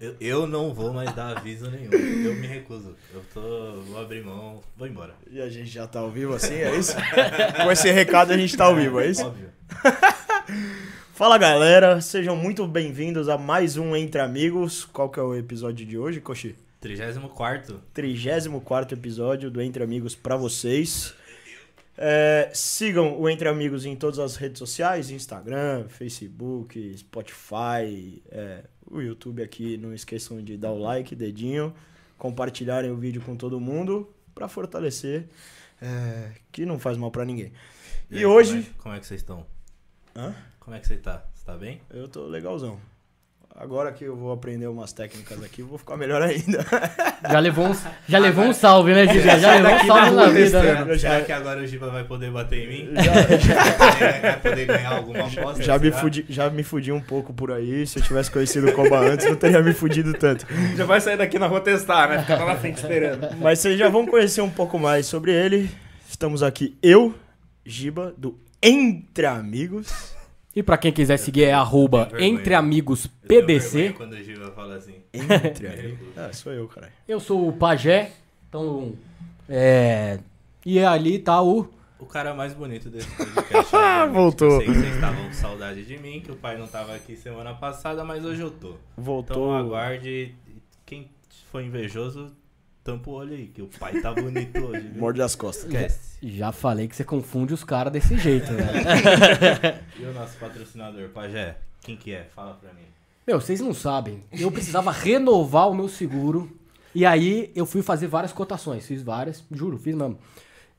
Eu, eu não vou mais dar aviso nenhum. Eu me recuso. Eu tô. Vou abrir mão, vou embora. E a gente já tá ao vivo assim, é isso? Com esse recado a gente tá ao vivo, é isso? Óbvio. Fala galera, sejam muito bem-vindos a mais um Entre Amigos. Qual que é o episódio de hoje, Coxi? 34 34 episódio do Entre Amigos pra vocês. É, sigam o Entre Amigos em todas as redes sociais, Instagram, Facebook, Spotify, é, o YouTube aqui. Não esqueçam de dar o like, dedinho, compartilharem o vídeo com todo mundo pra fortalecer, é, que não faz mal pra ninguém. E, aí, hoje... Como é, como é que vocês estão? Hã? Como é que você tá? Você tá bem? Eu tô legalzão. Agora que eu vou aprender umas técnicas aqui, eu vou ficar melhor ainda. Já levou um, já levou um salve, né, Giga? Já levou um salve na vida, né? Será que agora o Giba vai poder bater em mim? Já, vai poder ganhar alguma aposta? já, me fudi, já me fudi um pouco por aí. Se eu tivesse conhecido o Koba antes, não teria me fudido tanto. Já vai sair daqui na rua testar, né? Ficar lá na frente esperando. Mas vocês já vão conhecer um pouco mais sobre ele. Estamos aqui, eu, Giba, do Entre Amigos. E pra quem quiser seguir é arroba. Entre Amigos PDC. vergonha Quando o Giba fala assim. Entre Amigos. Ah, sou eu, caralho. Eu sou o Pajé, então. É. E ali tá o. O cara mais bonito desse podcast. Ah, obviamente. voltou. Eu sei que vocês estavam com saudade de mim, que o pai não tava aqui semana passada, mas hoje eu tô. Então Voltou. aguarde. Quem for invejoso, tampa o olho aí, que o pai tá bonito hoje. Viu? Morde as costas. Esquece. Já falei que você confunde os caras desse jeito, né? E o nosso patrocinador, Pajé? Quem que é? Fala pra mim. Meu, vocês não sabem. Eu precisava renovar o meu seguro. E aí eu fui fazer várias cotações. Fiz várias, juro, fiz mesmo.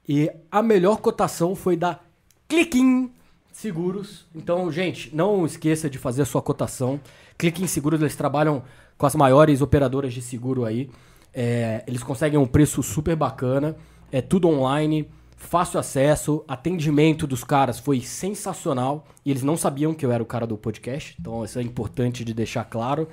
E a melhor cotação foi da Clickin Seguros. Então, gente, não esqueça de fazer a sua cotação. Clickin Seguros, eles trabalham com as maiores operadoras de seguro aí. É, eles conseguem um preço super bacana. É tudo online, fácil acesso. Atendimento dos caras foi sensacional. E eles não sabiam que eu era o cara do podcast. Então, isso é importante de deixar claro.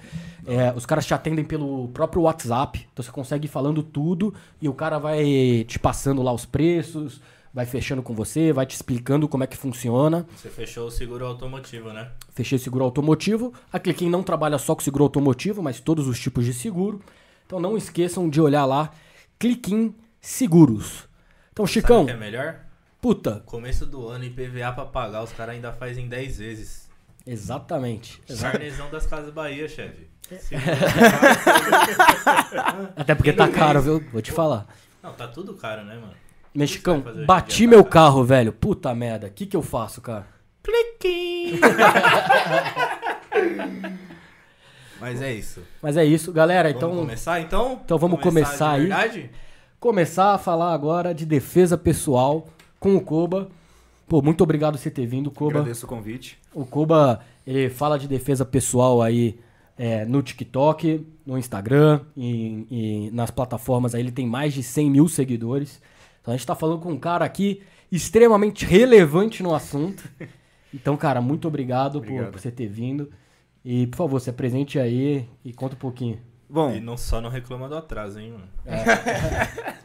É, os caras te atendem pelo próprio WhatsApp. Então, você consegue ir falando tudo. E o cara vai te passando lá os preços. Vai fechando com você, vai te explicando como é que funciona. Você fechou o seguro automotivo, né? Fechei seguro automotivo. A Cliquim não trabalha só com seguro automotivo, mas todos os tipos de seguro. Então não esqueçam de olhar lá, Cliquim Seguros. Então, Sabe Chicão, o que é melhor? puta, Começo do ano, IPVA pra pagar, os caras ainda fazem 10 vezes. exatamente. exa- Carnezão das Casas Bahia, chefe. Até porque tá caro, viu? Vou te falar. Não, tá tudo caro, né, mano? Mexicão, em bati dia, meu cara? carro, velho. Puta merda, o que que eu faço, cara? Mas é isso. Mas é isso, galera. Vamos Então, começar então? então vamos começar de aí. verdade? começar a falar agora de defesa pessoal com o Koba. Pô, muito obrigado por você ter vindo, Koba. Agradeço o convite. O Kuba, ele fala de defesa pessoal aí é, no TikTok, no Instagram e, e nas plataformas aí. Ele tem mais de 100 mil seguidores. Então a gente tá falando com um cara aqui extremamente relevante no assunto. Então, cara, muito obrigado, por, Obrigado. por você ter vindo. E, por favor, se apresente aí e conta um pouquinho. Bom, E não só não reclama do atraso, hein, mano?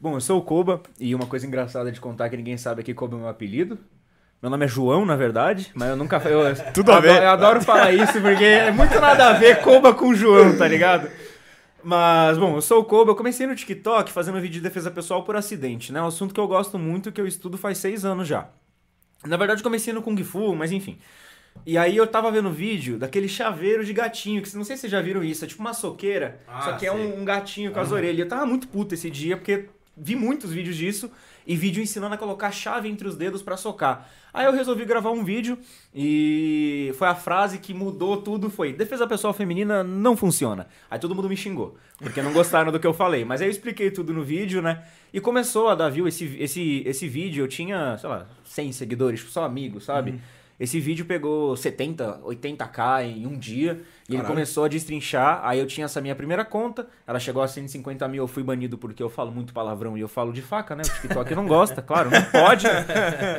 bom, eu sou o Koba e uma coisa engraçada de contar que ninguém sabe aqui Koba é meu apelido. Meu nome é João, na verdade, mas eu nunca. Eu, Tudo a ver. adoro- Eu adoro falar isso porque é muito nada a ver Koba com João, tá ligado? Mas, bom, eu sou o Koba, eu comecei no TikTok fazendo vídeo de defesa pessoal por acidente, né? Um assunto que eu gosto muito, que eu estudo faz seis anos já. Na verdade, eu comecei no Kung Fu, mas enfim. E aí eu tava vendo vídeo daquele chaveiro de gatinho, que não sei se vocês já viram isso, é tipo uma soqueira, Ah, só que é um, um gatinho com as orelhas. Eu tava muito puto esse dia, porque vi muitos vídeos disso, e vídeo ensinando a colocar chave entre os dedos pra socar. Aí eu resolvi gravar um vídeo, e foi a frase que mudou tudo, foi, defesa pessoal feminina não funciona. Aí todo mundo me xingou, porque não gostaram do que eu falei. Mas aí eu expliquei tudo no vídeo, né? E começou a dar view esse, esse, esse vídeo, eu tinha, sei lá, 100 seguidores, só amigos, sabe? Esse vídeo pegou 70, 80k em um dia. E ele Caralho. começou a destrinchar. Aí eu tinha essa minha primeira conta. Ela chegou a 150 mil. Eu fui banido porque eu falo muito palavrão e eu falo de faca, né? O TikTok não gosta, claro, não pode.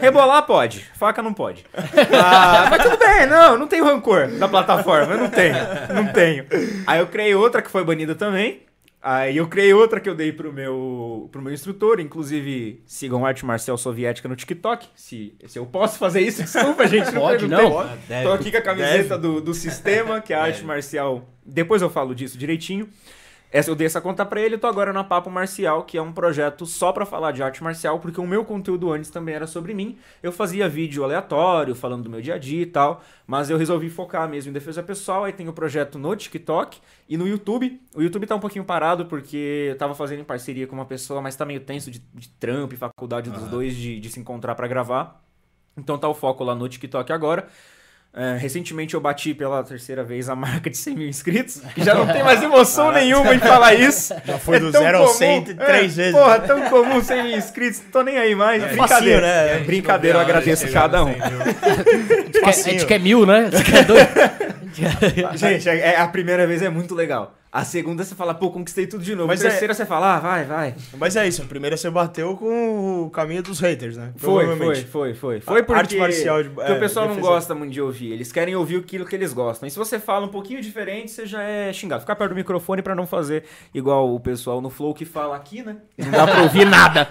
Rebolar pode, faca não pode. Ah, mas tudo bem, não, não tenho rancor da plataforma. Eu não tenho, não tenho. Aí eu criei outra que foi banida também. Aí eu criei outra que eu dei pro meu, pro meu instrutor, inclusive sigam arte marcial soviética no TikTok, se, se eu posso fazer isso, desculpa gente, não Pode, perguntei. não. Ah, deve. Tô aqui com a camiseta do, do sistema, que é a arte marcial, depois eu falo disso direitinho. Essa, eu dei essa conta pra ele, eu tô agora na Papo Marcial, que é um projeto só pra falar de arte marcial, porque o meu conteúdo antes também era sobre mim. Eu fazia vídeo aleatório, falando do meu dia a dia e tal, mas eu resolvi focar mesmo em defesa pessoal. Aí tem o projeto no TikTok e no YouTube. O YouTube tá um pouquinho parado, porque eu tava fazendo em parceria com uma pessoa, mas tá meio tenso de, de trampo e faculdade dos Aham. dois de, de se encontrar pra gravar. Então tá o foco lá no TikTok agora. É, recentemente eu bati pela terceira vez a marca de 100 mil inscritos, que já não tem mais emoção nenhuma em falar isso. Já foi É do 0 ao comum. 100 três É, vezes. Porra, tão comum 100 mil inscritos, não tô nem aí mais. É brincadeira. facinho, né? É, brincadeira, eu agradeço cada um. A gente quer- mil, né? A gente quer dois. Gente, é, é- a primeira vez é muito legal. A segunda você fala, pô, conquistei tudo de novo. Mas a terceira é- você fala, ah, vai, vai. Mas é isso, a primeira você bateu com o caminho dos haters, né? Foi, foi, foi, foi. Foi porque, arte marcial de- é, o pessoal não gosta muito de ouvir. Eles querem ouvir aquilo que eles gostam. E se você fala um pouquinho diferente, você já é xingado. Ficar perto do microfone pra não fazer igual o pessoal no Flow que fala aqui, né? Não dá pra ouvir nada.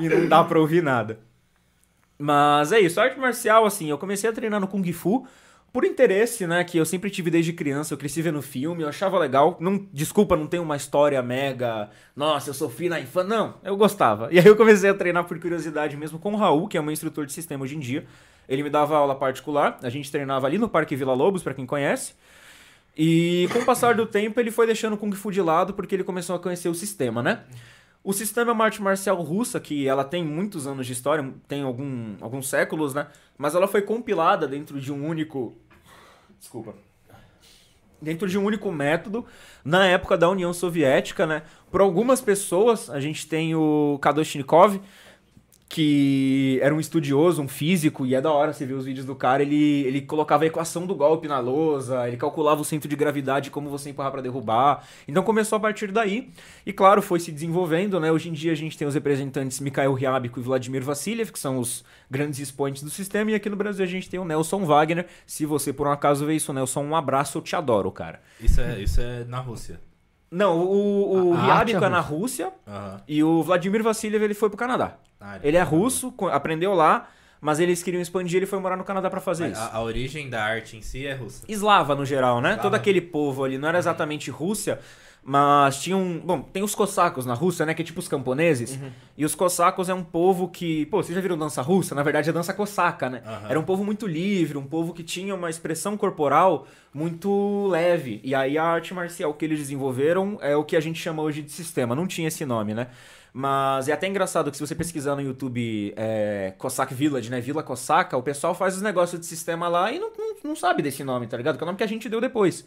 E não dá pra ouvir nada. Mas é isso, arte marcial, assim, eu comecei a treinar no Kung Fu por interesse, né, que eu sempre tive desde criança, eu cresci vendo filme, eu achava legal. Não, desculpa, não tem uma história mega, nossa, eu sofri na infância. Não, eu gostava. E aí eu comecei a treinar por curiosidade mesmo com o Raul, que é meu instrutor de sistema hoje em dia. Ele me dava aula particular, a gente treinava ali no Parque Vila Lobos, pra quem conhece. E com o passar do tempo, ele foi deixando o Kung Fu de lado porque ele começou a conhecer o sistema, né? O sistema é uma arte marcial russa, que ela tem muitos anos de história, tem algum, alguns séculos, né? Mas ela foi compilada dentro de um único. Desculpa. Dentro de um único método, na época da União Soviética, né? Por algumas pessoas, a gente tem o Kadoshnikov, que era um estudioso, um físico, e é da hora você ver os vídeos do cara, ele, ele colocava a equação do golpe na lousa, ele calculava o centro de gravidade, como você empurrar pra derrubar. Então começou a partir daí, e claro, foi se desenvolvendo, né? Hoje em dia a gente tem os representantes Mikhail Ryabko e Vladimir Vassiliev, que são os grandes expoentes do sistema, e aqui no Brasil a gente tem o Nelson Wagner. Se você por um acaso vê isso, Nelson, um abraço, eu te adoro, cara. Isso é, isso é na Rússia. Não, o, o Ryabko é é na Rússia, Aham. e o Vladimir Vassiliev ele foi pro Canadá. Ah, Ele é russo, aprendeu lá, mas eles queriam expandir, ele foi morar no Canadá pra fazer Mas isso. A, a origem da arte em si é russa. Eslava no geral, né? Eslava. Todo aquele povo ali, não era exatamente Rússia, mas tinha um. Bom, tem os cossacos na Rússia, né? Que é tipo os camponeses. E os cossacos é um povo que. Pô, você já viram dança russa? Na verdade é dança cosaca, né? Aham. Era um povo muito livre, um povo que tinha uma expressão corporal muito leve. E aí a arte marcial que eles desenvolveram é o que a gente chama hoje de sistema. Não tinha esse nome, né? Mas é até engraçado que se você pesquisar no YouTube é, Cossack Village, né? Vila Cosaca, o pessoal faz os negócios de sistema lá e não, não, não sabe desse nome, tá ligado? Que é o nome que a gente deu depois.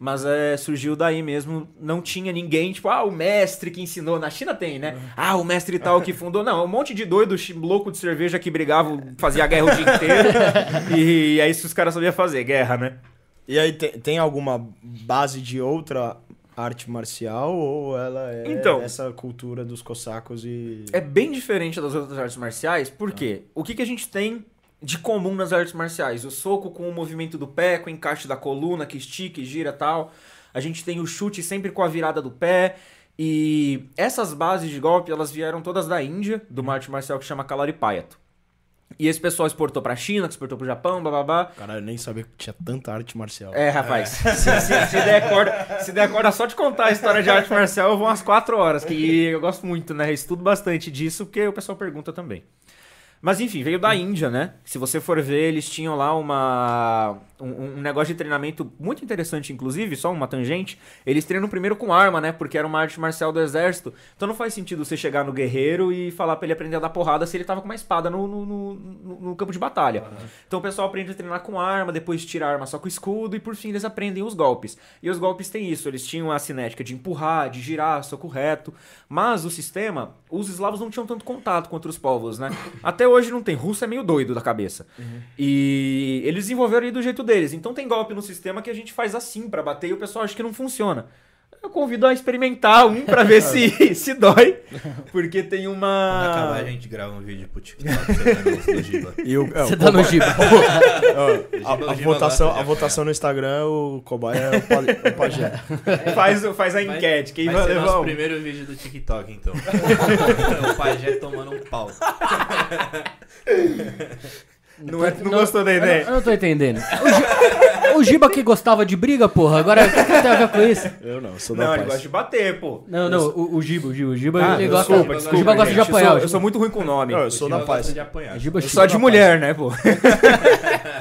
Mas é, surgiu daí mesmo, não tinha ninguém, tipo, ah, o mestre que ensinou. Na China tem, né? Ah, o mestre tal que fundou. Não, um monte de doido, louco de cerveja que brigava, fazia guerra o dia inteiro. e é isso que os caras sabiam fazer, guerra, né? E aí, tem, tem alguma base de outra arte marcial ou ela é Então. essa cultura dos cossacos e... É bem diferente das outras artes marciais, por quê? O que, que a gente tem de comum nas artes marciais? O soco com o movimento do pé, com o encaixe da coluna, que estica e gira e tal. A gente tem o chute sempre com a virada do pé. E essas bases de golpe, elas vieram todas da Índia, de uma arte marcial que chama Kalaripayato. E esse pessoal exportou pra China, exportou pro Japão, bababá. Caralho, eu nem sabia que tinha tanta arte marcial. É, rapaz. Se, se- se der corda, se der corda só de contar a história de arte marcial, eu vou umas quatro horas. Que eu gosto muito, né? Eu estudo bastante disso, porque o pessoal pergunta também. Mas enfim, veio da Índia, né? Se você for ver, eles tinham lá uma um, um negócio de treinamento muito interessante, inclusive, só uma tangente. Eles treinam primeiro com arma, né? Porque era uma arte marcial do exército. Então não faz sentido você chegar no guerreiro e falar pra ele aprender a dar porrada se ele tava com uma espada no, no, no- no- campo de batalha. Então o pessoal aprende a treinar com arma, depois tira a arma só com escudo e por fim eles aprendem os golpes. E os golpes têm isso, eles tinham a cinética de empurrar, de girar, soco reto. Mas o sistema, os eslavos não tinham tanto contato com outros povos, né? Até hoje não tem. Russo é meio doido da cabeça. E eles desenvolveram aí do jeito deles. Então tem golpe no sistema que a gente faz assim pra bater e o pessoal acha que não funciona. Eu convido a experimentar um pra ver se, se dói. Porque tem Quando acabar, uma. a gente grava um vídeo pro TikTok. você tá no- no Giba. É, Você tá no Giba. a, votação, a no Instagram, o cobaia é o, o pajé. Faz, faz a enquete. Quem Vai vai levar nosso primeiro vídeo do TikTok, então. o pajé tomando um pau. Não, é- não gostou da Eu ideia? não, eu não tô entendendo. O, Gi- o Giba que gostava de briga, porra. Agora, o que, tem a ver com isso? Eu não, sou da Não, ele paz. gosta de bater, pô. Não, não, o, o Giba, o Giba, o Giba, Ah, ele desculpa, gosta, desculpa, o Giba gosta de gente. Eu apanhar. sou- o Eu sou muito ruim com nome. Não, eu sou O da paz. gosta de apanhar. o Giba Só de xinga. mulher, né, pô?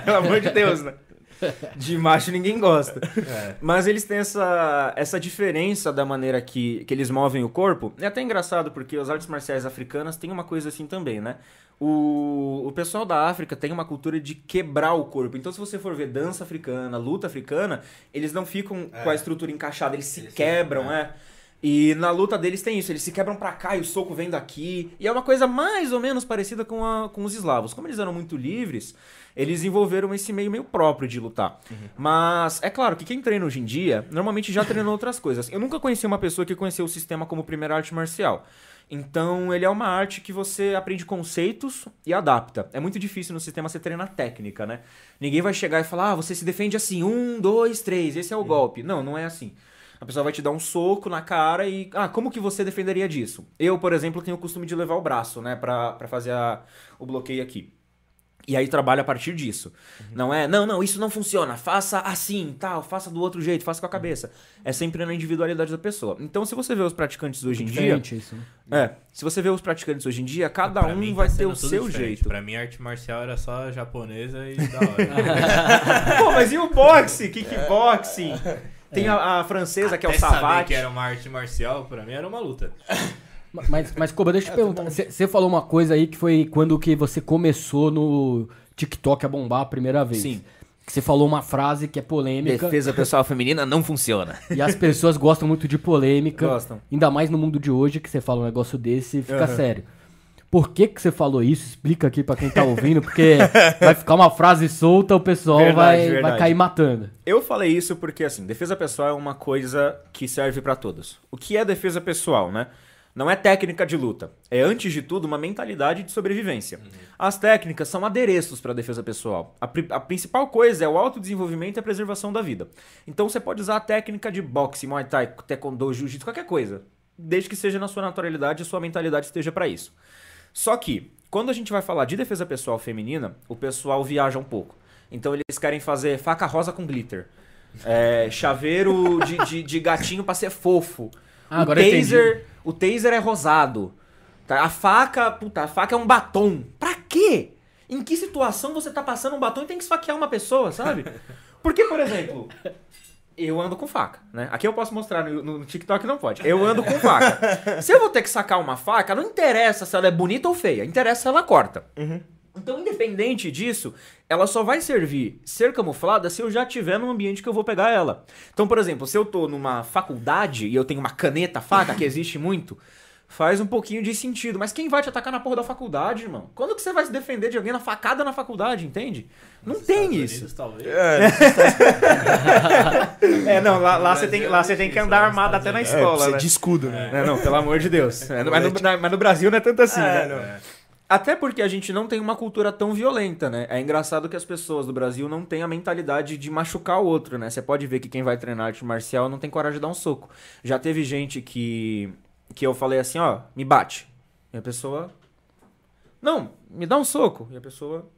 Pelo amor de Deus, né? De macho ninguém gosta. É. Mas eles têm essa, essa diferença da maneira que, que eles movem o corpo. É até engraçado, porque as artes marciais africanas têm uma coisa assim também, né? O, o pessoal da África tem uma cultura de quebrar o corpo. Então, se você for ver dança africana, luta africana, eles não ficam com a estrutura encaixada, eles se Eles quebram, é. E na luta deles tem isso, eles se quebram pra cá e o soco vem daqui. E é uma coisa mais ou menos parecida com, a, com os eslavos. Como eles eram muito livres, eles desenvolveram esse meio meio próprio de lutar. Mas é claro que quem treina hoje em dia, normalmente já treinou outras coisas. Eu nunca conheci uma pessoa que conheceu o sistema como primeira arte marcial. Então, ele é uma arte que você aprende conceitos e adapta. É muito difícil no sistema você treinar técnica, né? Ninguém vai chegar e falar, ah, você se defende assim, um, dois, três, esse é o golpe. Não, não é assim. A pessoa vai te dar um soco na cara e. Ah, como que você defenderia disso? Eu, por exemplo, tenho o costume de levar o braço, né, pra, pra fazer a- o bloqueio aqui. E aí trabalho a partir disso. Não é, não, não, isso não funciona, faça assim, tal, faça do outro jeito, faça com a cabeça. É sempre na individualidade da pessoa. Então, se você vê os praticantes hoje em dia. Isso, né? É, se você vê os praticantes hoje em dia, cada Pra um mim, vai tá ter o seu diferente. jeito. Pra mim, arte marcial era só japonesa e da hora. Pô, mas e o boxe? Kickboxing? Tem a, a francesa, que é o Até savate. que era uma arte marcial, pra mim era uma luta. Mas, mas Koba, deixa eu te perguntar. Você falou uma coisa aí que foi quando que você começou no TikTok a bombar a primeira vez. Sim. Que você falou uma frase que é polêmica. Defesa pessoal feminina não funciona. E as pessoas gostam muito de polêmica. Gostam. Ainda mais no mundo de hoje que você fala um negócio desse e fica sério. Por que que você falou isso? Explica aqui pra quem tá ouvindo, porque vai ficar uma frase solta, o pessoal Verdade, vai, vai verdade. cair matando. Eu falei isso porque, assim, defesa pessoal é uma coisa que serve pra todos. O que é defesa pessoal, né? Não é técnica de luta. É, antes de tudo, uma mentalidade de sobrevivência. As técnicas são adereços para defesa pessoal. A, pri- a principal coisa é o autodesenvolvimento e a preservação da vida. Então você pode usar a técnica de boxe, muay thai, taekwondo, jiu-jitsu, qualquer coisa. Desde que seja na sua naturalidade e sua mentalidade esteja para isso. Só que, quando a gente vai falar de defesa pessoal feminina, o pessoal viaja um pouco. Então eles querem fazer faca rosa com glitter. É, chaveiro de, de, de gatinho pra ser fofo. Ah, o agora taser, o taser é rosado. Tá? A faca, puta, a faca é um batom. Pra quê? Em que situação você tá passando um batom e tem que esfaquear uma pessoa, sabe? Porque, por exemplo, eu ando com faca, né? Aqui eu posso mostrar, no, no TikTok não pode. Eu ando com faca. Se eu vou ter que sacar uma faca, não interessa se ela é bonita ou feia, interessa se ela corta. Então, independente disso, ela só vai servir ser camuflada se eu já estiver num ambiente que eu vou pegar ela. Então, por exemplo, se eu tô numa faculdade e eu tenho uma caneta faca, que existe muito, faz um pouquinho de sentido. Mas quem vai te atacar na porra da faculdade, irmão? Quando que você vai se defender de alguém na facada na faculdade, entende? Não tem Estados isso. Unidos, talvez. É, não, lá, lá você tem, Brasil lá é você tem que andar nos armado até na. É, escola, precisa né? de escudo, né? É, não, pelo amor de Deus. É, mas, no, mas no Brasil não é tanto assim, É, né? Até porque a gente não tem uma cultura tão violenta, né? É engraçado que as pessoas do Brasil não têm a mentalidade de machucar o outro, né? Você pode ver que quem vai treinar arte marcial não tem coragem de dar um soco. Já teve gente que que eu falei assim, ó, me bate. E a pessoa Não, me dá um soco. E a pessoa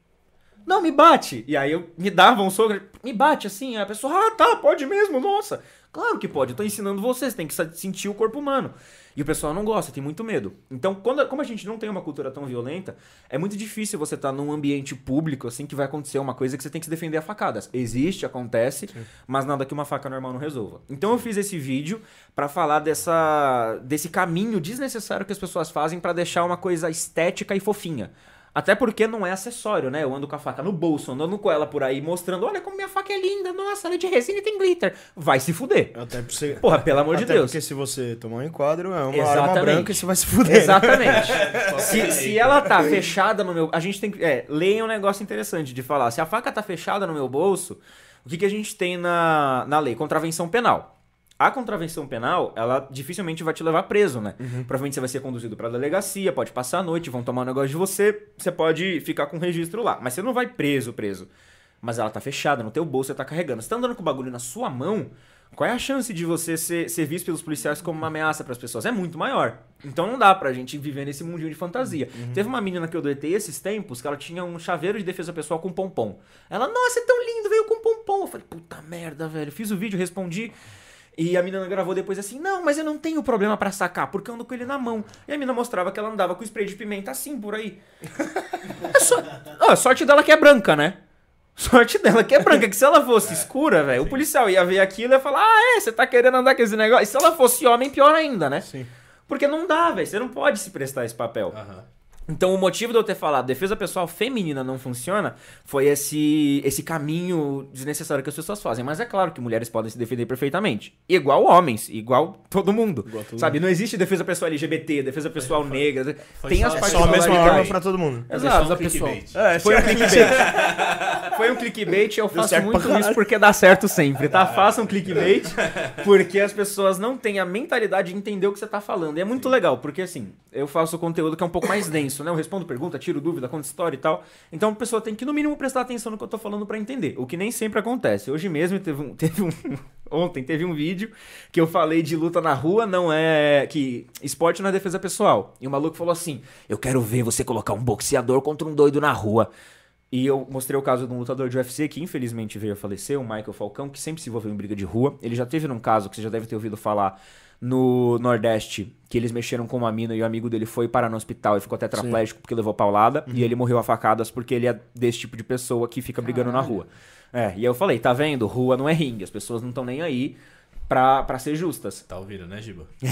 Não, me bate. E aí eu me dava um soco, me bate assim, aí a pessoa, ah, tá, pode mesmo, nossa. Claro que pode, eu tô ensinando você, você tem que sentir o corpo humano. E o pessoal não gosta, tem muito medo. Então, quando, como a gente não tem uma cultura tão violenta, é muito difícil você estar num ambiente público, assim, que vai acontecer uma coisa que você tem que se defender a facadas. Existe, acontece, mas nada que uma faca normal não resolva. Então eu fiz esse vídeo pra falar dessa, desse caminho desnecessário que as pessoas fazem pra deixar uma coisa estética e fofinha. Até porque não é acessório, né? Eu ando com a faca no bolso, andando com ela por aí, mostrando, olha como minha faca é linda, nossa, ela é de resina e tem glitter. Vai se fuder. Até pra você... Porra, pelo amor de Até Deus. porque se você tomar um enquadro, é uma Exatamente. arma branca e você vai se fuder. né? Exatamente. se, se ela tá fechada no meu. A gente tem que. É, leia um negócio interessante de falar. Se a faca tá fechada no meu bolso, o que, que a gente tem na, na lei? Contravenção penal. A contravenção penal, ela dificilmente vai te levar preso, né? Provavelmente você vai ser conduzido pra delegacia, pode passar a noite, vão tomar um negócio de você, você pode ficar com registro lá. Mas você não vai preso, preso. Mas ela tá fechada, no teu bolso você tá carregando. Você tá andando com o bagulho na sua mão, qual é a chance de você ser, ser visto pelos policiais como uma ameaça pras pessoas? É muito maior. Então não dá pra gente viver nesse mundinho de fantasia. Teve uma menina que eu doetei esses tempos que ela tinha um chaveiro de defesa pessoal com pompom. Ela, nossa, é tão lindo, veio com pompom. Eu falei, puta merda, velho. Fiz o vídeo, respondi. E a menina gravou depois assim, não, mas eu não tenho problema pra sacar, porque eu ando com ele na mão. E a menina mostrava que ela andava com spray de pimenta assim, por aí. É só... Ó, sorte dela que é branca, né? Sorte dela que é branca, que se ela fosse escura, velho, o policial ia ver aquilo e ia falar, ah, é, você tá querendo andar com esse negócio. E se ela fosse homem, pior ainda, né? Sim. Porque não dá, velho, você não pode se prestar esse papel. Aham. Então, o motivo de eu ter falado defesa pessoal feminina não funciona foi esse, esse caminho desnecessário que as pessoas fazem. Mas é claro que mulheres podem se defender perfeitamente. Igual homens, igual todo mundo. Igual todo sabe? Não existe defesa pessoal LGBT, defesa pessoal negra. Foi Tem só- as é É só a mesma arma pra todo mundo. Exato, Só um pessoal. clickbait. É, Foi um clickbait. Foi um clickbait e eu faço muito isso porque dá certo sempre, tá? Façam clickbait porque as pessoas não têm a mentalidade de entender o que você tá falando. E é muito legal, porque assim, eu faço conteúdo que é um pouco mais denso, né? Eu respondo pergunta, tiro dúvida, conto história e tal. Então a pessoa tem que, no mínimo, prestar atenção no que eu tô falando pra entender. O que nem sempre acontece. Hoje mesmo teve um. Teve um ontem teve um vídeo que eu falei de luta na rua, não é. que esporte não é defesa pessoal. E o maluco falou assim: Eu quero ver você colocar um boxeador contra um doido na rua. E eu mostrei o caso de um lutador de UFC que infelizmente veio a falecer, o Michael Falcão, que sempre se envolveu em briga de rua. Ele já teve num caso que você já deve ter ouvido falar no Nordeste, que eles mexeram com uma mina e o amigo dele foi parar no hospital e ficou tetraplégico porque levou paulada. E ele morreu a facadas porque ele é desse tipo de pessoa que fica brigando na rua. É, e aí eu falei, tá vendo? Rua não é ringue, as pessoas não estão nem aí pra, pra ser justas. Tá ouvindo, né, Giba?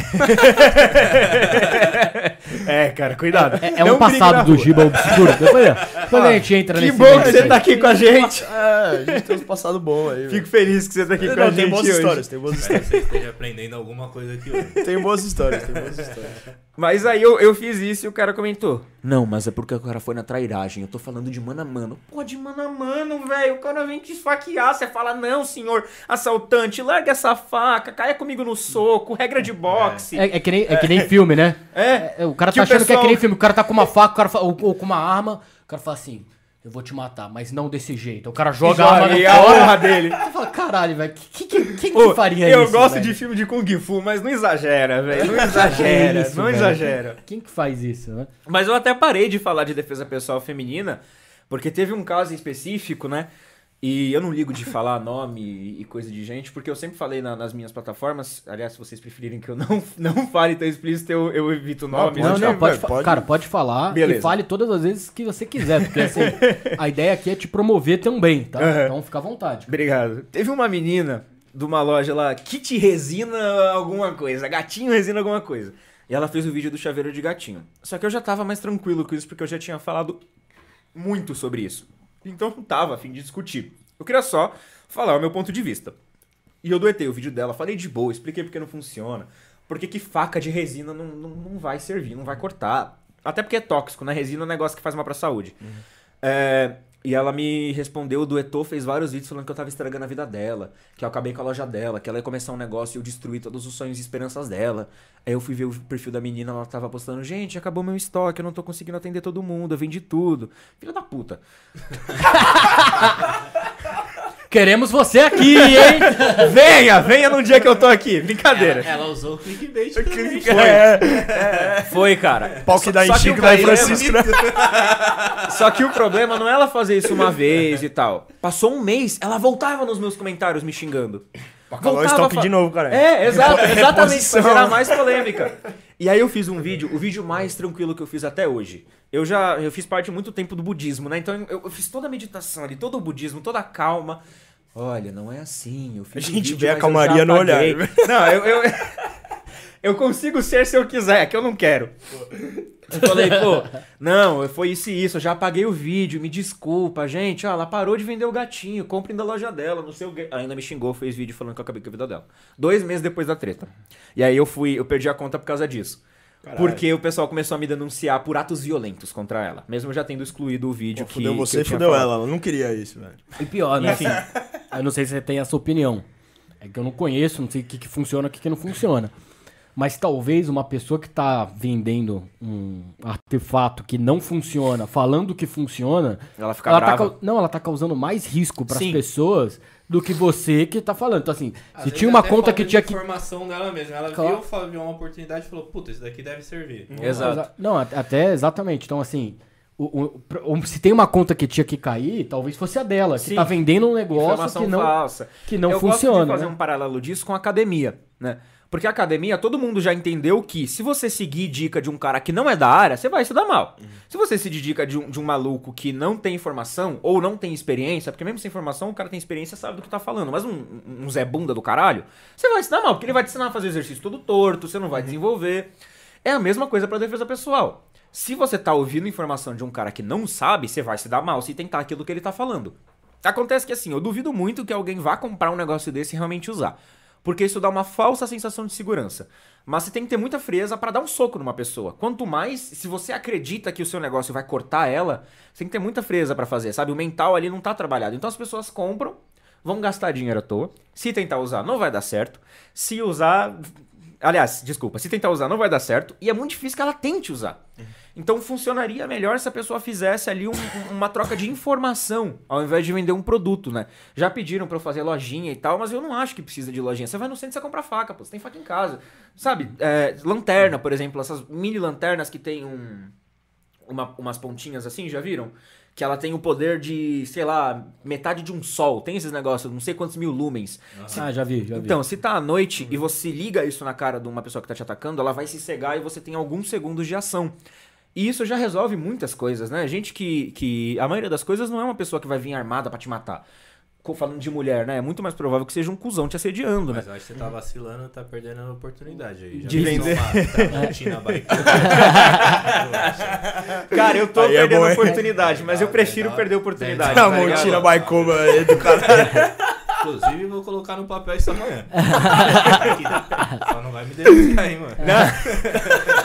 É, cara, cuidado. É, é um passado do Giba obscuro. Depois, depois a gente entra Que nesse bom que você aí. tá aqui com a gente. É, a gente tem uns passados bons aí. Fico feliz que você tá aqui velho. com a Não, gente tem boas hoje. histórias, tem boas Espero histórias. que você esteja aprendendo alguma coisa aqui hoje. Tem boas histórias, tem boas histórias. Mas aí eu, eu fiz isso e o cara comentou. Não, mas é porque o cara foi na trairagem. Eu tô falando de mano a mano. Pô, de mano a mano, velho. O cara vem te esfaquear. Você fala, não, senhor assaltante, larga essa faca, caia comigo no soco, regra de boxe. É, é que nem, é que nem filme, né? É. É, o cara Que tá o achando que é pessoal- que nem filme. O cara tá com uma faca o cara fa- ou, ou com uma arma. O cara fala assim: Eu vou te matar, mas não desse jeito. O cara joga a arma e a honra dele. Você fala: Caralho, velho. Que, que, quem Pô, que faria eu isso? gosto velho? de filme de Kung Fu, mas não exagera, velho. Não exagera, isso, não velho? exagera. Quem que faz isso, né? Mas eu até parei de falar de defesa pessoal feminina, porque teve um caso em específico, né? E eu não ligo de falar nome e coisa de gente, porque eu sempre falei na- nas minhas plataformas. Aliás, se vocês preferirem que eu não, não fale tão explícito, eu, eu evito nomes. Não, não, velho, pode, pode. Cara, pode falar Beleza. e fale todas as vezes que você quiser, porque assim, a ideia aqui é te promover também, tá? Aham. Então fica à vontade. Obrigado. Teve uma menina de uma loja lá, kit resina alguma coisa, gatinho resina alguma coisa. E ela fez o vídeo do chaveiro de gatinho. Só que eu já tava mais tranquilo com isso, porque eu já tinha falado muito sobre isso. Então não tava a fim de discutir. Eu queria só falar o meu ponto de vista. E eu doetei o vídeo dela, falei de boa, expliquei porque não funciona. Porque que faca de resina não, não, não vai servir, não vai cortar. Até porque é tóxico, né? Resina é um negócio que faz mal pra saúde. É, e ela me respondeu, duetou, fez vários vídeos falando que eu tava estragando a vida dela, que eu acabei com a loja dela, que ela ia começar um negócio e eu destruí todos os sonhos e esperanças dela. Aí eu fui ver o perfil da menina, ela tava postando, gente, acabou meu estoque, eu não tô conseguindo atender todo mundo, eu vendi tudo. Filha da puta. Queremos você aqui, hein? venha, venha num dia que eu tô aqui. Brincadeira. Ela, ela usou o clickbait também. É, Foi, cara. pau que dá em Só que Chico, dá em problema- Francisco, né? Só que o problema não é ela fazer isso uma vez e tal. Passou um mês, ela voltava nos meus comentários me xingando. Voltava estoque de novo, cara. É, exato, exatamente, pra gerar mais polêmica. E aí eu fiz um vídeo, o vídeo mais tranquilo que eu fiz até hoje. Eu já, eu fiz parte muito tempo do budismo, né? Então eu, eu fiz toda a meditação ali, todo o budismo, toda a calma. Olha, não é assim, eu fiz A um gente vídeo, vê a calmaria no olhar. Não, eu, eu, eu consigo ser se eu quiser, que eu não quero. Eu falei, pô, não, foi isso e isso, eu já apaguei o vídeo, me desculpa, gente, ó, ela parou de vender o gatinho, comprem da loja dela, não sei o quê. Ainda me xingou, fez vídeo falando que eu acabei com a vida dela. Dois meses depois da treta. E aí eu fui, eu perdi a conta por causa disso. Caralho. Porque o pessoal começou a me denunciar por atos violentos contra ela. Mesmo eu já tendo excluído o vídeo Pô, que. fudeu que você eu e tinha fudeu falado. ela. Ela não queria isso, velho. E pior, né? Enfim, eu não sei se você tem essa opinião. É que eu não conheço, não sei o que, que funciona, o que, que não funciona. Mas talvez uma pessoa que tá vendendo um artefato que não funciona, falando que funciona, Ela fica ela tá brava. cau- não, ela tá causando mais risco para as pessoas do que você que tá falando. Então assim, Às se tinha uma conta que tinha que informação dela mesma. Ela Claro. viu, viu uma oportunidade e falou, puta, isso daqui deve servir. Exato. Exa- Não, at- até exatamente. Então, assim, o- o- se tem uma conta que tinha que cair, talvez fosse a dela, que Sim. tá vendendo um negócio Informação que não, falsa. que não eu funciona. gosto de fazer né? um paralelo disso com a academia, né? Porque a academia, todo mundo já entendeu que se você seguir dica de um cara que não é da área, você vai se dar mal. Se você seguir dica de um, de um maluco que não tem informação ou não tem experiência, porque mesmo sem informação o cara tem experiência sabe do que tá falando, mas um, um Zé Bunda do caralho, você vai se dar mal, porque ele vai te ensinar a fazer exercício todo torto, você não vai desenvolver. É a mesma coisa pra defesa pessoal. Se você tá ouvindo informação de um cara que não sabe, você vai se dar mal se tentar aquilo que ele tá falando. Acontece que assim, eu duvido muito que alguém vá comprar um negócio desse e realmente usar. Porque isso dá uma falsa sensação de segurança. Mas você tem que ter muita frieza pra dar um soco numa pessoa. Quanto mais, se você acredita que o seu negócio vai cortar ela, você tem que ter muita frieza pra fazer, sabe? O mental ali não tá trabalhado. Então as pessoas compram, vão gastar dinheiro à toa. Se tentar usar, não vai dar certo. Se usar. Aliás, desculpa, se tentar usar, não vai dar certo. E é muito difícil que ela tente usar. Então funcionaria melhor se a pessoa fizesse ali um- um- uma troca de informação, ao invés de vender um produto, né? Já pediram pra eu fazer lojinha e tal, mas eu não acho que precisa de lojinha. Você vai no centro e você compra faca, pô. Você tem faca em casa. Sabe? É, lanterna, por exemplo, essas mini lanternas que tem um, uma- umas pontinhas assim, já viram? Que ela tem o poder de, sei lá, metade de um sol. Tem esses negócios, não sei quantos mil lumens. Ah, já vi, já vi. Então, se tá à noite e você liga isso na cara de uma pessoa que tá te atacando, ela vai se cegar e você tem alguns segundos de ação. E isso já resolve muitas coisas, né? Gente que, que. A maioria das coisas não é uma pessoa que vai vir armada pra te matar. Falando de mulher, né? É muito mais provável que seja um cuzão te assediando, né? Mas eu acho que você tá vacilando, tá perdendo a oportunidade aí. Já De vender. uma bike. Cara, eu tô Aí é perdendo hein? oportunidade, mas eu prefiro perder a oportunidade. Tá tá aí do cara. Inclusive, vou colocar no papel isso amanhã. Só não vai me denunciar, hein, mano.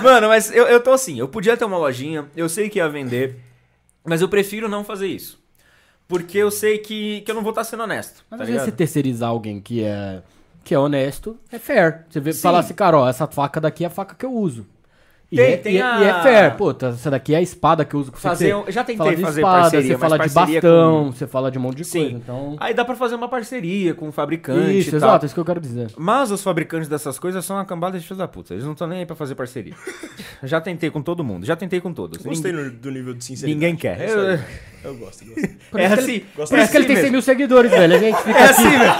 Mano, mas eu, eu tô assim, eu podia ter uma lojinha, eu sei que ia vender, mas eu prefiro não fazer isso. Porque eu sei que, que eu não vou estar sendo honesto. Mas tá às vezes você terceirizar alguém que é, que é honesto, é fair. Você vê, falar assim, cara, ó, essa faca daqui é a faca que eu uso. E, Tem- é, tem e é- a- e é fair. Pô, tá, essa daqui é a espada que eu uso. Fazer você, já tentei fala de fazer espada, parceria, você mas fala de bastão, com- você fala de um monte de Sim. coisa. Então... Aí dá pra fazer uma parceria com o fabricante Isso, e exato, é isso que eu quero dizer. Mas os fabricantes dessas coisas são uma cambada de filhos da puta. Eles não estão nem aí pra fazer parceria. já tentei com todo mundo, já tentei com todos. Gostei Ninguém, no- do nível de sinceridade. ninguém quer. É isso aí. Eu- Eu gosto, eu gosto. Por é isso que assim, ele- gosto Por isso que ele tem 100 mesmo. mil seguidores, velho. A gente fica É assim, velho.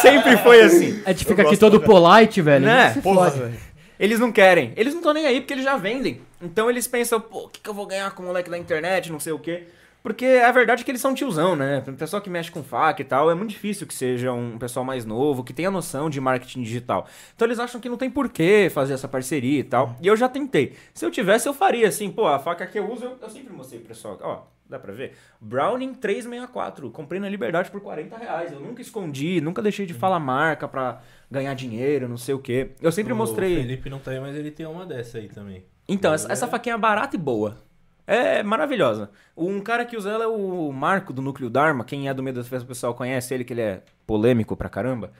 Sempre foi assim. a gente fica Eu aqui todo polite, velho. Né? A Porra, velho. Eles não querem. Eles não estão nem aí porque eles já vendem. Então eles pensam, pô, o que, que eu vou ganhar com o moleque da internet, não sei o quê. Porque a verdade é que eles são tiozão, né? O pessoal que mexe com faca e tal, é muito difícil que seja um pessoal mais novo, que tenha noção de marketing digital. Então eles acham que não tem porquê fazer essa parceria e tal. E eu já tentei. Se eu tivesse, eu faria assim, pô, a faca que eu uso, eu, eu sempre mostrei pro pessoal. Ó, dá pra ver? Browning 364. Comprei na Liberdade por 40 reais. Eu nunca escondi, nunca deixei de falar marca pra ganhar dinheiro, não sei o quê. Eu sempre O mostrei. Felipe não tá aí, mas ele tem uma dessa aí também. Então, essa, essa faquinha é barata e boa. É maravilhosa. Um cara que usa ela é o Marco do Núcleo Dharma. Quem é do meio da defesa pessoal conhece ele, que ele é polêmico pra caramba.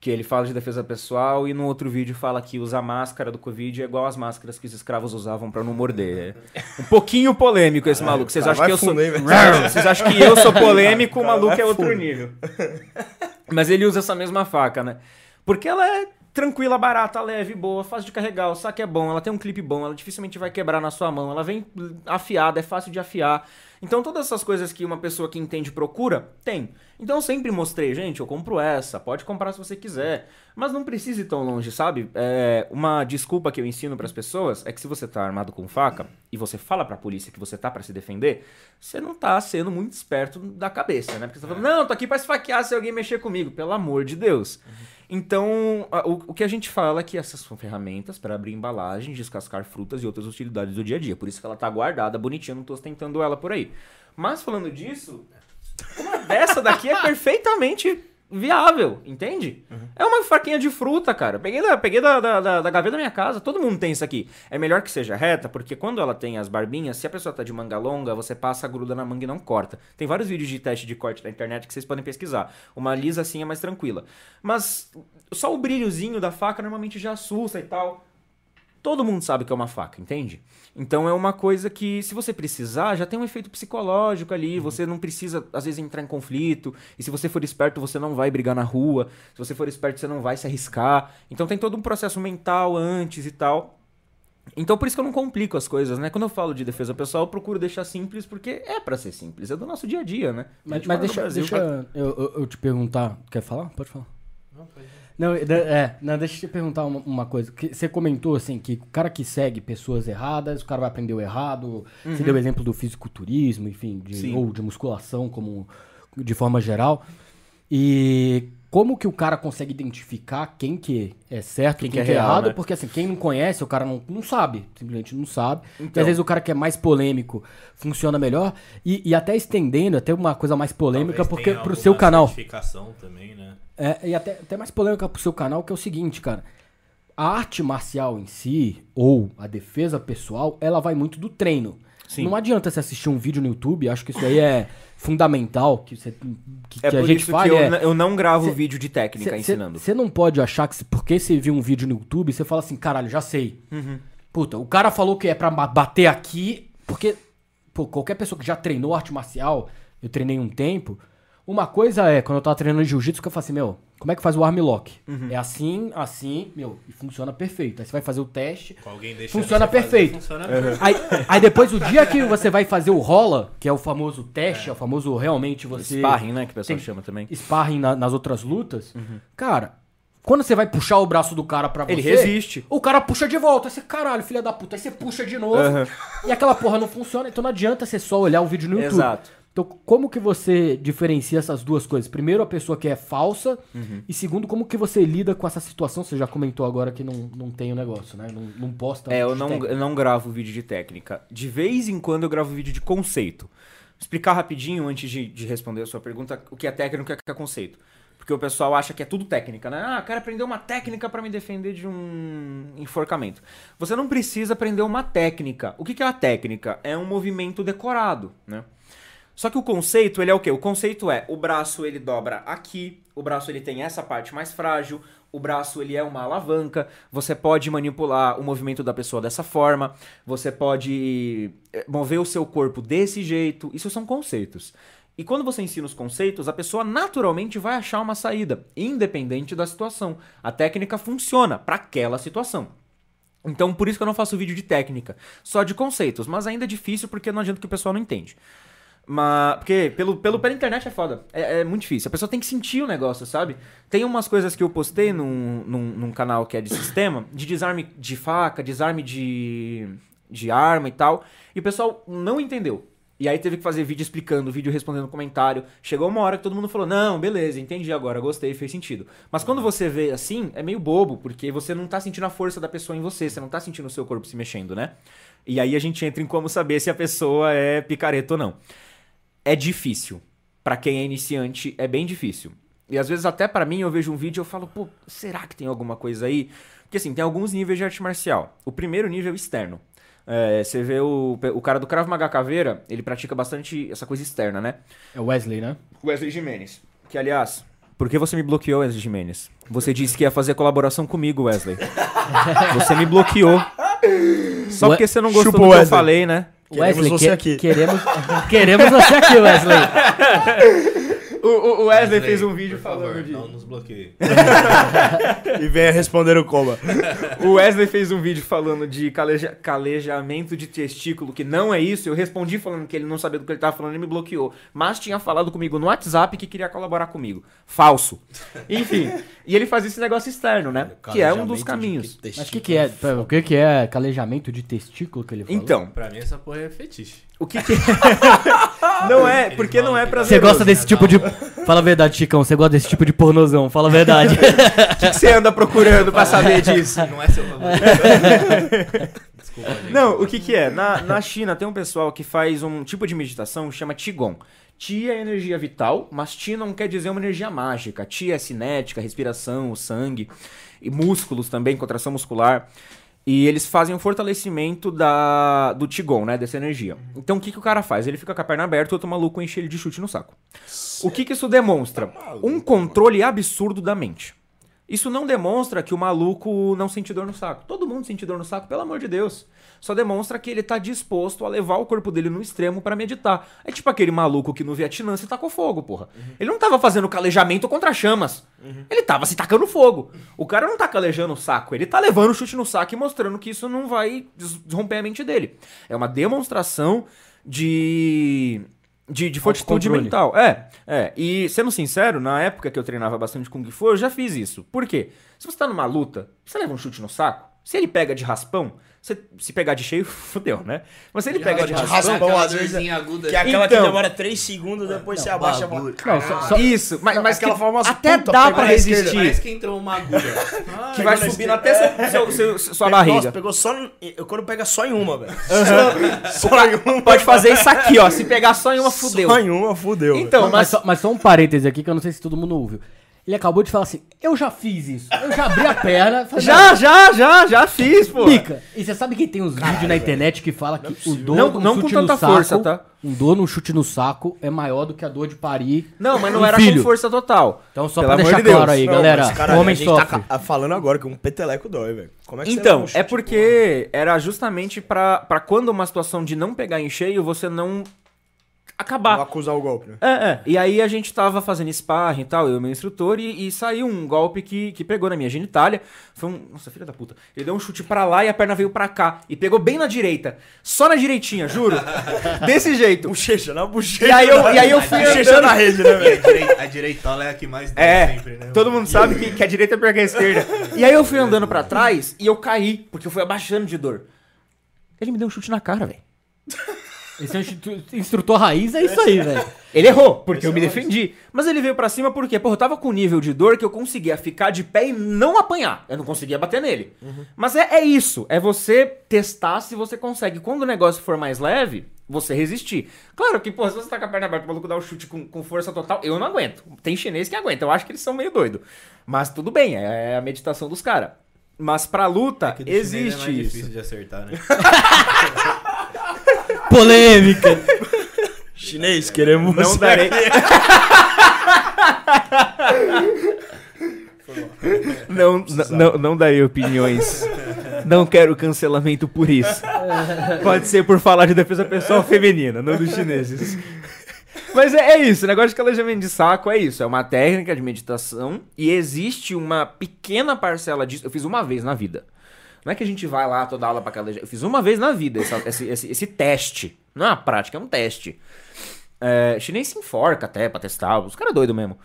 Que ele fala de defesa pessoal e no outro vídeo fala que usar máscara do Covid é igual as máscaras que os escravos usavam pra não morder. É um pouquinho polêmico esse maluco. Vocês acham que eu sou. Vocês acham que eu sou polêmico, o maluco é outro nível. Mas ele usa essa mesma faca, né? Porque ela é tranquila, barata, leve, boa, fácil de carregar, o saco é bom, ela tem um clipe bom, ela dificilmente vai quebrar na sua mão, ela vem afiada, é fácil de afiar. Então todas essas coisas que uma pessoa que entende procura, tem. Então eu sempre mostrei, gente, eu compro essa, pode comprar se você quiser, mas não precisa ir tão longe, sabe? É, uma desculpa que eu ensino pras pessoas é que se você tá armado com faca e você fala pra polícia que você tá pra se defender, você não tá sendo muito esperto da cabeça, né? Porque você tá falando, não, tô aqui pra esfaquear se alguém mexer comigo, pelo amor de Deus. Então, o que a gente fala é que essas são ferramentas para abrir embalagens, descascar frutas e outras utilidades do dia a dia. Por isso que ela tá guardada, bonitinha, não tô ostentando ela por aí. Mas falando disso, uma dessa daqui é perfeitamente viável, entende? É uma faquinha de fruta, cara. Peguei, da, peguei da, da, da, da gaveta da minha casa, todo mundo tem isso aqui. É melhor que seja reta, porque quando ela tem as barbinhas, se a pessoa tá de manga longa, você passa, gruda na manga e não corta. Tem vários vídeos de teste de corte na internet que vocês podem pesquisar. Uma lisa assim é mais tranquila. Mas só o brilhozinho da faca normalmente já assusta e tal. Todo mundo sabe que é uma faca, entende? Então é uma coisa que, se você precisar, já tem um efeito psicológico ali. Você não precisa, às vezes, entrar em conflito. E se você for esperto, você não vai brigar na rua. Se você for esperto, você não vai se arriscar. Então tem todo um processo mental antes e tal. Então por isso que eu não complico as coisas, né? Quando eu falo de defesa pessoal, eu procuro deixar simples, porque é pra ser simples. É do nosso dia a dia, né? Mas, mas deixa, deixa eu, eu- eu te perguntar. Quer falar? Pode falar. Não, pode. Não, é, não, deixa eu te perguntar uma, uma coisa. Que você comentou assim que o cara que segue pessoas erradas, o cara vai aprender o errado. Você deu o exemplo do fisiculturismo, enfim, de- Uhum. Ou de musculação como de forma geral. E como que o cara consegue identificar quem que é certo, Quem quem, que que é é, real, errado? né? Porque assim, quem não conhece, o cara não, não sabe, simplesmente não sabe. E Então. às vezes o cara que é mais polêmico funciona melhor. E, e até estendendo, até uma coisa mais polêmica, Talvez porque pro seu canal. também, né? É, e até, até mais polêmica pro seu canal, que é o seguinte, cara. A arte marcial em si, ou a defesa pessoal, ela vai muito do treino. Sim. Não adianta você assistir um vídeo no YouTube, acho que isso aí é fundamental, que, você, que, É que a por gente isso fale. que eu, é, n- eu não gravo Cê- vídeo de técnica ensinando. Você não pode achar que porque você viu um vídeo no YouTube, você fala assim, caralho, já sei. Uhum. Puta, o cara falou que é pra bater aqui, porque pô, qualquer pessoa que já treinou arte marcial, eu treinei um tempo, uma coisa é, quando eu tava treinando jiu-jitsu, que eu falo assim, meu, como é que faz o armlock? Uhum. É assim, assim, meu, e funciona perfeito. Aí você vai fazer o teste, Com alguém deixando Funciona você fazer, perfeito. Funciona Uhum. perfeito. Aí, aí depois, o dia que você vai fazer o rola, que é o famoso teste, é, o famoso realmente você. Sparring, né? Que o pessoal tem- chama também. Sparring na- nas outras lutas, cara, quando você vai puxar o braço do cara pra você. Ele resiste. O cara puxa de volta. Aí você, caralho, filha da puta. Aí você puxa de novo. Aham. E aquela porra não funciona. Então não adianta você só olhar o vídeo no YouTube. Exato. Então, como que você diferencia essas duas coisas? Primeiro, a pessoa que é falsa. Uhum. E segundo, como que você lida com essa situação? Você já comentou agora que não, não tem o negócio, né? Não, não posta. É, eu não, eu não gravo vídeo de técnica. De vez em quando eu gravo vídeo de conceito. Vou explicar rapidinho, antes de, de responder a sua pergunta, o que é técnica e o que é conceito. Porque o pessoal acha que é tudo técnica, né? Ah, quero aprender uma técnica pra me defender de um enforcamento. Você não precisa aprender uma técnica. O que que é a técnica? É um movimento decorado, né? Só que o conceito, ele é o quê? O conceito é, o braço ele dobra aqui, o braço ele tem essa parte mais frágil, o braço ele é uma alavanca, você pode manipular o movimento da pessoa dessa forma, você pode eh, mover o seu corpo desse jeito, isso são conceitos. E quando você ensina os conceitos, a pessoa naturalmente vai achar uma saída, independente da situação. A técnica funciona para aquela situação. Então, por isso que eu não faço vídeo de técnica, só de conceitos, mas ainda é difícil porque não adianta que o pessoal não entende. Mas, porque pelo, pelo, pela internet é foda. É, é muito difícil. A pessoa tem que sentir o negócio, sabe? Tem umas coisas que eu postei num, num, num canal que é de sistema, de desarme de faca, desarme de, de arma e tal. E o pessoal não entendeu. E aí teve que fazer vídeo explicando, vídeo respondendo comentário. Chegou uma hora que todo mundo falou: Não, beleza, entendi agora, gostei, fez sentido. Mas quando você vê assim, é meio bobo, porque você não tá sentindo a força da pessoa em você, você não tá sentindo o seu corpo se mexendo, né? E aí a gente entra em como saber se a pessoa é picareta ou não é difícil. Pra quem é iniciante, é bem difícil. E às vezes até pra mim eu vejo um vídeo e eu falo, pô, será que tem alguma coisa aí? Porque assim, tem alguns níveis de arte marcial. O primeiro nível é o externo. É, você vê o, o cara do Krav Maga Caveira, ele pratica bastante essa coisa externa, né? É Wesley, né? Wesley Jimenez. Que aliás, por que você me bloqueou, Wesley Jimenez? Você disse que ia fazer colaboração comigo, Wesley. você me bloqueou. Só porque você não gostou chupa do o que eu falei, né? Queremos Wesley, você que- aqui. Queremos, queremos você aqui, Wesley. O, o- o Wesley fez um Por vídeo favor, falando de... Não nos bloqueie. E venha responder o coma. O Wesley fez um vídeo falando de caleja- calejamento de testículo, que não é isso. Eu respondi falando que ele não sabia do que ele tava falando e me bloqueou. Mas tinha falado comigo no WhatsApp que queria colaborar comigo. Falso. Enfim. e ele faz esse negócio externo, né? Que é um dos caminhos. Mas o que, que é? O que, que é calejamento de testículo que ele falou? Então, Pra mim essa porra é fetiche. O que que Não é, porque não é Você prazeroso. gosta desse tipo de. Fala a verdade, Chicão. Você gosta desse tipo de pornozão. Fala a verdade. O que que você anda procurando pra saber disso? Não é seu. Desculpa, gente. Não, o que que é? Na, na China tem um pessoal que faz um tipo de meditação que chama Qigong. Ti é energia vital, mas Ti não quer dizer uma energia mágica. Ti é cinética, respiração, o sangue, e músculos também, contração muscular. E eles fazem o fortalecimento da, do Tigon, né? Dessa energia. Então o que, que o cara faz? Ele fica com a perna aberta e outro maluco enche ele de chute no saco. O que, que isso demonstra? Um controle absurdo da mente. Isso não demonstra que o maluco não sente dor no saco. Todo mundo sente dor no saco, pelo amor de Deus. Só demonstra que ele tá disposto a levar o corpo dele no extremo para meditar. É tipo aquele maluco que no Vietnã se tacou fogo, porra. Ele não tava fazendo calejamento contra chamas. Ele tava se tacando fogo. O cara não tá calejando o saco, ele tá levando o chute no saco e mostrando que isso não vai romper a mente dele. É uma demonstração de de, de fortitude mental. É, é. E sendo sincero, na época que eu treinava bastante Kung Fu, eu já fiz isso. Por quê? Se você tá numa luta, você leva um chute no saco, se ele pega de raspão, você, se pegar de cheio, fudeu, né? Mas se ele pega de raspão. raspão, Aquela às vezes, aguda. Que é aquela Então. que demora 3 segundos, depois você abaixa a. Não, só- Isso, mas, mas Aquela que famosa até dá pegou pra resistir. Parece que entrou uma agulha. que vai Pegou na subindo até seu, seu- seu- sua Pe- barriga. Nossa, pegou só. Quando pega só em uma, velho. Só, só em uma. Pode fazer isso aqui, ó. Se pegar só em uma, fudeu. Só em uma, fudeu. Então, mas, mas. só, mas só um parêntese aqui que eu não sei se todo mundo ouviu. Ele acabou de falar assim: eu já fiz isso. Eu já abri a perna. falei, Já, já, já, já fiz, pô. Pica. E você sabe que tem uns vídeos na internet que fala que o dor Não- do não com tanta no saco, força, tá? Um dor no chute no saco é maior do que a dor de parir. Não, mas não um era filho. com força total. Então só Pelo pra amor deixar de Deus. claro aí, Não, galera. mas, caralho, o homem a gente tá sofre. ca- falando agora que um peteleco dói, velho. Como é que você Então, um é porque era justamente pra, pra quando uma situação de não pegar em cheio, você não Não acabar. acusar o golpe, né? É, é. E aí a gente tava fazendo sparring e tal, eu e meu instrutor, e, e saiu um golpe que, que pegou na minha genitália. Foi um. Nossa, filha da puta. Ele deu um chute pra lá e a perna veio pra cá. E pegou bem na direita. Só na direitinha, juro. Desse jeito. Bochecha, na bochecha. E aí eu, e aí eu fui Bochecha andando. na rede, né, a, velho? a direitola é a que mais dói É, sempre, né? todo mundo sabe que, que a direita é pior que a esquerda. E aí eu fui andando pra trás e eu caí, porque eu fui abaixando de dor. Ele me deu um chute na cara, velho. Esse é o instrutor raiz, é isso aí, velho. Ele errou, porque eu me defendi. Mas ele veio pra cima porque, porra, eu tava com um nível de dor que eu conseguia ficar de pé e não apanhar. Eu não conseguia bater nele. Mas é, é isso, é você testar se você consegue. Quando o negócio for mais leve, você resistir. Claro que, pô, se você tá com a perna aberta, o maluco dá o chute com, com força total, eu não aguento. Tem chinês que aguenta, eu acho que eles são meio doidos. Mas tudo bem, é a meditação dos caras. Mas pra luta, é existe mais isso. difícil de acertar, né? Polêmica. Chinês, queremos Não você darei. Não, não, não darei opiniões. Não quero cancelamento por isso. Pode ser por falar de defesa pessoal feminina, não dos chineses. Mas é, é isso, o negócio de calejamento de saco é isso. É uma técnica de meditação e existe uma pequena parcela disso. Eu fiz uma vez na vida. Não é que a gente vai lá toda aula pra calejar. Eu fiz uma vez na vida essa- esse, esse, esse teste. Não é uma prática, é um teste. É, chinês se enforca até pra testar. Os caras doidos mesmo.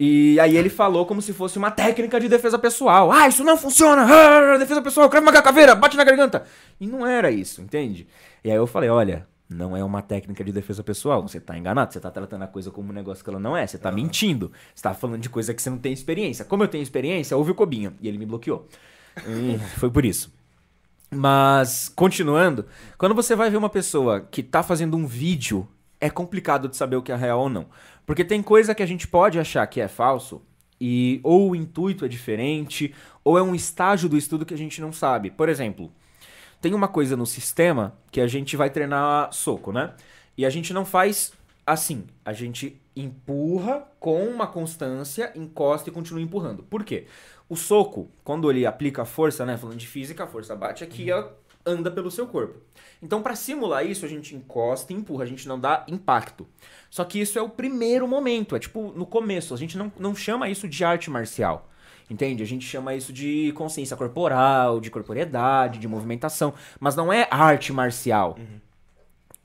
E aí ele falou como se fosse uma técnica de defesa pessoal. Ah, isso não funciona! Ah, defesa pessoal, creve uma caveira, bate na garganta. E não era isso, entende? E aí eu falei, olha, não é uma técnica de defesa pessoal. Você tá enganado, você tá tratando a coisa como um negócio que ela não é. Você tá mentindo. Você tá falando de coisa que você não tem experiência. Como eu tenho experiência, houve o Cobinha. E ele me bloqueou. E foi por isso. Mas, continuando, quando você vai ver uma pessoa que tá fazendo um vídeo, é complicado de saber o que é real ou não. Porque tem coisa que a gente pode achar que é falso, e ou o intuito é diferente, ou é um estágio do estudo que a gente não sabe. Por exemplo, tem uma coisa no sistema que a gente vai treinar soco, né? E a gente não faz assim. A gente empurra com uma constância, encosta e continua empurrando. Por quê? O soco, quando ele aplica a força, né? Falando de física, a força bate aqui e anda pelo seu corpo. Então, para simular isso, a gente encosta e empurra, a gente não dá impacto. Só que isso é o primeiro momento, é tipo no começo. A gente não, não chama isso de arte marcial. Entende? A gente chama isso de consciência corporal, de corporeidade, de movimentação. Mas não é arte marcial.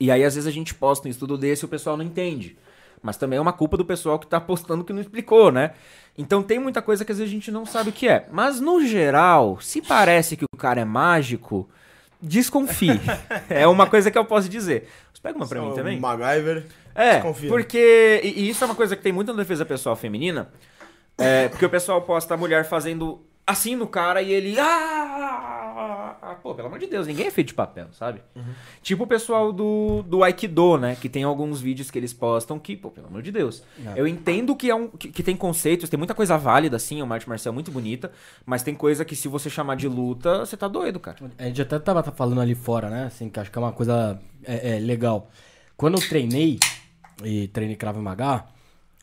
E aí, às vezes, a gente posta um estudo desse e o pessoal não entende. Mas também é uma culpa do pessoal que tá postando que não explicou, né? Então tem muita coisa que às vezes a gente não sabe o que é. Mas no geral, se parece que o cara é mágico, desconfie. é uma coisa que eu posso dizer. Você pega uma pra mim O também? MacGyver. É, Desconfia. porque. E, e isso é uma coisa que tem muito na defesa pessoal feminina. É, porque o pessoal posta a mulher fazendo assim no cara e ele. Ah! Pô, pelo amor de Deus, ninguém é feito de papel, sabe? Tipo o pessoal do, do Aikido, né? Que tem alguns vídeos que eles postam que, pô, pelo amor de Deus. Eu entendo que, é um, que, que tem conceitos, tem muita coisa válida, assim, é uma arte marcial muito bonita, mas tem coisa que se você chamar de luta, você tá doido, cara. A gente até tava falando ali fora, né? Assim, que acho que é uma coisa é, é, legal. Quando eu treinei, e treinei Krav Maga,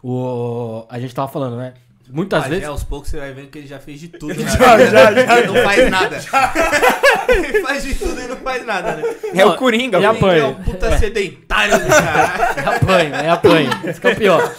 o... a gente tava falando, né? Muitas Mas vezes... é, aos poucos você vai vendo que ele já fez de tudo, né? Já, já, já. Ele não faz nada. ele faz de tudo e não faz nada, né? É Não, o Coringa, e pô. a- apanha. Ele é um puta sedentário do caralho. É apanho, é apanho. Isso que é o pior.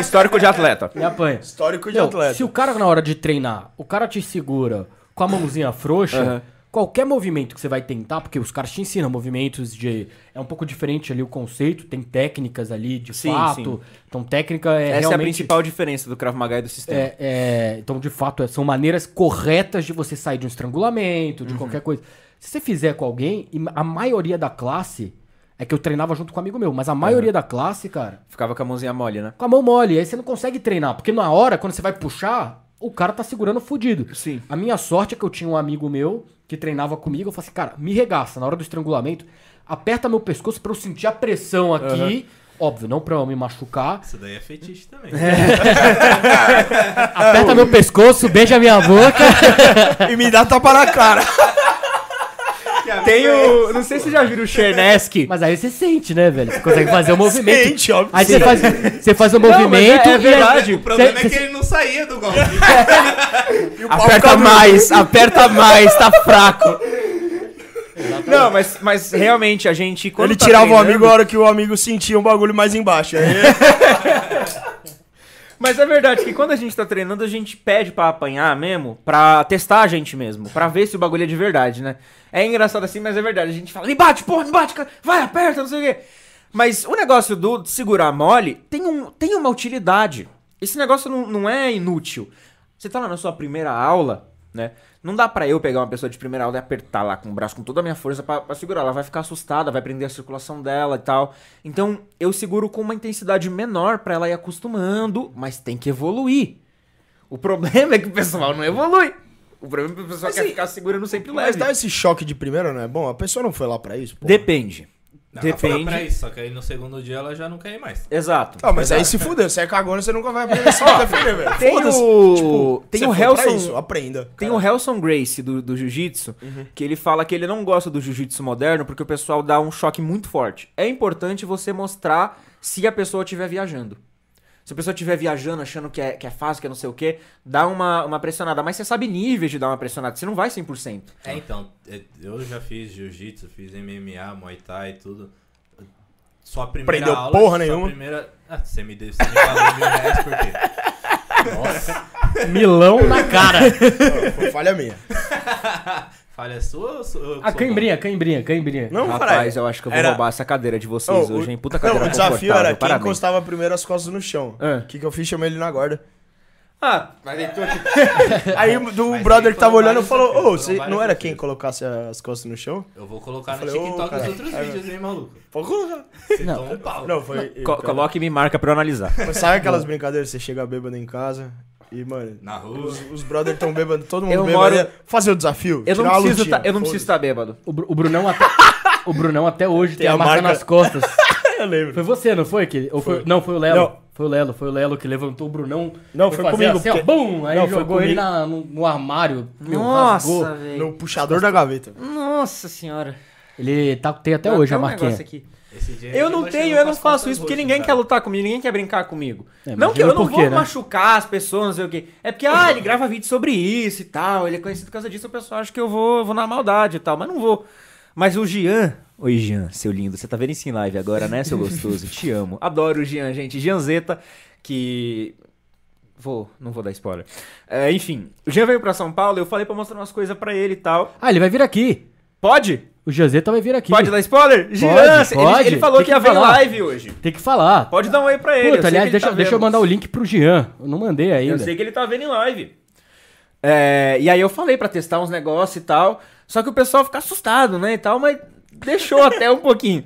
Histórico de atleta. É apanho. Histórico de Meu, atleta. Se o cara, na hora de treinar, o cara te segura com a mãozinha frouxa, Aham. Qualquer movimento que você vai tentar, porque os caras te ensinam movimentos de. É um pouco diferente ali o conceito, tem técnicas ali de Sim, fato. sim. Então, técnica é Essa é a realmente. principal diferença do Krav Maga e do sistema. É, é, então, de fato, é- são maneiras corretas de você sair de um estrangulamento, Uhum. de qualquer coisa. Se você fizer com alguém, e a maioria da classe. É que eu treinava junto com um amigo meu, mas a maioria da classe, cara, Ficava com a mãozinha mole, né? com a mão mole. Aí você não consegue treinar, porque na hora, quando você vai puxar, o cara tá segurando fudido. Sim. A minha sorte é que eu tinha um amigo meu que treinava comigo. Eu falei assim, cara, me regaça na hora do estrangulamento, aperta meu pescoço pra eu sentir a pressão aqui. Óbvio, não pra eu me machucar. Isso daí é fetiche também. Aperta meu pescoço, beija minha boca. E me dá tapa na cara. Tem o. Não sei se vocês já viram o Chernesky. Mas aí você sente, né, velho? Você consegue fazer o movimento. Sente, óbvio. Aí que você sim. faz, você faz o é- movimento. é e aí- verdade. O problema é que ele não saía do golpe. Aperta mais, aperta mais, tá fraco. Não, mas, mas realmente a gente. Quando Ele tá tirava o amigo a hora que o amigo sentia um bagulho mais embaixo. Aí, Mas é verdade que quando a gente tá treinando, a gente pede pra apanhar mesmo, pra testar a gente mesmo, pra ver se o bagulho é de verdade, né? É engraçado assim, mas é verdade. A gente fala, me bate, porra, me bate, cara, vai, aperta, não sei o quê. Mas o negócio do segurar mole tem, um, tem uma utilidade. Esse negócio não, não é inútil. Você tá lá na sua primeira aula, né? Não dá pra eu pegar uma pessoa de primeira aula e apertar lá com o braço com toda a minha força pra, pra segurar. Ela vai ficar assustada, vai prender a circulação dela e tal. Então eu seguro com uma intensidade menor pra ela ir acostumando, mas tem que evoluir. O problema é que o pessoal não evolui. O problema é que o pessoal Mas quer sim, ficar segurando sempre Mas leve. dá esse choque de primeira, não é bom? A pessoa não foi lá pra isso? pô. Depende. Não, Depende. Pra isso, só que aí no segundo dia ela já não quer ir mais. Exato. Ah, mas aí se fudeu. Você é cagona, você nunca vai aprender se defender, velho. Tem Foda-se. o- Tipo, tem o Helson- isso, aprenda. Tem o Helson Grace do, do Jiu-Jitsu, que ele fala que ele não gosta do Jiu-Jitsu moderno porque o pessoal dá um choque muito forte. É importante você mostrar se a pessoa estiver viajando. Se a pessoa estiver viajando, achando que é, que é fácil, que é não sei o quê, dá uma, uma pressionada. Mas você sabe níveis de dar uma pressionada, você não vai 100%. É, então, é, eu já fiz jiu-jitsu, fiz MMA, muay thai e tudo. Só a primeira Aprendeu aula, porra só a nenhuma. primeira... Ah, você me, deu, você me pagou mil reais por quê? Milão na cara. Foi falha minha. Falha sua ou sou eu A sou cambrinha, cambrinha, cambrinha. Não, Rapaz, eu acho que eu vou Era- roubar essa cadeira de vocês Oh, hoje, o- hein? Puta Não, cadeira o desafio era quem parabéns. encostava primeiro as costas no chão. O É. que, que eu fiz? Chamei ele na guarda. Ah, mas aí tô aqui. Aí do Mas brother que tava olhando falou: Ô, foram você não era quem colocasse as costas no chão? Eu vou colocar no falei, ô, TikTok os outros Aí, vídeos, hein, maluco? Pode colocar. Você Não. toma um pau. Não, foi. Co- coloque e me marca pra eu analisar. Mas sabe aquelas brincadeiras? Você chega bêbado em casa e, mano, Na rua. os, os brothers tão bêbados, todo mundo Eu bêbado. moro- Fazer o desafio. Eu não preciso tá, eu não preciso estar bêbado. O, o Brunão até. o Brunão até hoje tem, Tem a a marca marca- nas costas. Eu lembro. Foi você, não foi? Que, ou foi, Foi. Não, foi o Lelo. Não. Foi o Lelo, foi o Lelo que levantou o Brunão. Não, foi fazer comigo, Assim, ó, porque- bum, aí Não, foi jogou ele na- no, no armário. meu. Nossa, velho. No puxador da gaveta. Nossa senhora. Ele tá, tem até Dá hoje até a um marquinha. negócio aqui. Eu não tenho, eu não faço isso porque ninguém cara. quer lutar comigo, ninguém quer brincar comigo. É, não que eu não vou né? machucar as pessoas, não sei o quê. É porque, ah, ele grava vídeo sobre isso e tal, ele é conhecido por causa disso, o pessoal acha que eu vou, vou na maldade e tal, mas não vou. Mas o Gian. Oi, Gian, seu lindo. Você tá vendo isso em live agora, né, seu gostoso? Te amo. Adoro o Gian, gente. Gian Zeta, que. Vou, não vou dar spoiler. É, enfim, o Gian veio pra São Paulo, eu falei pra mostrar umas coisas pra ele e tal. Ah, ele vai vir aqui. Pode? O Jazeta vai vir aqui. Pode dar spoiler? Gian, Pode, ele- pode. Ele, falou Tem que ia que ver em falar. live hoje. Tem que falar. Pode dar um oi pra ele. Puta, aliás, ele deixa, tá deixa eu mandar o link pro Jean. Eu não mandei ainda. Eu sei que ele tá vendo em live. É, e aí eu falei pra testar uns negócios e tal. Só que o pessoal fica assustado, né? E tal, mas deixou até um pouquinho.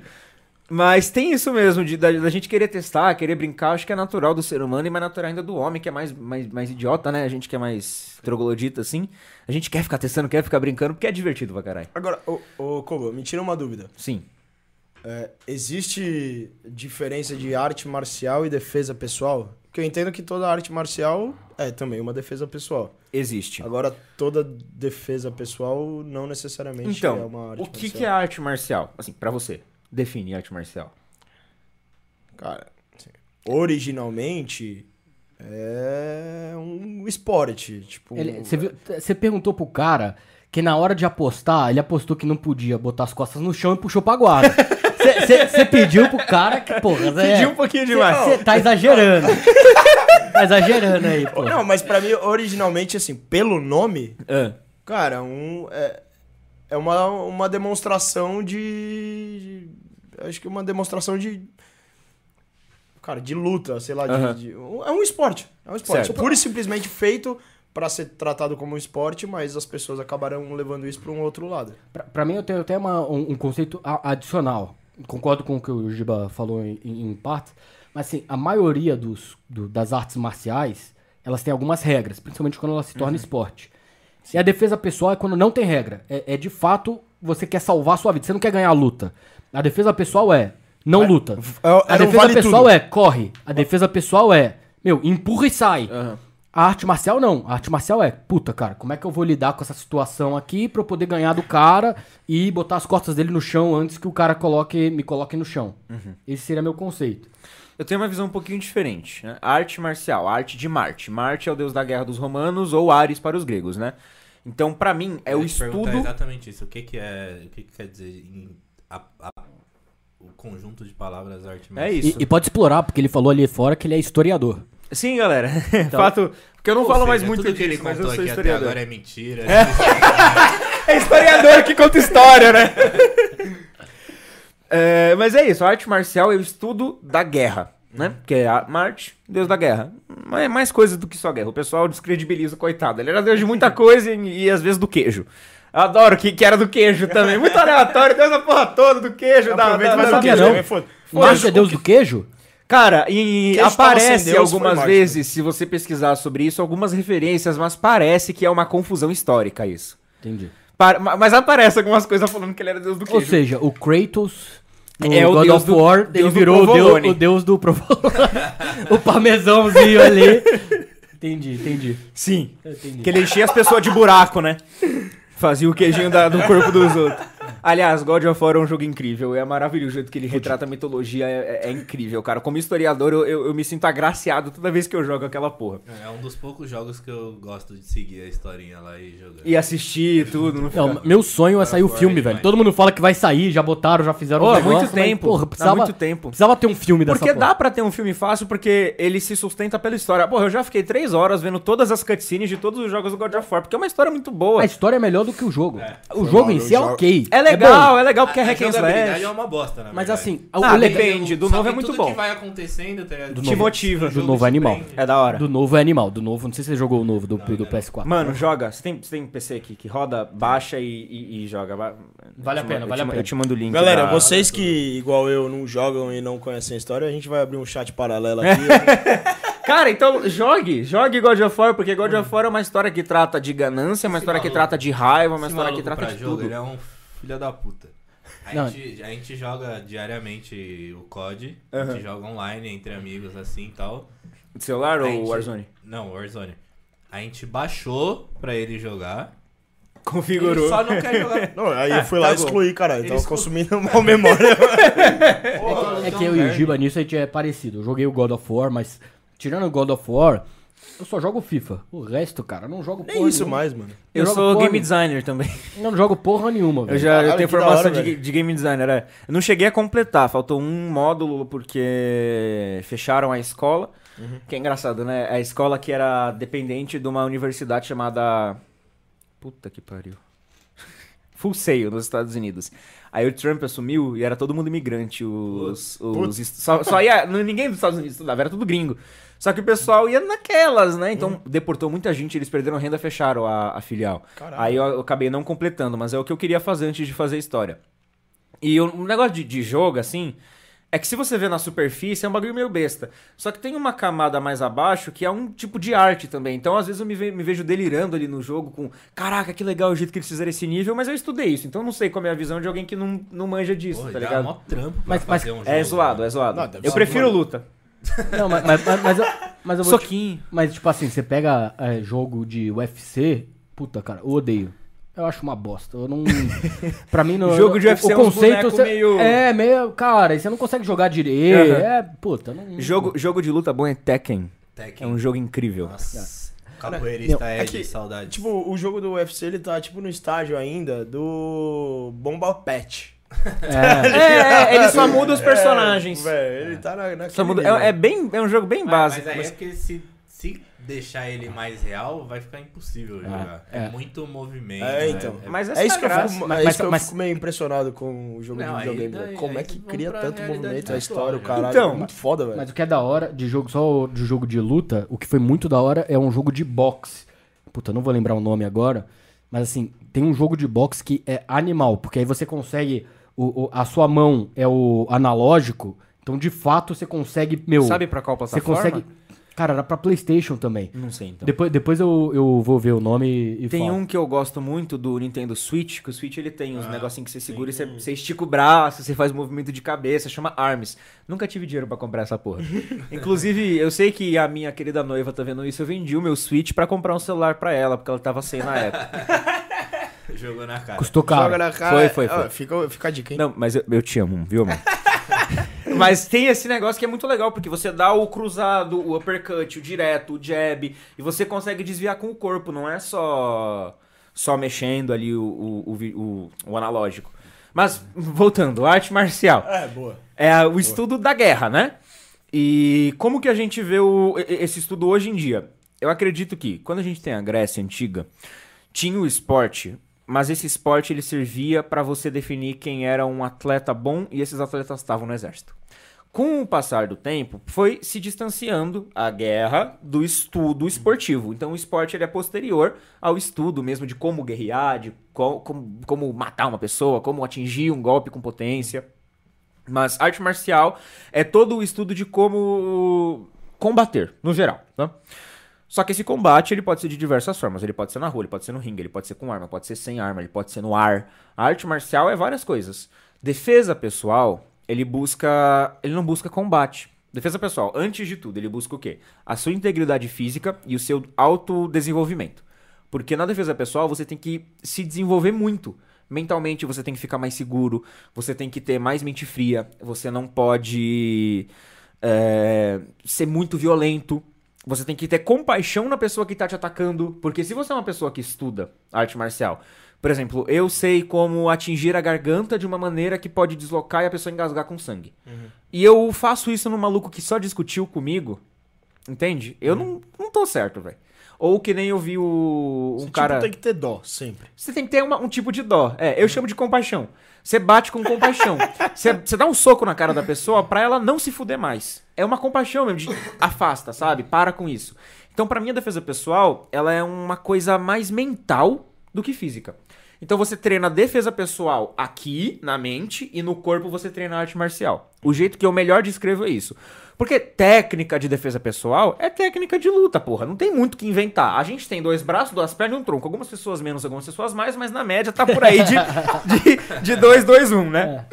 Mas tem isso mesmo, de, da, da gente querer testar, querer brincar, acho que é natural do ser humano e mais natural ainda do homem, que é mais, mais, mais idiota, né? A gente que é mais troglodita, assim. A gente quer ficar testando, quer ficar brincando, porque é divertido pra caralho. Agora, ô, ô Kogo, me tira uma dúvida. Sim. É, existe diferença de arte marcial e defesa pessoal? Porque eu entendo que toda arte marcial é também uma defesa pessoal. Existe. Agora, toda defesa pessoal não necessariamente é Então, uma arte o que, marcial. que é arte marcial? Assim, pra você. Define arte marcial. Cara, assim, originalmente é um esporte. Tipo, Você perguntou pro cara que na hora de apostar, ele apostou que não podia botar as costas no chão e puxou pra guarda. Você pediu pro cara que, porra, Zé, Pediu um pouquinho demais. Você tá exagerando. tá exagerando aí, pô. Não, mas pra mim, originalmente, assim, pelo nome, Ah, cara, um, é, é uma, uma demonstração de. Acho que uma demonstração de. Cara, de luta, sei lá. de- Aham. de- é um esporte. É um esporte. Certo. Pura e simplesmente feito pra ser tratado como um esporte, mas as pessoas acabarão levando isso pra um outro lado. Pra, pra mim, eu tenho até uma- um, um conceito a- adicional. Concordo com o que o Giba falou em, em, em partes. Mas, assim, a maioria dos, do- das artes marciais, elas têm algumas regras, principalmente quando elas se tornam esporte. E a defesa pessoal é quando não tem regra. É, é, de fato, você quer salvar a sua vida. Você não quer ganhar a luta. A defesa pessoal é, não luta. é- A um defesa vale pessoal tudo. é, corre. A defesa pessoal é, meu, empurra e sai. aham. A arte marcial não. A arte marcial é, puta, cara, como é que eu vou lidar com essa situação aqui pra eu poder ganhar do cara e botar as costas dele no chão antes que o cara coloque, me coloque no chão. Esse seria meu conceito. Eu tenho uma visão um pouquinho diferente. Né? Arte marcial, arte de Marte. Marte é o deus da guerra dos romanos ou Ares para os gregos, né? Então, pra mim, é Eu o ia te perguntar estudo. exatamente isso. O que, que é. O que, que quer dizer em a- a- o conjunto de palavras arte É marcial? isso. E, e pode explorar, porque ele falou ali fora que ele é historiador. Sim, galera. Fato. Porque eu não falo seja, mais muito que ele mas eu contou sou aqui até historiador. agora é mentira. É historiador que conta história, né? É, mas é isso, a arte marcial é o estudo da guerra, né? Que é a Marte, deus da guerra. Mas é mais coisa do que só guerra. O pessoal descredibiliza o coitado. Ele era deus de muita coisa e, e às vezes do queijo. Adoro que, que era do queijo também. Muito aleatório, deus da porra toda do queijo. Da, da, mais da- um que queijo, não. Marte é deus do queijo? Cara, e Queijo aparece Deus, algumas vezes, se você pesquisar sobre isso, algumas referências, mas parece que é uma confusão histórica isso. Entendi. Mas aparece algumas coisas falando que ele era deus do Ou queijo. seja, o Kratos... No É o God deus of do- War, deus ele virou o deus, o deus do provolone. o parmesãozinho ali. Entendi, entendi. Sim. entendi. Que ele enchia as pessoas de buraco, né? Fazia o queijinho da- do corpo dos outros. Aliás, God of War é um jogo incrível. É maravilhoso o jeito que ele retrata a mitologia. É, é- é incrível, cara. Como historiador, eu, eu- eu me sinto agraciado toda vez que eu jogo aquela porra. É um dos poucos jogos que eu gosto de seguir a historinha lá e jogar. E assistir tudo. Não Não, meu sonho é sair o filme, é velho. Todo mundo fala que vai sair, já botaram, já fizeram Pô, um negócio, muito mas, tempo. porra, Há precisava, muito tempo. precisava ter um filme dessa Porque porra. dá pra ter um filme fácil, porque ele se sustenta pela história. Porra, eu já fiquei três horas vendo todas as cutscenes de todos os jogos do God of War, porque é uma história muito boa. A história é melhor do que o jogo. o Foi jogo mal, em si é jogo- ok. É bom. legal, é, legal porque é a hack and slash. é uma bosta, na Mas verdade. assim, Ah, o legal depende. do novo é muito tudo bom. que vai acontecendo, tá ligado? Do Te novo. motiva. Do jogo novo te animal. É da hora. do novo é animal. Do novo, não sei se você jogou o novo do, do PS4. Mano, joga. Você tem, você tem PC aqui que roda, baixa e, e- e joga. Va- Vale a pena, vale a pena. Eu te mando o link. Galera, da- vocês que, igual eu, não jogam e não conhecem a história, a gente vai abrir um chat paralelo aqui. Cara, então jogue. Jogue God of War, porque God of War é uma história que trata de ganância, uma história que trata de raiva, uma Esse história que trata de jogo, tudo. Ele é um filho da puta. A, Não. gente, a gente joga diariamente o COD, a Aham. gente joga online entre amigos assim e tal. De celular A ou gente- Warzone? Não, Warzone. A gente baixou pra ele jogar. Configurou. Ele só não quer jogar. não, aí eu fui lá tá e excluí, caralho. Ele Tava exclu- consumindo mal memória. É que eu e o Giba nisso a gente é parecido. Eu joguei o God of War, mas tirando o God of War, eu só jogo FIFA. O resto, cara, eu não jogo porra Nem isso nenhuma. mais, mano. Eu jogo sou porra game nenhuma. designer também. Eu não jogo porra nenhuma, Eu velho. já eu Caralho, tenho que da formação hora, de, de game designer. É. Eu não cheguei a completar, faltou um módulo porque fecharam a escola. Uhum. Que é engraçado, né? A escola que era dependente de uma universidade chamada. Puta que pariu. Full Sail, nos Estados Unidos. Aí o Trump assumiu e era todo mundo imigrante. Os, os, est- só, só ia. Ninguém dos Estados Unidos estudava, era tudo gringo. Só que o pessoal ia naquelas, né? Então deportou muita gente, eles perderam renda, fecharam a, a filial. Caralho. Aí eu, eu acabei não completando, mas é o que eu queria fazer antes de fazer a história. E o um negócio de, de jogo, assim, É que se você vê na superfície, é um bagulho meio besta. Só que tem uma camada mais abaixo que é um tipo de arte também. Então, às vezes, eu me, ve- me vejo delirando ali no jogo com caraca, que legal o jeito que eles fizeram esse nível, mas eu estudei isso. Então, não sei como é a visão de alguém que não, não manja disso, Pô, tá ligado? mó trampo pra Mas- mas- fazer um jogo. É zoado, é zoado. Não, eu prefiro mano. luta. Não, mas, mas, mas, mas eu, mas eu vou. te- Soquinho. Mas, tipo assim, você pega é, jogo de UFC, puta, cara, eu odeio. Eu acho uma bosta. Eu não. Pra mim, não. Jogo de UFC é uns boneco cê- meio- É, meio. Cara, e você não consegue jogar direito. Aham. É, puta, não. Jogo, jogo de luta bom é Tekken. Tekken. É um jogo incrível. Nossa. Capoeirista Não, é, é de que, saudade. Tipo, o jogo do UFC, ele tá, tipo, no estágio ainda do Bomba Pet. É. É, é, ele só muda os personagens. É, ele tá na, é, é bem, é um jogo bem Mas- básico. Mas aí mas- é porque se, se deixar ele mais real, vai ficar impossível jogar. É, é. muito movimento. É, né? então. Mas essa É isso é que eu fico, Mas- é isso que eu mas- fico meio impressionado com o jogo Não, de videogame. daí-. Como é que cria tanto movimento, a história, o já. caralho. Então, é muito foda, velho. Mas o que é da hora de jogo, só de jogo de luta, o que foi muito da hora é um jogo de boxe. Puta, eu não vou lembrar o nome agora. Mas assim, tem um jogo de boxe que é animal, porque aí você consegue. o- o- a sua mão é o analógico, então de fato você consegue. Meu, Sabe pra qual você plataforma? consegue. Cara, era pra PlayStation também. Não sei, então. Depois, depois eu, eu vou ver o nome e Tem falo. um que eu gosto muito do Nintendo Switch, que o Switch ele tem uns Ah, negocinhos que você segura sim. e você, você estica o braço, você faz movimento de cabeça, chama ARMS. Nunca tive dinheiro pra comprar essa porra. Inclusive, eu sei que a minha querida noiva tá vendo isso, eu vendi o meu Switch pra comprar um celular pra ela, porque ela tava sem na época. Jogou na cara. Custou caro. Joga na cara. Foi, foi, foi. Ó, fica, fica a dica, hein? Não, mas eu, eu te amo, viu, amor? Mas tem esse negócio que é muito legal, porque você dá o cruzado, o uppercut, o direto, o jab, e você consegue desviar com o corpo, não é só só mexendo ali o, o, o o- analógico. Mas, voltando, arte marcial. É, boa. É o estudo da guerra, né? E como que a gente vê o- esse estudo hoje em dia? Eu acredito que quando a gente tem a Grécia antiga, tinha o esporte, mas esse esporte ele servia para você definir quem era um atleta bom e esses atletas estavam no exército. Com o passar do tempo, foi se distanciando a guerra do estudo esportivo. Então, o esporte ele é posterior ao estudo mesmo de como guerrear, de co- como, como matar uma pessoa, como atingir um golpe com potência. Mas arte marcial é todo o estudo de como combater, no geral. Tá? Só que esse combate ele pode ser de diversas formas. Ele pode ser na rua, ele pode ser no ringue, ele pode ser com arma, pode ser sem arma, ele pode ser no ar. A arte marcial é várias coisas. Defesa pessoal, ele busca. Ele não busca combate. Defesa pessoal, antes de tudo, ele busca o quê? A sua integridade física e o seu autodesenvolvimento. Porque na defesa pessoal você tem que se desenvolver muito. Mentalmente você tem que ficar mais seguro, você tem que ter mais mente fria, você não pode é, ser muito violento. Você tem que ter compaixão na pessoa que tá te atacando. Porque se você é uma pessoa que estuda arte marcial, por exemplo, eu sei como atingir a garganta de uma maneira que pode deslocar e a pessoa engasgar com sangue. E eu faço isso num maluco que só discutiu comigo. Entende? Eu não, não tô certo, velho. Ou que nem eu vi o, um Esse cara. tipo tem que ter dó, sempre. Você tem que ter uma- um tipo de dó. É, eu chamo de compaixão. Você bate com compaixão. Você, dá um soco na cara da pessoa pra ela não se fuder mais. É uma compaixão mesmo, de afasta, sabe? Para com isso. Então, pra mim, a defesa pessoal, ela é uma coisa mais mental do que física. Então, você treina a defesa pessoal aqui, na mente, e no corpo você treina a arte marcial. O jeito que eu melhor descrevo é isso. Porque técnica de defesa pessoal é técnica de luta, porra. Não tem muito o que inventar. A gente tem dois braços, duas pernas e um tronco. Algumas pessoas menos, algumas pessoas mais, mas na média tá por aí de 2, de, dois, dois, um, né?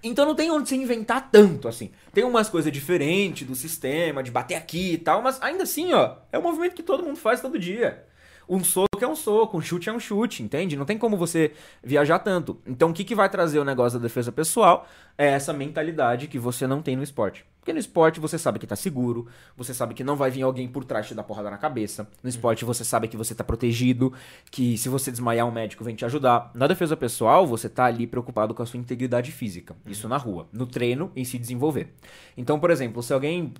Então não tem onde se inventar tanto, assim. Tem umas coisas diferentes do sistema, de bater aqui e tal, mas ainda assim, ó, é um movimento que todo mundo faz todo dia. Um soco é um soco, um chute é um chute, entende? Não tem como você viajar tanto. Então o que, que vai trazer o negócio da defesa pessoal é essa mentalidade que você não tem no esporte. Porque no esporte você sabe que tá seguro, você sabe que não vai vir alguém por trás te dar porrada na cabeça. No esporte você sabe que você tá protegido, que se você desmaiar um médico vem te ajudar. Na defesa pessoal você tá ali preocupado com a sua integridade física. Isso na rua, no treino em se desenvolver. Então, por exemplo, se alguém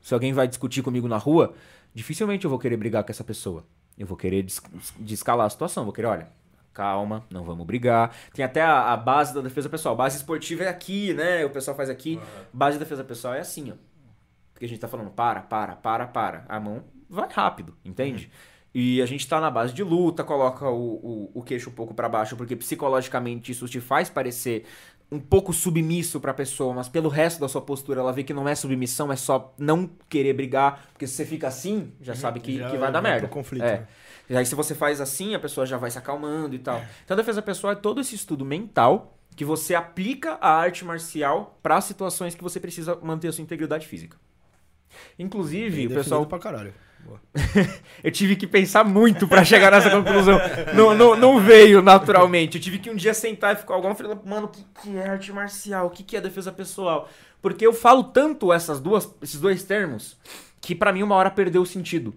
se alguém vai discutir comigo na rua, dificilmente eu vou querer brigar com essa pessoa. Eu vou querer des- descalar a situação, vou querer, olha, calma, não vamos brigar. Tem até a, a base da defesa pessoal. Base esportiva é aqui, né? O pessoal faz aqui. Base de defesa pessoal é assim, ó. Porque a gente tá falando para, para, para, para. A mão vai rápido, entende? E a gente tá na base de luta, coloca o, o, o queixo um pouco pra baixo, porque psicologicamente isso te faz parecer um pouco submisso pra pessoa, mas pelo resto da sua postura ela vê que não é submissão, é só não querer brigar, porque se você fica assim, já sabe que, Já que vai dar merda. conflito, É. né? E aí se você faz assim, a pessoa já vai se acalmando e tal. Então a defesa pessoal é todo esse estudo mental que você aplica a arte marcial pra situações que você precisa manter a sua integridade física. Inclusive, Bem o pessoal pra caralho. Eu tive que pensar muito pra chegar nessa conclusão. Não, não, não veio naturalmente. Eu tive que um dia sentar e ficar alguma falei, mano, o que, que é arte marcial? O que, que é defesa pessoal? Porque eu falo tanto essas duas, esses dois termos que pra mim uma hora perdeu o sentido.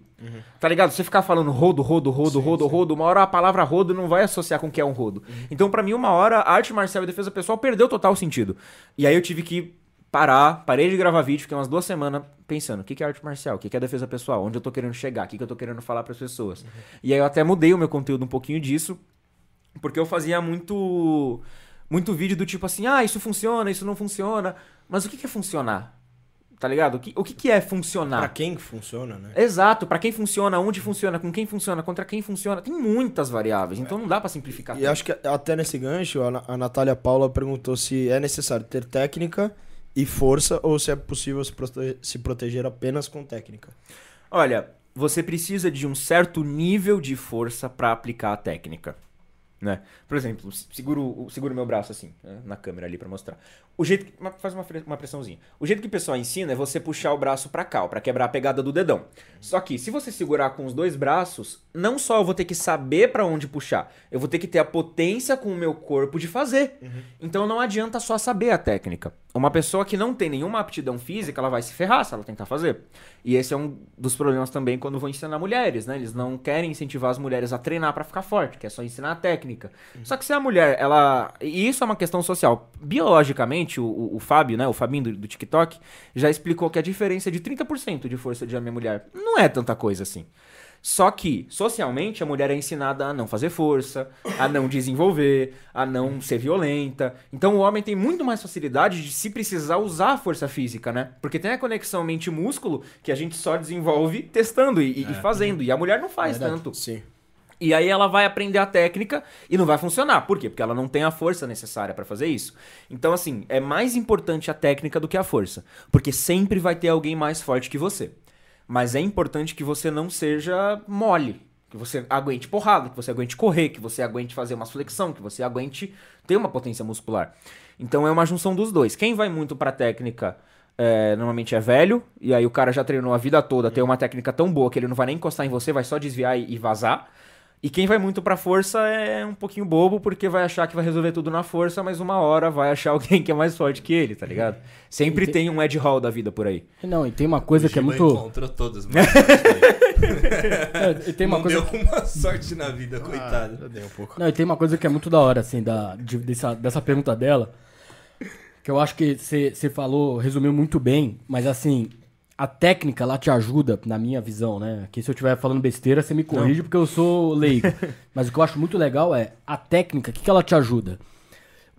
Tá ligado? Você ficar falando rodo, rodo, rodo, rodo, rodo, uma hora a palavra rodo não vai associar com o que é um rodo. Então pra mim uma hora a arte marcial e defesa pessoal perdeu total sentido. E aí eu tive que parar, parei de gravar vídeo, fiquei umas duas semanas pensando, o que é arte marcial, o que é defesa pessoal, onde eu tô querendo chegar, o que eu tô querendo falar pras pessoas. E aí eu até mudei o meu conteúdo um pouquinho disso, porque eu fazia muito muito vídeo do tipo assim, ah, isso funciona, isso não funciona, mas o que é funcionar? Tá ligado? O que, o que é funcionar? Pra quem funciona, né? Exato, pra quem funciona, onde funciona, com quem funciona, contra quem funciona, tem muitas variáveis, então não dá pra simplificar. E acho que até nesse gancho, a, a Natália Paula perguntou se é necessário ter técnica e força ou se é possível se, prote- se proteger apenas com técnica. Olha, você precisa de um certo nível de força pra aplicar a técnica. Né? Por exemplo, seguro, seguro meu braço assim, né, na câmera ali pra mostrar. O jeito que, faz uma, uma pressãozinha. O jeito que o pessoal ensina é você puxar o braço pra cá, ó, pra quebrar a pegada do dedão. Só que se você segurar com os dois braços, não só eu vou ter que saber pra onde puxar, eu vou ter que ter a potência com o meu corpo de fazer. Então não adianta só saber a técnica. Uma pessoa que não tem nenhuma aptidão física, ela vai se ferrar se ela tentar fazer. E esse é um dos problemas também quando vou ensinar mulheres, né? Eles não querem incentivar as mulheres a treinar pra ficar forte, que é só ensinar a técnica. Só que se a mulher, ela. E isso é uma questão social. Biologicamente, o, o, o Fábio, né? O Fabinho do, do TikTok, já explicou que a diferença é de 30% de força de homem e mulher não é tanta coisa assim. Só que, socialmente, a mulher é ensinada a não fazer força, a não desenvolver, a não ser violenta. Então o homem tem muito mais facilidade de se precisar usar a força física, né? Porque tem a conexão mente-músculo que a gente só desenvolve testando e, e fazendo. E a mulher não faz Verdade. tanto. Sim. E aí ela vai aprender a técnica e não vai funcionar. Por quê? Porque ela não tem a força necessária pra fazer isso. Então, assim, é mais importante a técnica do que a força. Porque sempre vai ter alguém mais forte que você. Mas é importante que você não seja mole. Que você aguente porrada, que você aguente correr, que você aguente fazer uma flexão, que você aguente ter uma potência muscular. Então é uma junção dos dois. Quem vai muito pra técnica é, normalmente é velho, e aí o cara já treinou a vida toda, tem uma técnica tão boa que ele não vai nem encostar em você, vai só desviar e vazar. E quem vai muito pra força é um pouquinho bobo, porque vai achar que vai resolver tudo na força, mas uma hora vai achar alguém que é mais forte que ele, tá ligado? Sempre tem- tem um Ed Hall da vida por aí. Não, e tem uma coisa O que é muito. encontrou todas. Mas não É, e tem uma coisa. deu uma sorte na vida, coitado. Ah, dei um pouco. Não, e tem uma coisa que é muito da hora, assim, da, de- dessa, dessa pergunta dela. Que eu acho que você falou, resumiu muito bem, mas assim, a técnica ela te ajuda, na minha visão, né? Aqui se eu estiver falando besteira, você me corrige porque eu sou leigo. mas o que eu acho muito legal é a técnica, o que, que ela te ajuda?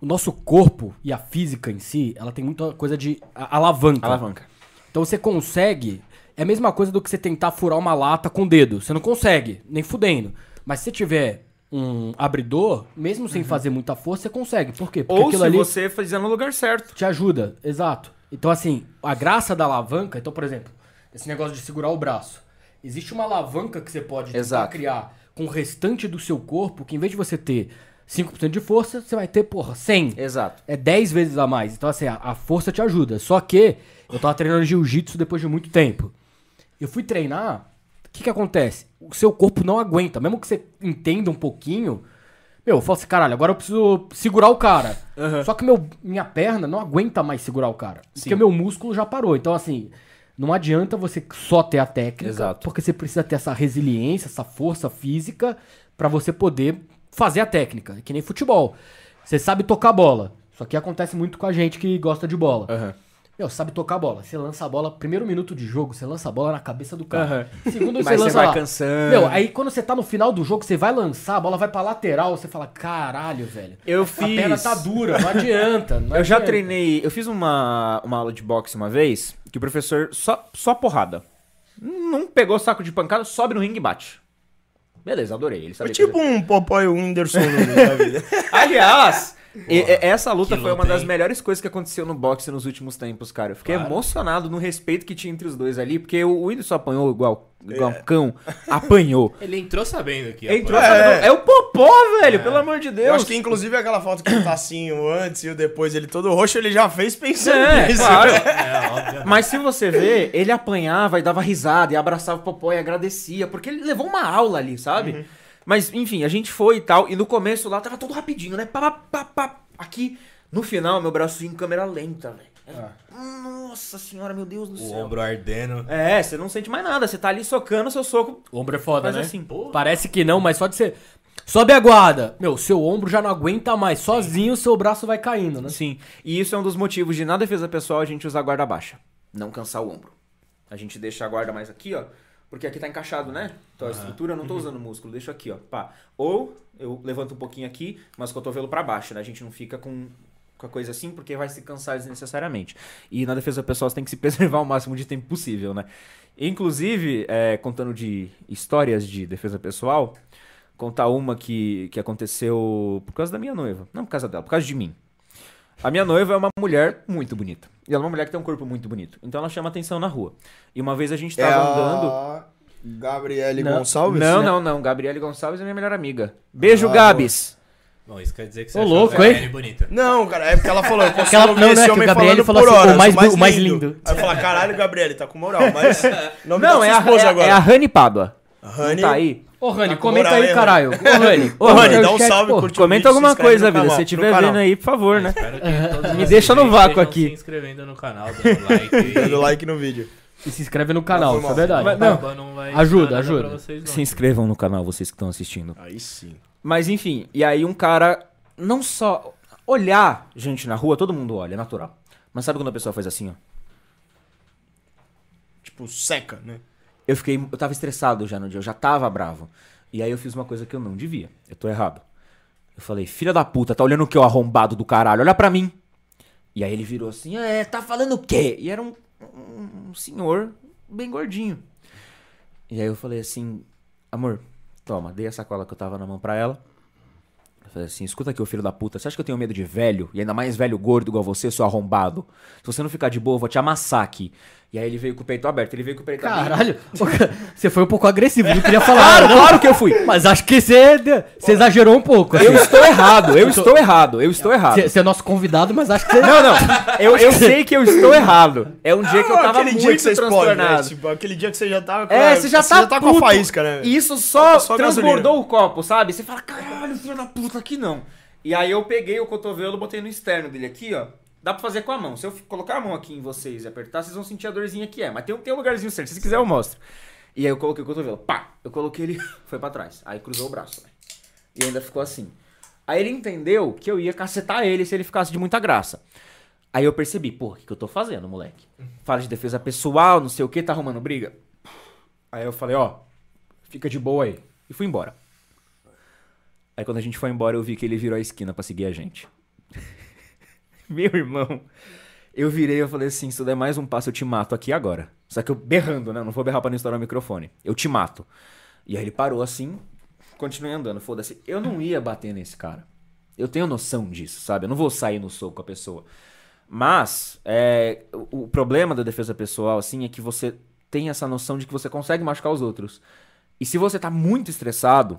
O nosso corpo e a física em si, ela tem muita coisa de alavanca. Alavanca. Então você consegue. É a mesma coisa do que você tentar furar uma lata com o dedo. Você não consegue, nem fudendo. Mas se você tiver um abridor, mesmo sem fazer muita força, você consegue. Por quê? Porque Ou se ali você fizer no lugar certo. te ajuda. Exato. Então, assim, a graça da alavanca. Então, por exemplo, esse negócio de segurar o braço. Existe uma alavanca que você pode criar com o restante do seu corpo, que em vez de você ter 5% de força, você vai ter, porra, 100. Exato. É 10 vezes a mais. Então, assim, a, a força te ajuda. Só que eu tava treinando jiu-jitsu depois de muito tempo. Eu fui treinar, o que que acontece? O seu corpo não aguenta. Mesmo que você entenda um pouquinho, meu, eu falo assim, caralho, agora eu preciso segurar o cara. Só que meu, minha perna não aguenta mais segurar o cara. Porque meu músculo já parou. Então, assim, não adianta você só ter a técnica, Exato. porque você precisa ter essa resiliência, essa força física pra você poder fazer a técnica. É que nem futebol. Você sabe tocar bola. Só que acontece muito com a gente que gosta de bola. Aham. Meu, sabe tocar a bola. Você lança a bola, primeiro minuto de jogo, você lança a bola na cabeça do cara. Aham. Segundo, Mas você você lança vai lá. cansando. Meu, aí quando você tá no final do jogo, você vai lançar, a bola vai pra lateral, você fala, caralho, velho. Eu A fiz. perna tá dura, não adianta. não Eu já adianta." treinei. Eu fiz uma, uma aula de boxe uma vez que o professor só, só porrada. Não pegou saco de pancada, sobe no ringue e bate. Beleza, adorei. Ele sabia tipo um Popeye Whindersson da vida. Aliás, e- essa luta que foi uma luta, das hein? melhores coisas que aconteceu no boxe nos últimos tempos, cara. Eu fiquei Claro. emocionado no respeito que tinha entre os dois ali, porque o Whindersson apanhou igual, igual um cão. Apanhou. Ele entrou sabendo que Entrou, apanhar. sabe, é. o Popó, velho, pelo amor de Deus. Eu acho que inclusive aquela foto que ele tá assim, o antes e o depois, ele todo roxo, ele já fez pensando É, nisso. claro. É, óbvio. Mas se você vê, ele apanhava e dava risada e abraçava o Popó e agradecia, porque ele levou uma aula ali, sabe? Uhum. Mas, enfim, a gente foi e tal, e no começo lá tava tudo rapidinho, né? Pá, pá, pá, pá. Aqui, no final, meu braço ia em câmera lenta, velho. Era- Nossa senhora, meu Deus do O céu. ombro ardendo. É, você não sente mais nada, você tá ali socando, seu soco O ombro é foda, né? assim. Parece que não, mas só de ser. Sobe a guarda. Meu, seu ombro já não aguenta mais. Sozinho seu braço vai caindo, né? Sim, e isso é um dos motivos de na defesa pessoal a gente usar guarda baixa. Não cansar o ombro. A gente deixa a guarda mais aqui, ó. Porque aqui tá encaixado, né? Então a estrutura eu não tô usando músculo, deixo aqui, ó. Pá. Ou eu levanto um pouquinho aqui, mas o cotovelo pra baixo, né? A gente não fica com, com a coisa assim, porque vai se cansar desnecessariamente. E na defesa pessoal você tem que se preservar o máximo de tempo possível, né? Inclusive, é, contando de histórias de defesa pessoal, contar uma que, que aconteceu por causa da minha noiva. Não por causa dela, por causa de mim. A minha noiva é uma mulher muito bonita. E ela é uma mulher que tem um corpo muito bonito. Então ela chama atenção na rua. E uma vez a gente É tava andando. a Gabriele Não, Gonçalves? Não, né? não, não. Gabriele Gonçalves é minha melhor amiga. Beijo, Ah, Gabs. Bom, isso quer dizer que você Ô, louco, a hein? Bonita. Não, cara, é porque ela falou, eu consigo ouvir não, esse não é que o homem Gabriele falou por assim, horas, o mais- o mais lindo. Aí eu falo, caralho, Gabriele, tá com moral, mas... Nome Não, da é sua a, esposa é, agora. é a Rani Pádua. Rani. Tá aí? Ô, Rani, Tá com comenta moral, aí, caralho. Ô, Rani. Ô, Rani, dá um salve, pô, curte o Comenta alguma coisa, vida. canal, Se estiver vendo aí, por favor, né? Me deixa no vácuo aqui. se inscrevendo no canal, dando like. Dando like no vídeo. E se inscreve no canal, isso é verdade. Mas Não. não, não vai Ajuda, ajuda. vocês, não. Se inscrevam no canal, vocês que estão assistindo. Aí sim. Mas enfim, e aí um cara, não só olhar gente na rua, todo mundo olha, é natural. Mas sabe quando a pessoa faz assim, ó? Tipo, seca, né? Eu fiquei, eu tava estressado já no dia, eu já tava bravo. E aí eu fiz uma coisa que eu não devia. Eu tô errado. Eu falei, filha da puta, tá olhando o que, o arrombado do caralho? Olha pra mim. E aí ele virou assim, é, tá falando o quê? E era um, um, um senhor bem gordinho. E aí eu falei assim, amor, toma, dei a sacola que eu tava na mão pra ela. Eu falei assim, escuta aqui, ô filho da puta, você acha que eu tenho medo de velho? E ainda mais velho gordo igual você, seu arrombado? Se você não ficar de boa, eu vou te amassar aqui. E aí ele veio com o peito aberto, ele veio com o peito aberto. Caralho, você foi um pouco agressivo, não queria falar. Claro, não. claro que eu fui. Mas acho que você, você exagerou um pouco. Eu assim. estou errado, eu estou errado, eu estou errado. Você, é nosso convidado, mas acho que você. Não, não, eu, eu sei que eu estou errado. É um dia que eu Ah, tava aquele muito dia que você explode, né? transtornado. Tipo, aquele dia que você já tava com É, a- você já tá, com a faísca, né? E isso só, Só transbordou o copo, sabe? Você fala, caralho, filho da puta, aqui não. E aí eu peguei o cotovelo, botei no externo dele aqui, ó. Dá pra fazer com a mão. Se eu colocar a mão aqui em vocês e apertar, vocês vão sentir a dorzinha que é. Mas tem, tem um lugarzinho certo. Se você quiser, eu mostro. E aí eu coloquei o cotovelo. Pá! Eu coloquei ele, foi pra trás. Aí cruzou o braço, né? E ainda ficou assim. Aí ele entendeu que eu ia cacetar ele se ele ficasse de muita graça. Aí eu percebi, pô, o que, que eu tô fazendo, moleque? Fala de defesa pessoal, não sei o que, tá arrumando briga. Aí eu falei, ó, fica de boa aí. E fui embora. Aí quando a gente foi embora, eu vi que ele virou a esquina pra seguir a gente. Meu irmão, eu virei e falei assim, se tu der mais um passo, eu te mato aqui agora. Só que eu berrando, né? Não vou berrar pra não estourar o microfone. Eu te mato. E aí ele parou assim, continuei andando, foda-se. Eu não ia bater nesse cara. Eu tenho noção disso, sabe? Eu não vou sair no soco com a pessoa. Mas, é, o, o problema da defesa pessoal, assim, é que você tem essa noção de que você consegue machucar os outros. E se você tá muito estressado,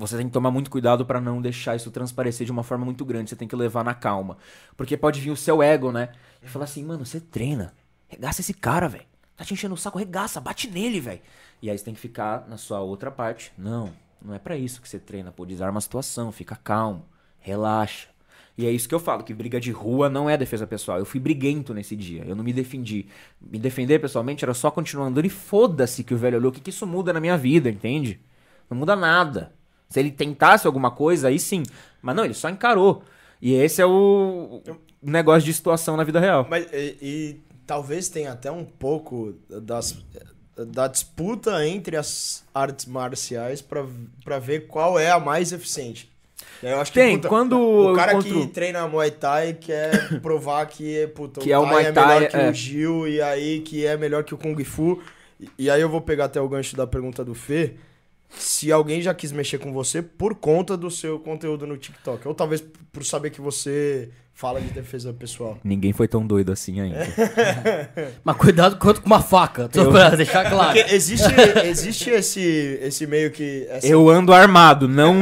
você tem que tomar muito cuidado pra não deixar isso transparecer de uma forma muito grande. Você tem que levar na calma. Porque pode vir o seu ego, né? E falar assim, mano, você treina. Regaça esse cara, velho. Tá te enchendo o saco, regaça, bate nele, velho. E aí você tem que ficar na sua outra parte. Não, não é pra isso que você treina, pô. Desarma a situação, fica calmo, relaxa. E é isso que eu falo, que briga de rua não é defesa pessoal. Eu fui briguento nesse dia, eu não me defendi. Me defender pessoalmente era só continuar andando e foda-se que o velho olhou. O que, que isso muda na minha vida, entende? Não muda nada. Se ele tentasse alguma coisa, aí sim. Mas não, ele só encarou. E esse é o o negócio de situação na vida real. Mas, e, e talvez tenha até um pouco das, da disputa entre as artes marciais pra ver qual é a mais eficiente. Eu acho que, Tem, puta, quando o cara encontro- que treina Muay Thai quer provar que, puta, Que é o Muay é Thai, melhor que é. o Gil e aí que é melhor que o Kung Fu. E, e aí eu vou pegar até o gancho da pergunta do Fê, se alguém já quis mexer com você por conta do seu conteúdo no TikTok. Ou talvez por saber que você fala de defesa pessoal. Ninguém foi tão doido assim ainda. Mas cuidado quanto com uma faca, só pra deixar claro. Porque existe, existe esse, esse meio que. essa- Eu ando armado, não.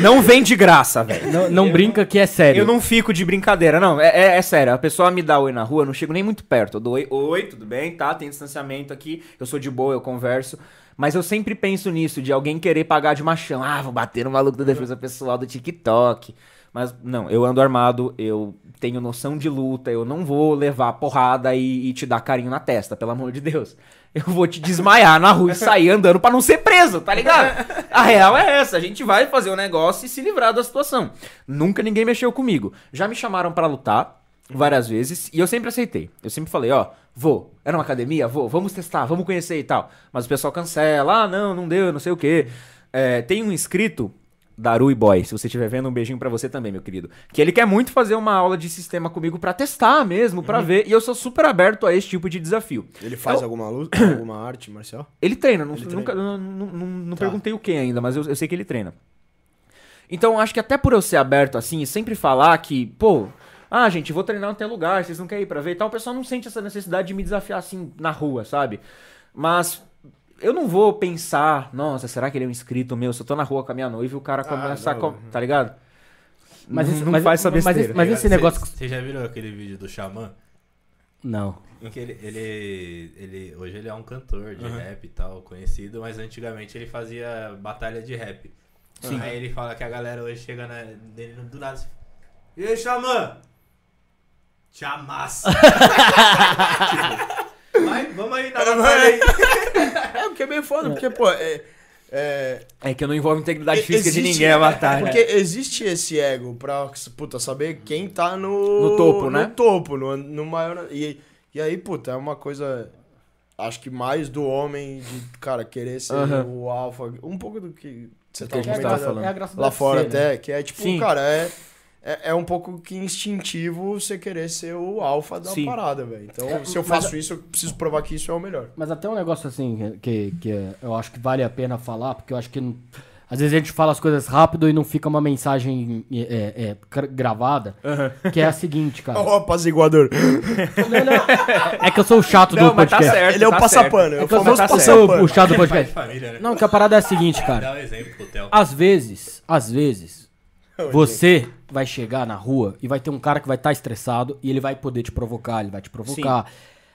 Não vem de graça, velho. Não, não brinca que é sério. Eu não fico de brincadeira, não. É, é- é sério. A pessoa me dá oi na rua, eu não chego nem muito perto. Eu dou oi, oi, tudo bem, tá? Tem distanciamento aqui. Eu sou de boa, eu converso. Mas eu sempre penso nisso, de alguém querer pagar de machão. Ah, vou bater no maluco da defesa pessoal do TikTok. Mas não, eu ando armado, eu tenho noção de luta, eu não vou levar porrada e, e te dar carinho na testa, pelo amor de Deus. Eu vou te desmaiar na rua e sair andando pra não ser preso, tá ligado? A real é essa, a gente vai fazer o negócio e se livrar da situação. Nunca ninguém mexeu comigo. Já me chamaram pra lutar várias vezes e eu sempre aceitei. Eu sempre falei, ó, vou. Era uma academia? Vou, vamos testar, vamos conhecer e tal. Mas o pessoal cancela, ah, não, não deu, não sei o quê. É, tem um inscrito Darui Boy, se você estiver vendo, um beijinho pra você também, meu querido. Que ele quer muito fazer uma aula de sistema comigo pra testar mesmo, pra ver. E eu sou super aberto a esse tipo de desafio. Ele faz alguma luta, alguma arte marcial? Ele treina, não, Ele nunca, não, não, não- não Tá. perguntei o que ainda, mas eu, eu sei que ele treina. Então, acho que até por eu ser aberto assim e sempre falar que, pô, ah, gente, vou treinar em tal lugar, vocês não querem ir pra ver e tal, o pessoal não sente essa necessidade de me desafiar assim na rua, sabe? Mas eu não vou pensar, nossa, será que ele é um inscrito meu? Se eu tô na rua com a minha noiva e o cara começa a. não. com- Tá ligado? Mas esse- não mas- faz essa mas besteira. esse- mas esse negócio- Vocês já viram aquele vídeo do Xamã? Não. Em que ele, ele, ele. Hoje ele é um cantor de rap e tal, conhecido, mas antigamente ele fazia batalha de rap. Aí ele fala que a galera hoje chega na, dele do nada assim. E aí, Xamã? Te amassa! Tipo, Vai, vamos aí na batalha aí. É, porque é meio foda, porque, pô, é. é É que eu não envolvo integridade física de existe- ninguém a batalha. Porque existe esse ego pra, puta, saber quem tá no... No topo, né? No topo, no, no maior... E, e aí, puta, é uma coisa... Acho que mais do homem, de, cara, querer ser Aham. o alfa. Um pouco do que você Do tá que tava falando. É a graça lá fora né? até, que é tipo, Sim. cara, é, é, é um pouco que instintivo você querer ser o alfa da Sim. parada, velho. Então, se eu mas- faço isso, eu preciso provar que isso é o melhor. Mas até um negócio assim que, que eu acho que vale a pena falar, porque eu acho que não- às vezes a gente fala as coisas rápido e não fica uma mensagem é, é, gra- gravada, que é a seguinte, cara. Ó, o apaziguador. Não, não, é que eu sou o chato Não, do mas tá podcast. certo. Ele é o tá passapano, é É o que eu sou, famoso passapano. o chato do podcast. família, né? Não, que a parada é a seguinte, cara. Dá um exemplo pro Theo. Às vezes, às vezes, você vai chegar na rua e vai ter um cara que vai estar estressado e ele vai poder te provocar, ele vai te provocar.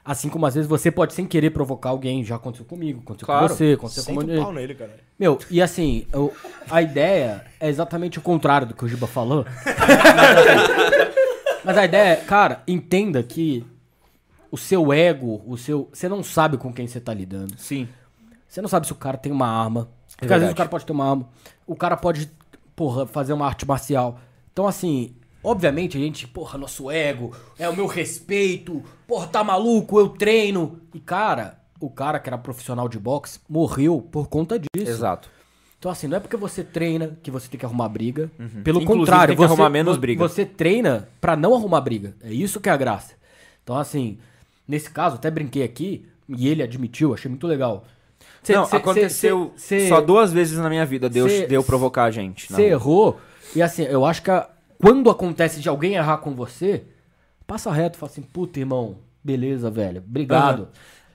Assim como às vezes você pode sem querer provocar alguém, já aconteceu comigo, aconteceu Claro. com você, aconteceu com o pau nele, cara. Meu, e assim, eu- a ideia é exatamente o contrário do que o Giba falou. Mas a ideia é, cara, entenda que o seu ego, o seu. Você não sabe com quem você tá lidando. Sim. Você não sabe se o cara tem uma arma. Porque às verdade. vezes o cara pode ter uma arma. O cara pode, porra, fazer uma arte marcial. Então, assim, obviamente a gente, porra, nosso ego, é o meu respeito. Porra, tá maluco, eu treino. E, cara, o cara que era profissional de boxe morreu por conta disso. Exato. Então, assim, não é porque você treina que você tem que arrumar briga. Pelo Inclusive, contrário, tem que você, arrumar menos briga. você treina pra não arrumar briga. É isso que é a graça. Então, assim, nesse caso, até brinquei aqui, e ele admitiu, achei muito legal. Cê- não, cê- aconteceu cê- só duas vezes na minha vida deu, cê- deu provocar a gente. Você rua. errou, e assim, eu acho que a- quando acontece de alguém errar com você, passa reto, fala assim, puta, irmão, beleza, velho, obrigado.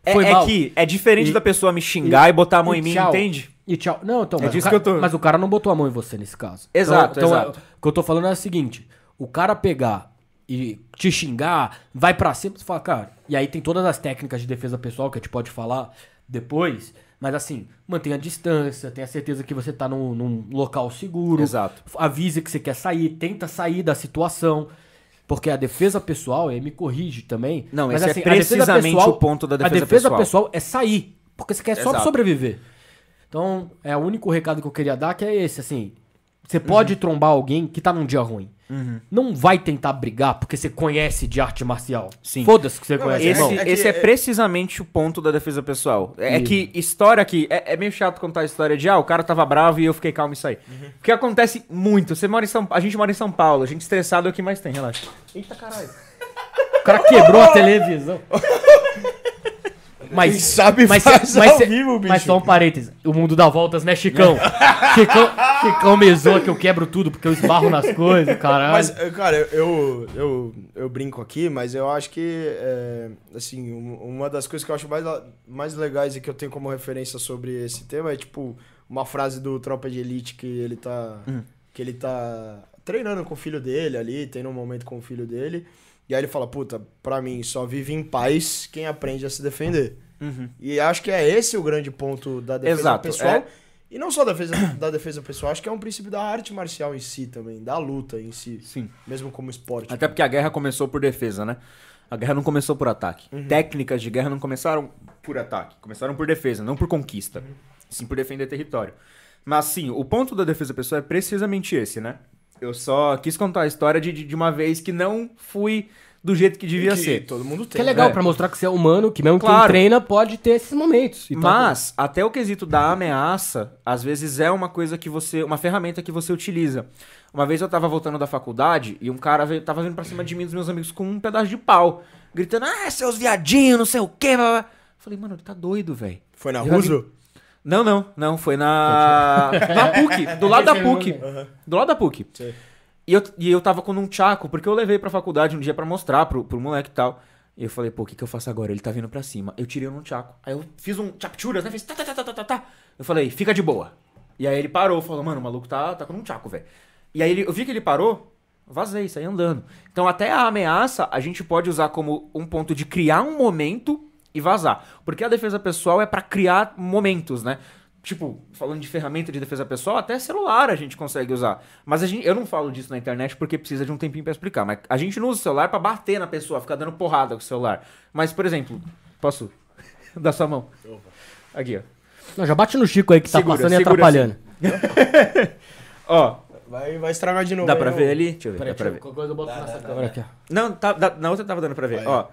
É, Foi é mal. que é diferente E- da pessoa me xingar e, botar a mão E em mim, tchau. entende? E tchau. Não, então, É mas, disso o que eu tô- mas o cara não botou a mão em você nesse caso. Exato, então, exato. é- o que eu tô falando é o seguinte: o cara pegar e te xingar, vai pra cima, você fala, cara. E aí tem todas as técnicas de defesa pessoal que a gente pode falar depois. Mas assim, mantenha a distância, tenha certeza que você tá num, num local seguro. Exato. Avise que você quer sair, tenta sair da situação. Porque a defesa pessoal, aí me corrige também. Não, mas, esse é assim, defesa precisamente o ponto da defesa A defesa pessoal. pessoal é sair. Porque você quer só Exato. sobreviver. Então, é o único recado que eu queria dar que é esse, assim. Você pode Uhum. trombar alguém que tá num dia ruim. Não vai tentar brigar porque você conhece de arte marcial. Sim. Foda-se que você Não, conhece, Esse, irmão. é que- esse é é- precisamente o ponto da defesa pessoal. É, é que história aqui. É, é meio chato contar a história de ah, o cara tava bravo e eu fiquei calmo e saí. Porque acontece muito. Você mora em São A gente mora em São Paulo, a gente estressado é o que mais tem, relaxa. Eita caralho. O cara quebrou a televisão. Mas, Quem sabe mas, faz mas, ao vivo, bicho. mas só um parênteses. O mundo dá voltas, né, Chicão? Chicão, Chicão me zoa que eu quebro tudo porque eu esbarro nas coisas, caralho. Mas, eh, cara, eu, eu, eu brinco aqui, mas eu acho que, é, assim, um- uma das coisas que eu acho mais, mais legais e que eu tenho como referência sobre esse tema é, tipo, uma frase do Tropa de Elite que ele tá, que ele tá treinando com o filho dele ali, tendo um momento com o filho dele, e aí ele fala, puta, pra mim, só vive em paz quem aprende a se defender. E acho que é esse o grande ponto da defesa Exato, pessoal. é. E não só da defesa, da defesa pessoal, acho que é um princípio da arte marcial em si também, da luta em si. Sim. Mesmo como esporte. Até porque a guerra começou por defesa, né? A guerra não começou por ataque. Técnicas de guerra não começaram por ataque. Começaram por defesa, não por conquista. Sim por defender território. Mas sim, o ponto da defesa pessoal é precisamente esse, né? Eu só quis contar a história de, de de uma vez que não fui do jeito que devia que ser. Todo mundo tem. que é legal É. pra mostrar que você é humano, que mesmo quem Claro. treina pode ter esses momentos. e tal. Mas, até o quesito da ameaça, às vezes é uma coisa que você. Uma ferramenta que você utiliza. Uma vez eu tava voltando da faculdade e um cara veio, tava vindo pra cima de mim e dos meus amigos com um pedaço de pau. Gritando, ah, seus viadinhos, não sei o quê. blá, blá, blá." Falei, mano, ele tá doido, velho. Foi na Roosevelt? Não, não, não. Foi na. na PUC, do lado da PUC. Aham. Do lado da PUC. E eu, e eu tava com um tchaco, porque eu levei pra faculdade um dia pra mostrar pro, pro moleque e tal. E eu falei, pô, o que, que eu faço agora? Ele tá vindo pra cima. Eu tirei um tchaco. Aí eu fiz um chapchuras, né? Fiz tá, tá, tá, tá, tá, tá, tá. Eu falei, fica de boa. E aí ele parou, falou, mano, o maluco tá, tá com um tchaco, velho. E aí ele, eu vi que ele parou, vazei, saí andando. Então até a ameaça a gente pode usar como um ponto de criar um momento e vazar. Porque a defesa pessoal é pra criar momentos, né? Tipo, falando de ferramenta de defesa pessoal, até celular a gente consegue usar. Mas a gente, eu não falo disso na internet porque precisa de um tempinho pra explicar. Mas a gente não usa o celular pra bater na pessoa, ficar dando porrada com o celular. Mas, por exemplo, posso dar sua mão? Aqui, ó. Não, já bate no Chico aí que tá Segura, passando e segura atrapalhando. Ó, Vai, vai estragar de novo. dá aí, pra ô. ver ali? Deixa eu ver. Peraí, dá pra deixa ver. qualquer coisa eu boto nessa câmera aqui, ó. Não, tá, dá- na outra tava dando pra ver. Vai. Ó.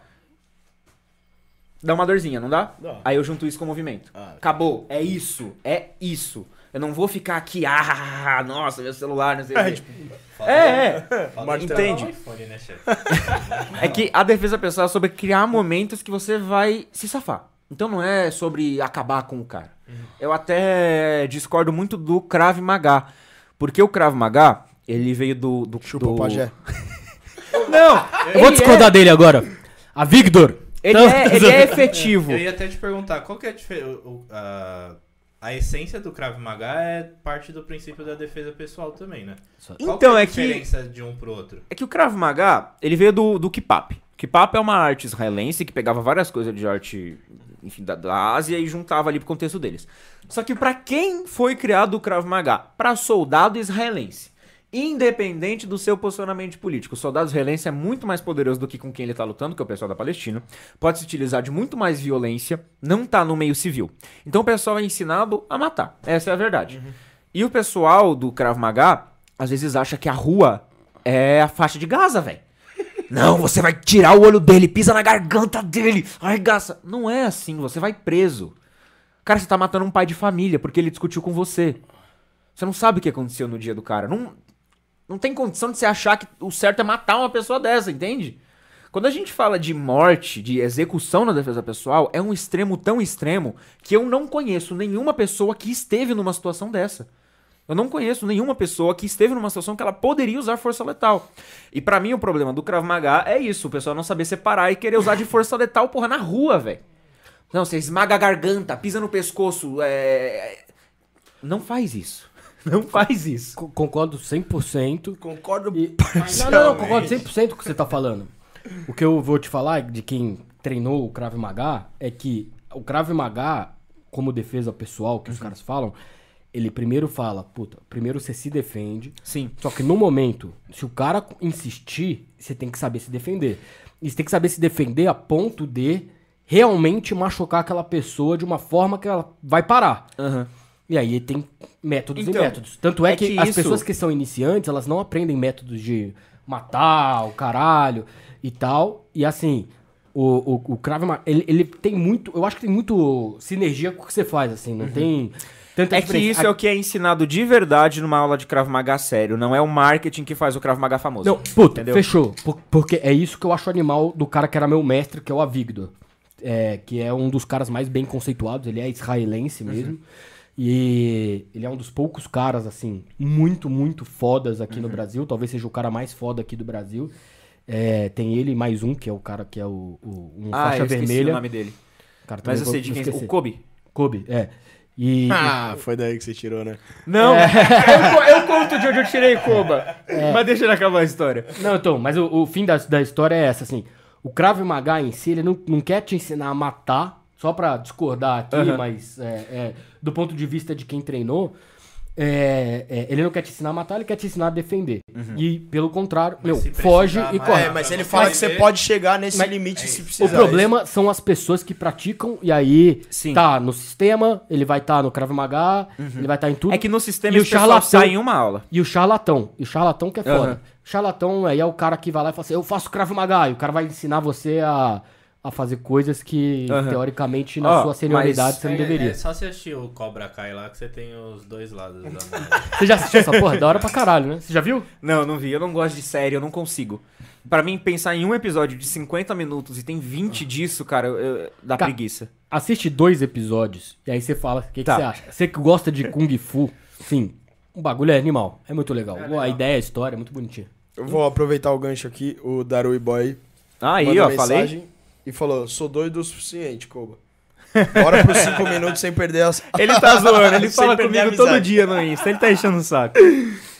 Dá uma dorzinha, não dá? Dá. Aí eu junto isso com o movimento. Ah. Acabou. É isso. É isso. Eu não vou ficar aqui, ah, nossa, meu celular, não sei o É, quê. tipo, Falta- É, é. instalar Entende? iPhone, né? É que a defesa pessoal é sobre criar momentos que você vai se safar. Então não é sobre acabar com o cara. Eu até discordo muito do Krav Maga. Porque o Krav Maga, ele veio do. do, chupa do... o pajé. Não! Eu vou discordar dele agora. A Victor. Ele, é, ele é efetivo. Eu ia até te perguntar, qual que é a diferença? A, essência do Krav Maga é parte do princípio da defesa pessoal também, né? Qual Então, que é a é que- diferença de um pro outro? É que o Krav Maga, ele veio do, do Kipap. Kipap é uma arte israelense que pegava várias coisas de arte, enfim, da, da Ásia e juntava ali pro contexto deles. Só que pra quem foi criado o Krav Maga? Pra soldado israelense. Independente do seu posicionamento político. O soldado israelense é muito mais poderoso do que com quem ele tá lutando, que é o pessoal da Palestina. Pode se utilizar de muito mais violência, não tá no meio civil. Então o pessoal é ensinado a matar. Essa é a verdade. E o pessoal do Krav Maga, às vezes acha que a rua é a faixa de Gaza, velho. Não, você vai tirar o olho dele, pisa na garganta dele, arregaça. Não é assim, você vai preso. Cara, você tá matando um pai de família porque ele discutiu com você. Você não sabe o que aconteceu no dia do cara. Não, não tem condição de você achar que o certo é matar uma pessoa dessa, entende? Quando a gente fala de morte, de execução na defesa pessoal, é um extremo tão extremo que eu não conheço nenhuma pessoa que esteve numa situação dessa. Eu não conheço nenhuma pessoa que esteve numa situação que ela poderia usar força letal. E pra mim o problema do Krav Maga é isso, o pessoal não saber separar e querer usar de força letal, porra, na rua, velho. Não, você esmaga a garganta, pisa no pescoço, é... Não faz isso. Não faz isso. Co- Concordo 100%. Concordo E- Não, não, não, concordo 100% com o que você tá falando. O que eu vou te falar de quem treinou o Krav Maga é que o Krav Maga, como defesa pessoal que os caras falam, ele primeiro fala, puta, primeiro você se defende, Sim. só que no momento, se o cara insistir, você tem que saber se defender. E você tem que saber se defender a ponto de realmente machucar aquela pessoa de uma forma que ela vai parar. Aham. E aí tem métodos Então, e métodos. Tanto é, é que, que as isso- pessoas que são iniciantes, elas não aprendem métodos de matar o caralho e tal. E assim, o, o, o Krav Maga, ele, ele tem muito... Eu acho que tem muito sinergia com o que você faz, assim. Não tem tanta É que isso é o que é ensinado de verdade numa aula de Krav Maga sério. Não é o marketing que faz o Krav Maga famoso. Não, puta, entendeu? fechou. Por- porque é isso que eu acho animal do cara que era meu mestre, que é o Avigdor. é, que é um dos caras mais bem conceituados, ele é israelense mesmo. E ele é um dos poucos caras, assim, muito, muito fodas aqui no Brasil. Talvez seja o cara mais foda aqui do Brasil. É, tem ele e mais um, que é o cara que é o, o um Ah, faixa eu vermelha. o nome dele. Cara, Mas eu sei de quem... esquecer. O Kobe. Kobe, é. E, Ah, foi daí que você tirou, né? Não, eu, co- eu conto de onde eu tirei Koba. É. Mas deixa ele acabar a história. Não, então, mas o, o fim da, da história é essa, assim. O Krav Maga em si, ele não, não quer te ensinar a matar, só pra discordar aqui, mas é, é, do ponto de vista de quem treinou, é, é, ele não quer te ensinar a matar, ele quer te ensinar a defender. E, pelo contrário, meu, se foge e corre. É, mas ele você fala que você ver- pode chegar nesse Mas- limite se O precisar. problema são as pessoas que praticam e aí Sim. tá no sistema, ele vai estar no Krav Maga, ele vai estar em tudo. É que no sistema E o charlatão- sai em uma aula. E o charlatão. E o charlatão que é foda. Aham. O charlatão aí é o cara que vai lá e fala assim: Eu faço Krav Maga. E o cara vai ensinar você a, a fazer coisas que, Aham. teoricamente, na Ó, sua senioridade você não É- deveria. É só você assistir o Cobra Kai lá que você tem os dois lados da. Você já assistiu essa porra? Da hora pra caralho, né? Você já viu? Não, não vi. Eu não gosto de série, eu não consigo. Pra mim, pensar em um episódio de 50 minutos e tem 20 disso, cara, eu- eu- dá Ca- preguiça. Assiste dois episódios e aí você fala: O que, que Tá. você acha? Você que gosta de Kung Fu, sim. O bagulho é animal. É muito legal. legal. A ideia, a história é muito bonitinha. Eu vou aproveitar o gancho aqui. O Darui Boy Aí, mandou ó, falei. E falou: Sou doido o suficiente, Koba. Bora pros 5 minutos sem perder as. Ele tá zoando, ele fala comigo todo dia no Insta, ele tá enchendo o saco.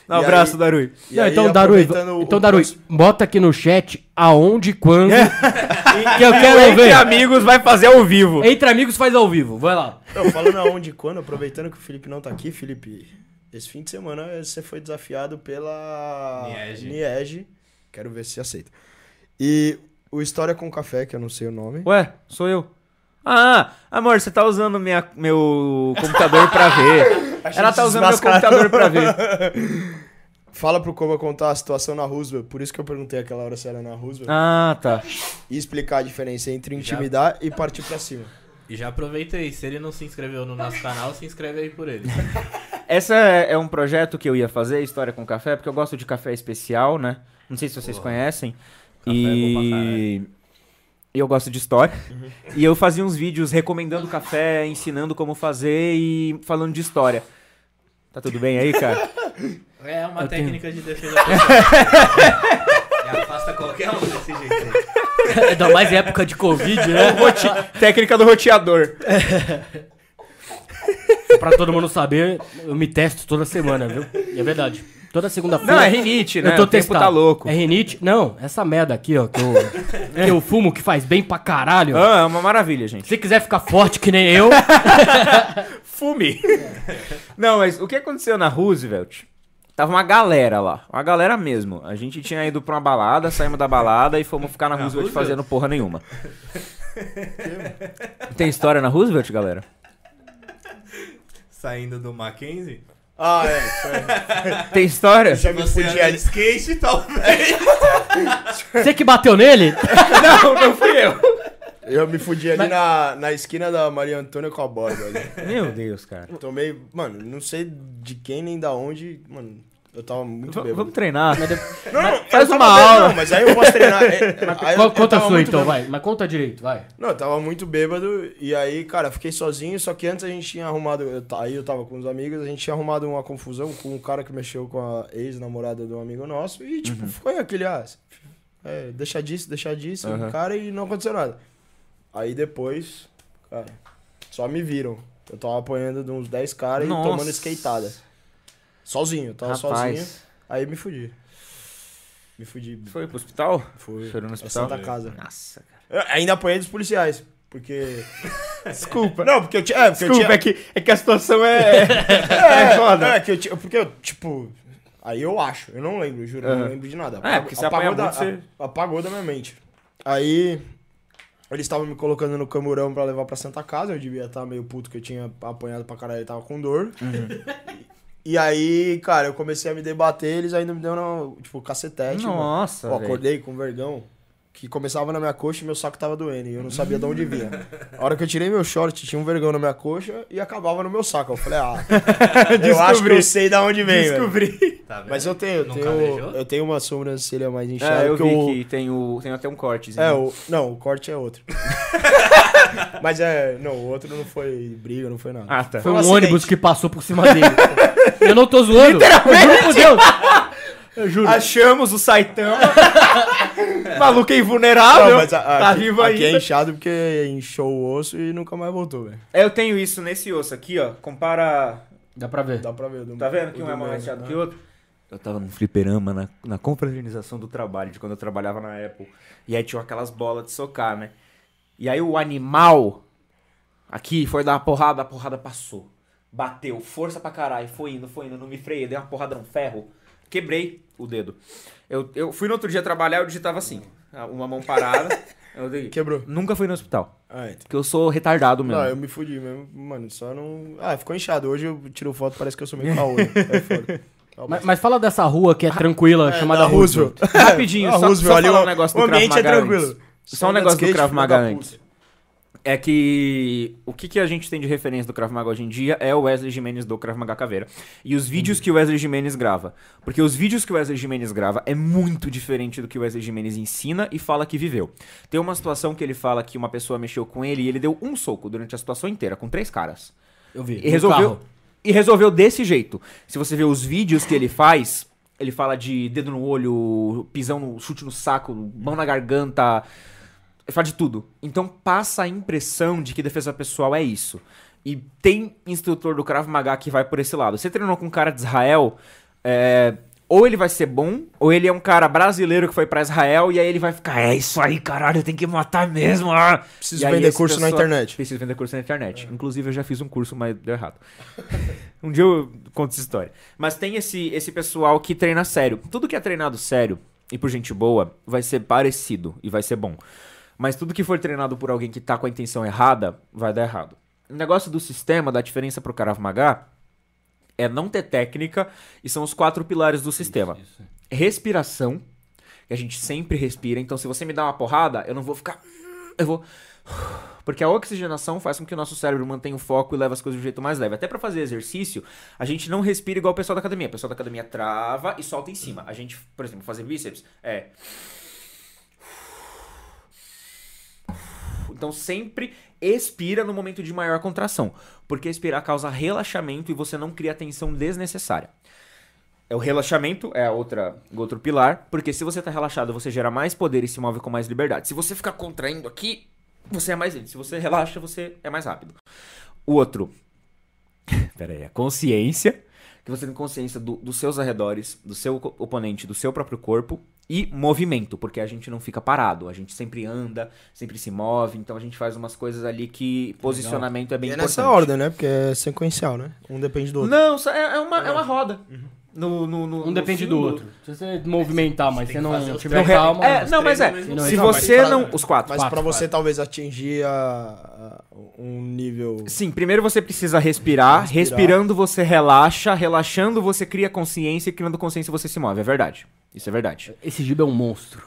Um abraço, aí- Darui. E Não, aí, então, Darui, o- então, o Darui, próximo- bota aqui no chat aonde e quando. que eu Quero Entre ver. amigos vai fazer ao vivo. Entre amigos faz ao vivo. Vai lá. Não, falando aonde e quando, aproveitando que o Felipe não tá aqui, Felipe, esse fim de semana você foi desafiado pela Niege. Niege. Quero ver se aceita. E o História com Café, que eu não sei o nome. Ué, sou eu. Ah, amor, você tá usando minha, meu computador pra ver. Ela tá usando meu computador pra ver. Fala pro Koba contar a situação na Roosevelt, por isso que eu perguntei aquela hora se era na Roosevelt. Ah, tá. E explicar a diferença entre Já- intimidar e partir pra cima. E já aproveita aí, se ele não se inscreveu no nosso canal, se inscreve aí por ele. Essa é é um projeto que eu ia fazer, História com Café, porque eu gosto de café especial, né? Não sei se vocês Porra. conhecem. Café é e eu gosto de história. Uhum. E eu fazia uns vídeos recomendando café, ensinando como fazer e falando de história. Tá tudo bem aí, cara? É uma Eu tenho- técnica de defesa pessoal. afasta qualquer um desse jeito aí. Ainda mais época de Covid, né? Técnica do roteador. pra todo mundo saber, eu me testo toda semana, viu? E é verdade. Toda segunda-feira. Não, é rinite, né? Eu tô o tempo testado. tá louco. É rinite? Não, essa merda aqui, ó, que eu, que eu fumo, que faz bem pra caralho. Ah, é uma maravilha, gente. Se quiser ficar forte que nem eu, Fume. Não, mas o que aconteceu na Roosevelt? Tava uma galera lá, uma galera mesmo. A gente tinha ido pra uma balada, saímos da balada e fomos ficar na, Na Roosevelt, Roosevelt? fazendo porra nenhuma. Tem história na Roosevelt, galera? Saindo do Mackenzie. Ah, é. foi. Tem história? Já me Você fudi anda de ali. skate, talvez. você que bateu nele, Não, não fui eu. Eu me fudi ali na, na esquina da Maria Antônia com a borda ali. Meu Deus, cara. Tomei, mano, não sei de quem nem da onde, mano. Eu tava muito V- bêbado. vamos treinar. Não, não, Faz eu uma bêbado, aula. Não, mas aí eu posso treinar. É, aí Qual- eu conta sua então, bêbado. vai. Mas conta direito, vai. Não, eu tava muito bêbado e aí, cara, fiquei sozinho, só que antes a gente tinha arrumado, eu aí eu tava com os amigos, a gente tinha arrumado uma confusão com um cara que mexeu com a ex-namorada de um amigo nosso e, tipo, foi aquele, ah, é, deixa disso, deixa disso, Uhum. cara, e não aconteceu nada. Aí depois, cara, só me viram. Eu tava apanhando de uns 10 caras e tomando skateada. Sozinho, eu tava sozinho, Rapaz, aí me fudi. Me fudi. foi pro hospital? Fui. Chorou no É hospital? Santa Casa. Nossa, cara. Eu ainda apanhei dos policiais. Porque. Desculpa. Não, porque eu tinha. É, porque eu Desculpa, tinha... é que, é que a situação é... É, foda. É, que eu tinha. Porque eu, tipo. Aí eu acho. Eu não lembro, juro. Eu Aham. não lembro de nada. É, porque você apanha apagou, da, muito, você- apagou da minha mente. Aí. Eles estavam me colocando no camurão pra levar pra Santa Casa. Eu devia estar meio puto que eu tinha apanhado pra caralho e tava com dor. E aí, cara, eu comecei a me debater. Eles ainda me deram, tipo, cacetete. mano. Nossa, Ó, velho. acordei com um vergão que começava na minha coxa e meu saco tava doendo. E eu não sabia de onde vinha. A hora que eu tirei meu short, tinha um vergão na minha coxa e acabava no meu saco. Eu falei, ah, eu acho que eu sei de onde vem. Descobri. Tá? Mas eu tenho, eu tenho, eu tenho uma sobrancelha mais inchada. É, eu que vi o- que tem, o, tem até um cortezinho. É, o, não, o corte é outro. Mas é, não, o outro não foi briga, não foi nada. Ah, tá. Foi um, um ônibus que passou por cima dele. eu não tô zoando. Eu juro por Deus. Eu juro. Achamos o Saitama. Maluco é invulnerável. Não, mas a- tá aqui, vivo aqui é ainda. inchado porque inchou o osso e nunca mais voltou, velho. Eu tenho isso nesse osso aqui, ó. Compara. Dá pra ver. Dá pra ver. do- Tá vendo que um é mais meio, inchado né? que o outro? Eu tava num fliperama na, na confraternização do trabalho, de quando eu trabalhava na Apple. E aí tinha aquelas bolas de socar, né? E aí o animal aqui foi dar uma porrada, a porrada passou. Bateu, força pra caralho, foi indo, foi indo, não me freiei, dei uma porrada no ferro, quebrei o dedo. Eu, eu fui no outro dia trabalhar, eu digitava assim, uma mão parada. eu dei- Quebrou. Nunca fui no hospital, Ah, então. porque eu sou retardado mesmo. Não, eu me fudi mesmo, mano, só não... Ah, ficou inchado. Hoje eu tiro foto, parece que eu sou meio caô. É foda. Mas, mas fala dessa rua que é tranquila, É, chamada da Roosevelt. Rapidinho, A só, Roosevelt só falar o- um negócio o do Krav ambiente é Maga tranquilo. antes. Só um negócio do skate, Krav filho Maga antes. É que o que, que a gente tem de referência do Krav Maga hoje em dia é o Wesley Jimenez do Krav Maga Caveira. E os vídeos que o Wesley Jimenez grava. Porque os vídeos que o Wesley Jimenez grava é muito diferente do que o Wesley Jimenez ensina e fala que viveu. Tem uma situação que ele fala que uma pessoa mexeu com ele e ele deu um soco durante a situação inteira, com três caras. Eu vi. E resolveu, e resolveu desse jeito. Se você ver os vídeos que ele faz, ele fala de dedo no olho, pisão no chute no saco, mão na garganta. Fala de tudo. Então passa a impressão de que defesa pessoal é isso. E tem instrutor do Krav Maga que vai por esse lado. Você treinou com um cara de Israel, é, ou ele vai ser bom, ou ele é um cara brasileiro que foi pra Israel e aí ele vai ficar, é isso aí, caralho, tem que matar mesmo. Ah. Preciso E vender curso na pessoa- internet. Preciso vender curso na internet. Inclusive, eu já fiz um curso, mas deu errado. um dia eu conto essa história. Mas tem esse, esse pessoal que treina sério. Tudo que é treinado sério e por gente boa vai ser parecido e vai ser bom. Mas tudo que for treinado por alguém que tá com a intenção errada, vai dar errado. O negócio do sistema, da diferença pro Krav Maga, é não ter técnica e são os quatro pilares do sistema. Respiração, que a gente sempre respira. Então, se você me dá uma porrada, eu não vou ficar. Eu vou. Porque a oxigenação faz com que o nosso cérebro mantenha o foco e leve as coisas de um jeito mais leve. Até pra fazer exercício, a gente não respira igual o pessoal da academia. O pessoal da academia trava e solta em cima. A gente, por exemplo, fazer bíceps é. Então sempre expira no momento de maior contração, porque expirar causa relaxamento e você não cria tensão desnecessária. É o relaxamento, é a outra, outro pilar, porque se você tá relaxado, você gera mais poder e se move com mais liberdade. Se você ficar contraindo aqui, você é mais lento. Se você relaxa, você é mais rápido. O outro, pera aí, a consciência, que você tem consciência do- dos seus arredores, do seu oponente, do seu próprio corpo e movimento, porque a gente não fica parado, a gente sempre anda, sempre se move, então a gente faz umas coisas ali que posicionamento é bem E é importante. nessa ordem, né? Porque é sequencial, né? Um depende do outro. Não, é, é uma, é uma roda. No, no, no- Um depende do outro. Se você movimentar, mas você fazer não tiver Não, calma. é, não, mas é. Se você pra- não. Os quatro. Mas pra você quatro. talvez atingir a, a- um nível... Sim, primeiro você precisa respirar. Respirar. Respirando você relaxa. Relaxando você cria consciência. E criando consciência você se move. É verdade. Isso é verdade. Esse Giba é um monstro.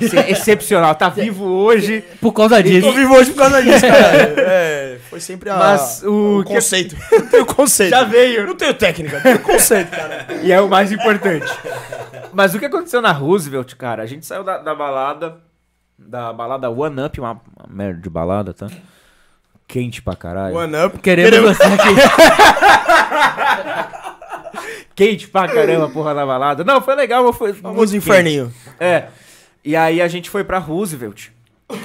Isso é excepcional. Tá vivo hoje. Por causa disso. Tô vivo hoje por causa disso, cara. É, foi sempre a, Mas o o que- conceito. Não tenho conceito. Já veio. Não tenho técnica, tenho conceito, cara. E é o mais importante. Mas o que aconteceu na Roosevelt, cara? A gente saiu da, da balada. Da balada One Up, uma, uma merda de balada, tá? Quente pra caralho. One up. Queremos você aqui. Quente pra caramba, porra, na balada. Não, foi legal, mas foi. Famoso muito inferninho. É. E aí a gente foi pra Roosevelt.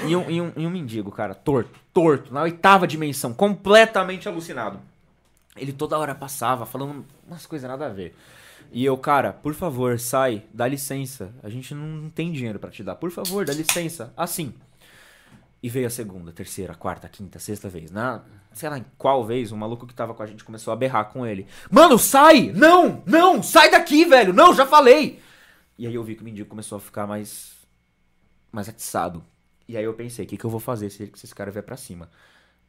E um, e um, e um mendigo, cara, torto, torto, na oitava dimensão, completamente alucinado. Ele toda hora passava falando umas coisas nada a ver. E eu, cara, por favor, sai, dá licença. A gente não tem dinheiro pra te dar. Por favor, dá licença. Assim. E veio a segunda, terceira, quarta, quinta, sexta vez. Na, sei lá em qual vez, o maluco que tava com a gente começou a berrar com ele. Mano, sai! Não! Não! Sai daqui, velho! Não, já falei! E aí eu vi que o mendigo começou a ficar mais. mais atiçado. E aí eu pensei, o que, que eu vou fazer se, se esse cara vier pra cima?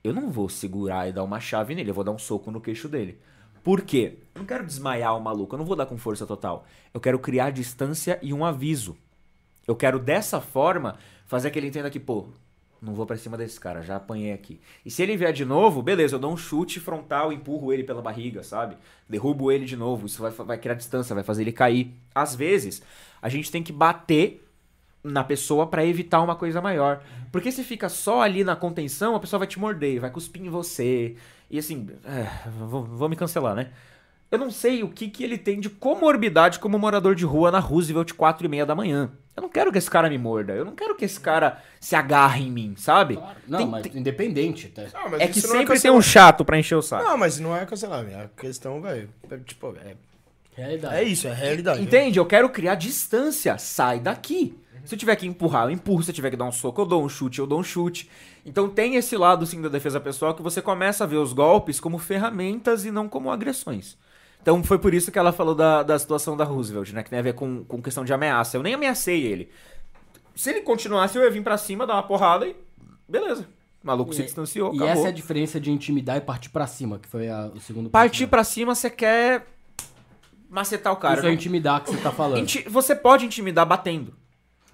Eu não vou segurar e dar uma chave nele, eu vou dar um soco no queixo dele. Por quê? Eu não quero desmaiar o maluco, eu não vou dar com força total. Eu quero criar distância e um aviso. Eu quero dessa forma fazer que ele entenda que, pô, não vou pra cima desse cara, já apanhei aqui. E se ele vier de novo, beleza, eu dou um chute frontal, empurro ele pela barriga, sabe? Derrubo ele de novo, isso vai, vai criar distância, vai fazer ele cair. Às vezes, a gente tem que bater na pessoa pra evitar uma coisa maior. Porque se fica só ali na contenção, a pessoa vai te morder, vai cuspir em você. E assim, é, vou, vou me cancelar, né? Eu não sei o que, que ele tem de comorbidade como morador de rua na Roosevelt 4 e meia da manhã. Eu não quero que esse cara me morda. Eu não quero que esse cara se agarre em mim, sabe? Claro. Não, Tem- mas tem- independente. tá? Não, mas É que não sempre tem cancelamento. um chato pra encher o saco. Não, mas não é cancelamento. A questão, velho, é, tipo, é, Realidade. é isso, é realidade. Entende? Eu quero criar distância. Sai daqui. Se eu tiver que empurrar, eu empurro. Se eu tiver que dar um soco, eu dou um chute, eu dou um chute. Então tem esse lado, sim, da defesa pessoal que você começa a ver os golpes como ferramentas e não como agressões. Então foi por isso que ela falou da, da situação da Roosevelt, né? Que tem a ver com, com questão de ameaça. Eu nem ameacei ele. Se ele continuasse, eu ia vir pra cima, dar uma porrada e. Beleza. O maluco se distanciou, E acabou. essa é a diferença de intimidar e partir pra cima, que foi a- o segundo ponto, Partir né? pra cima, você quer macetar o cara. Isso é Não- intimidar que você tá falando. Inti- Você pode intimidar batendo.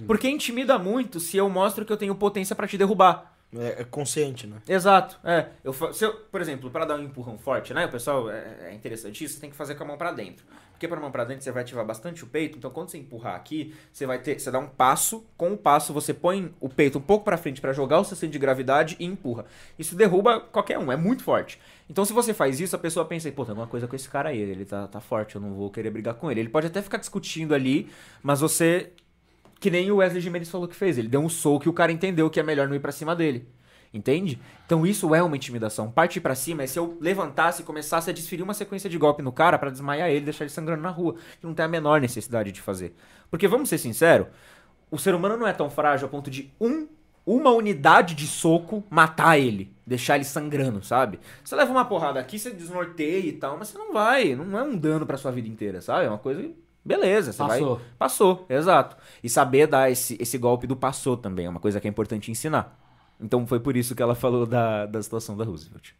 Porque intimida muito se eu mostro que eu tenho potência pra te derrubar. É, é consciente, né? Exato. É. Eu, se eu, por exemplo, pra dar um empurrão forte, né? O pessoal é, é interessante isso, você tem que fazer com a mão pra dentro. Porque pra mão pra dentro você vai ativar bastante o peito, então quando você empurrar aqui, você vai ter, você dá um passo, com o passo você põe o peito um pouco pra frente pra jogar o seu centro de gravidade e empurra. Isso derruba qualquer um, é muito forte. Então se você faz isso, a pessoa pensa, pô, tem alguma coisa com esse cara aí, ele tá, tá forte, eu não vou querer brigar com ele. Ele pode até ficar discutindo ali, mas você que nem o Wesley Gimenez falou que fez. Ele deu um soco e o cara entendeu que é melhor não ir pra cima dele. Entende? Então isso é uma intimidação. Partir pra cima é se eu levantasse e começasse a desferir uma sequência de golpe no cara pra desmaiar ele deixar ele sangrando na rua. Que não tem a menor necessidade de fazer. Porque vamos ser sinceros, o ser humano não é tão frágil a ponto de um, uma unidade de soco matar ele, deixar ele sangrando, sabe? Você leva uma porrada aqui, você desnorteia e tal, mas você não vai, não é um dano pra sua vida inteira, sabe? É uma coisa que, beleza, você vai Passou. Passou, exato. E saber dar esse, esse golpe do passou também é uma coisa que é importante ensinar. Então foi por isso que ela falou da, da situação da Roosevelt.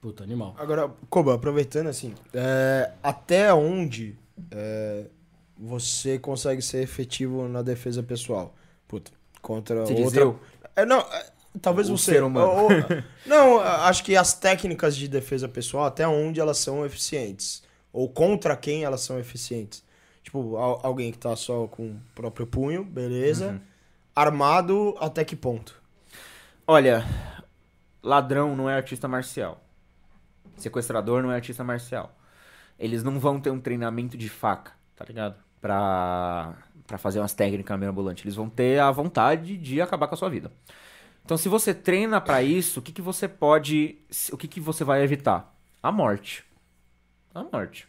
Puta, animal. Agora, Koba, aproveitando assim, é, até onde é, você consegue ser efetivo na defesa pessoal? Puta, contra Você outra... eu? É, não, é, talvez O você. ser humano. Ou- ou- não, acho que as técnicas de defesa pessoal, até onde elas são eficientes. Ou contra quem elas são eficientes. Tipo, al- alguém que tá só com o próprio punho, beleza. Uhum. Armado, até que ponto? Olha, ladrão não é artista marcial. Sequestrador não é artista marcial. Eles não vão ter um treinamento de faca, tá ligado? Pra, pra fazer umas técnicas mirabolantes. Eles vão ter a vontade de acabar com a sua vida. Então, se você treina pra isso, o que, que você pode. O que, que você vai evitar? A morte. A morte.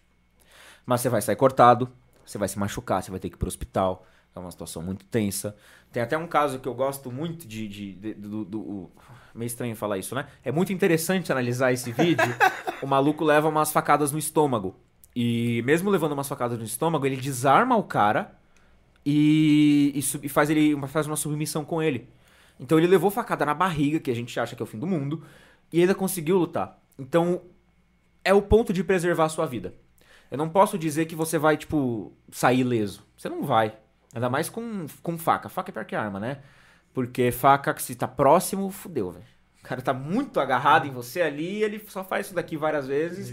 Mas você vai sair cortado, você vai se machucar, você vai ter que ir pro hospital. É uma situação muito tensa. Tem até um caso que eu gosto muito de. de- de- do, do- o- meio estranho falar isso, né? É muito interessante analisar esse vídeo. o maluco leva umas facadas no estômago. E mesmo levando umas facadas no estômago, ele desarma o cara e, e sub- e faz, ele, faz uma submissão com ele. Então ele levou facada na barriga, que a gente acha que é o fim do mundo, e ainda conseguiu lutar. Então é o ponto de preservar a sua vida. Eu não posso dizer que você vai, tipo, sair ileso. Você não vai. Ainda mais com, com faca. Faca é pior que arma, né? Porque faca, que se tá próximo, fudeu, velho. O cara tá muito agarrado em você ali, ele só faz isso daqui várias vezes.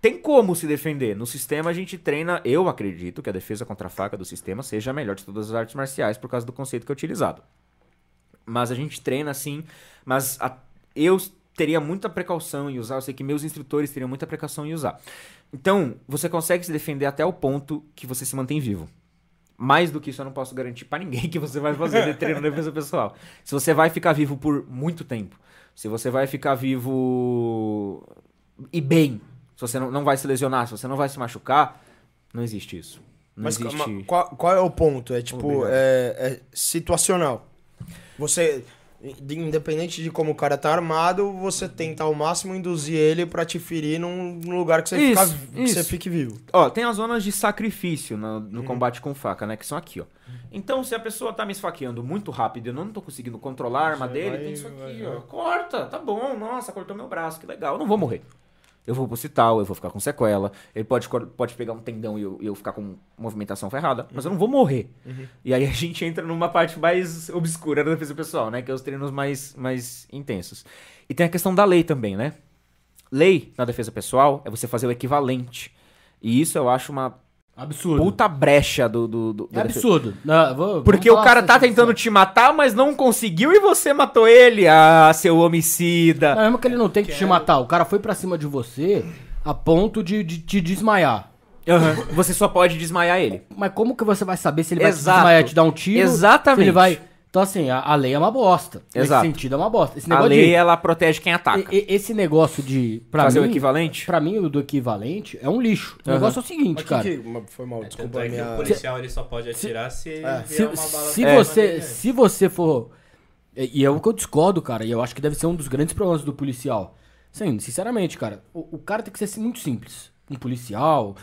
Tem como se defender. No sistema a gente treina, eu acredito que a defesa contra a faca do sistema seja a melhor de todas as artes marciais por causa do conceito que é utilizado. Mas a gente treina assim, mas a- eu teria muita precaução em usar, eu sei que meus instrutores teriam muita precaução em usar. Então, você consegue se defender até o ponto que você se mantém vivo. Mais do que isso eu não posso garantir pra ninguém que você vai fazer de treino de defesa pessoal. Se você vai ficar vivo por muito tempo, se você vai ficar vivo e bem, se você não, não vai se lesionar, se você não vai se machucar, não existe isso. Não Mas existe. qual, qual é o ponto? É tipo, é, é situacional. Você, independente de como o cara tá armado, você tenta ao máximo induzir ele pra te ferir num, num lugar que você, Isso, fica- que isso. você fique vivo. Ó, tem as zonas de sacrifício no, no Uhum. combate com faca, né? Que são aqui, ó. Então, se a pessoa tá me esfaqueando muito rápido e eu não tô conseguindo controlar a arma Você dele, vai- tem isso aqui, vai- ó. Corta, tá bom, nossa, cortou meu braço, que legal. Eu não vou morrer. Eu vou pro eu vou ficar com sequela. Ele pode, pode pegar um tendão e eu, eu ficar com movimentação ferrada, mas eu não vou morrer. E aí a gente entra numa parte mais obscura da defesa pessoal, né? Que é os treinos mais, mais intensos. E tem a questão da lei também, né? Lei na defesa pessoal é você fazer o equivalente. E isso eu acho uma Absurdo. puta brecha do. do, do É absurdo. Não, vou- Porque o cara tá tentando te matar, mas não conseguiu e você matou ele, ah, seu homicida. Mas mesmo que ele não tem que te matar, o cara foi pra cima de você a ponto de, de te desmaiar. Aham. Você só pode desmaiar ele. Mas como que você vai saber se ele vai te desmaiar, te dar um tiro? Exatamente. Ele vai... Então, assim, a, a lei é uma bosta. Exato. Nesse sentido, é uma bosta. Esse A lei, de... ela protege quem ataca. e- e- Esse negócio de... Pra Fazer mim, o equivalente? Pra mim, o do equivalente é um lixo. O Aham. negócio é o seguinte, Mas cara. que- foi mal, Tanto desculpa é que minha... o policial ele só pode atirar se ele É. vier Se, uma bala se você, se você for. E é o que eu discordo, cara. E eu acho que deve ser um dos grandes problemas do policial. Sim, sinceramente, cara. O, o cara tem que ser muito simples. Um policial.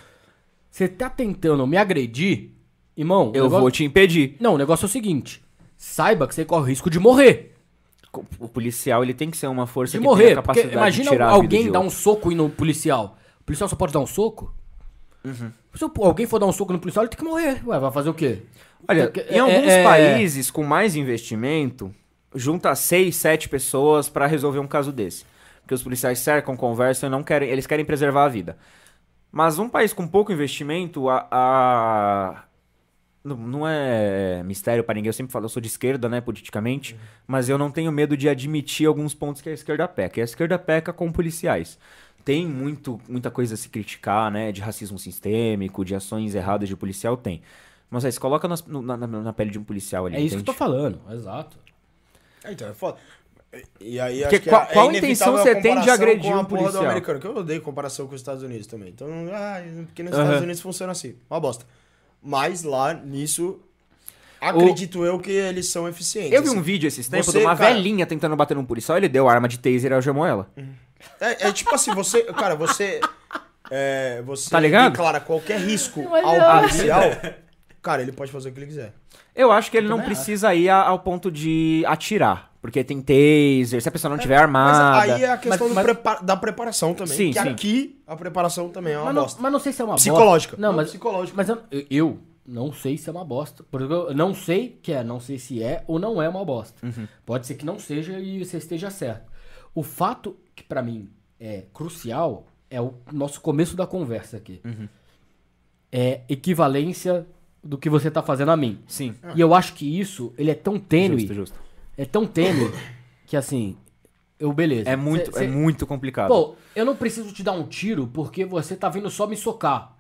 Você tá tentando me agredir, irmão. o Eu negócio- vou te impedir. Não, o negócio é o seguinte. Saiba que você corre o risco de morrer. O policial, ele tem que ser uma força De que morrer. a Porque capacidade imagina de tirar a alguém dar um soco no policial. O policial só pode dar um soco? Uhum. Se alguém for dar um soco no policial, ele tem que morrer. Ué, vai fazer o quê? Olha, Porque- em é- alguns é- países com mais investimento, junta seis, sete pessoas pra resolver um caso desse. Porque os policiais cercam, conversam e não querem, eles querem preservar a vida. Mas um país com pouco investimento, a, a- não, não é mistério pra ninguém. Eu sempre falo, eu sou de esquerda, né, politicamente, mas eu não tenho medo de admitir alguns pontos que a esquerda peca. E a esquerda peca com policiais. Tem muito, muita coisa a se criticar, né, de racismo sistêmico, de ações erradas de policial, tem. Mas aí, se coloca na, na- na pele de um policial ali, É isso que eu entende? tô falando, exato. É, então, é foda. E aí, Porque acho que qual- é, qual é intenção você tem de agredir um policial? americano, que eu odeio comparação com os Estados Unidos também. Então, ah, porque nos Aham. Estados Unidos funciona assim. Uma bosta. Mas lá, nisso, acredito eu que eles são eficientes. Eu vi um assim. vídeo esses tempos Você, de uma cara- velhinha tentando bater num policial, ele deu arma de taser e algemou ela. É, é tipo assim, você. Cara, você. É, você Tá ligado? declara qualquer risco Mas ao não. policial. Cara, ele pode fazer o que ele quiser. Eu acho que ele não precisa ir ao ponto de atirar. Porque tem taser, se a pessoa não tiver armada. Mas aí é a questão Mas- do mas- prepa- da preparação também. Sim, que sim. aqui a preparação também é uma Mas não, bosta. mas não sei se é uma Psicológica. bosta. Não, Não, mas psicológica. Mas eu, eu não sei se é uma bosta. Porque eu não sei que é, não sei se é ou não é uma bosta. Uhum. Pode ser que não seja e você esteja certo. O fato que pra mim é crucial é o nosso começo da conversa aqui. Uhum. É equivalência do que você tá fazendo a mim. Sim. E eu acho que isso, ele é tão tênue, Justo, justo. É tão tênue que assim, eu beleza. É muito, Cê- é cê- muito complicado. Pô, eu não preciso te dar um tiro porque você tá vindo só me socar.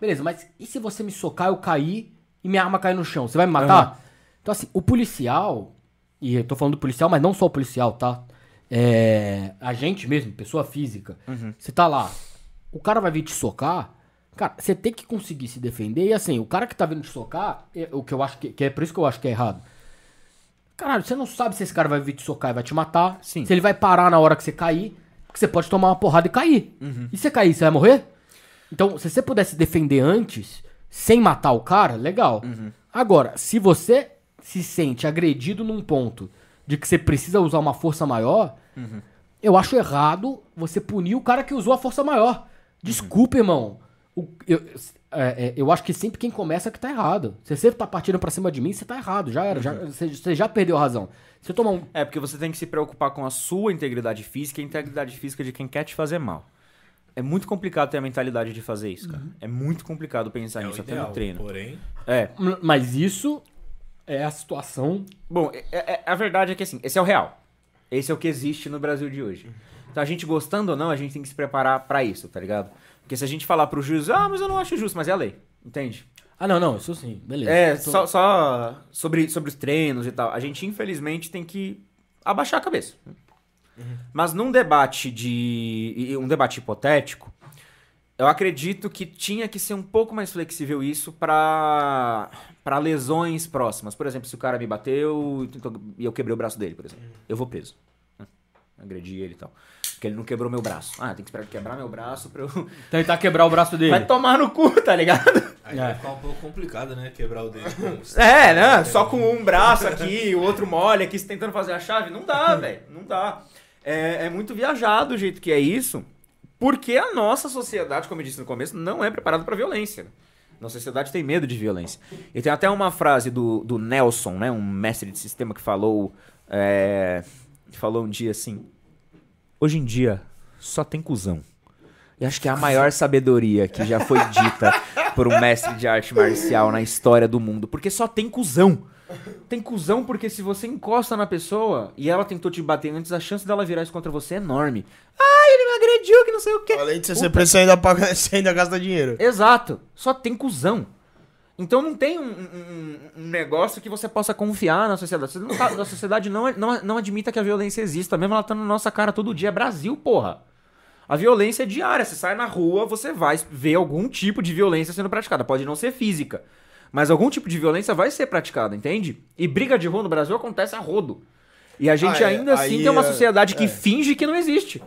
Beleza, mas e se você me socar, eu cair e minha arma cair no chão? Você vai me matar? Então, assim, o policial, e eu tô falando do policial, mas não só o policial, tá? É. A gente mesmo, pessoa física. Você tá lá, o cara vai vir te socar. Cara, você tem que conseguir se defender. E assim, o cara que tá vindo te socar, é- o que eu acho que, que é por isso que eu acho que é errado. Caralho, você não sabe se esse cara vai vir te socar e vai te matar. Sim. Se ele vai parar na hora que você cair. Porque você pode tomar uma porrada e cair. Uhum. E se você cair, você vai morrer? Então, se você pudesse defender antes, sem matar o cara, legal. Uhum. Agora, se você se sente agredido num ponto de que você precisa usar uma força maior, Uhum. eu acho errado você punir o cara que usou a força maior. Desculpa, irmão. O- eu, é, é, eu acho que sempre quem começa é que tá errado. Você tá partindo pra cima de mim, você tá errado. Já era. Já, Uhum. você, você já perdeu a razão. Se eu tomar um. É, porque você tem que se preocupar com a sua integridade física e a integridade física de quem quer te fazer mal. É muito complicado ter a mentalidade de fazer isso, cara. É muito complicado pensar É o nisso até no treino. porém... É. Mas isso é a situação. Bom, é- é- a verdade é que assim, esse é o real. Esse é o que existe no Brasil de hoje. Então a gente gostando ou não, a gente tem que se preparar pra isso, tá ligado? Porque se a gente falar pro juiz, ah, mas eu não acho justo, mas é a lei, entende? Ah, não, não, isso sim, beleza. É, Tô- só, só sobre, sobre os treinos e tal. A gente, infelizmente, tem que abaixar a cabeça. Mas num debate de. Um debate hipotético, eu acredito que tinha que ser um pouco mais flexível isso pra, pra lesões próximas. Por exemplo, se o cara me bateu e tentou- e eu quebrei o braço dele, por exemplo. Eu vou preso. Agredi ele e tal. Porque ele não quebrou meu braço. Ah, tem que esperar ele quebrar meu braço pra eu. Tentar quebrar o braço dele. Vai tomar no cu, tá ligado? Aí É. vai ficar um pouco complicado, né? Quebrar o dedo com É, né? Só com um braço aqui, o outro mole aqui, tentando fazer a chave. Não dá, velho. Não dá. É, é muito viajado o jeito que é isso, porque a nossa sociedade, como eu disse no começo, não é preparada pra violência. Nossa sociedade tem medo de violência. E tem até uma frase do, do Nelson, né? Um mestre de sistema que falou. é, que falou um dia assim. Hoje em dia, só tem cuzão. E acho que é a maior sabedoria que já foi dita por um mestre de arte marcial na história do mundo. Porque só tem cuzão. Tem cuzão porque se você encosta na pessoa e ela tentou te bater antes, a chance dela virar isso contra você é enorme. Ah, ele me agrediu, que não sei o quê. Além de você ser preso, você ainda, paga, você ainda gasta dinheiro. Exato. Só tem cuzão. Então não tem um, um- um negócio que você possa confiar na sociedade. Não tá- a sociedade não, não, não admita que a violência exista, mesmo ela tá na nossa cara todo dia. É Brasil, porra. A violência é diária. Você sai na rua, você vai ver algum tipo de violência sendo praticada. Pode não ser física. Mas algum tipo de violência vai ser praticada, entende? E briga de rua no Brasil acontece a rodo. E a gente Ah, é, ainda assim aí tem uma é- sociedade que é. finge que não existe.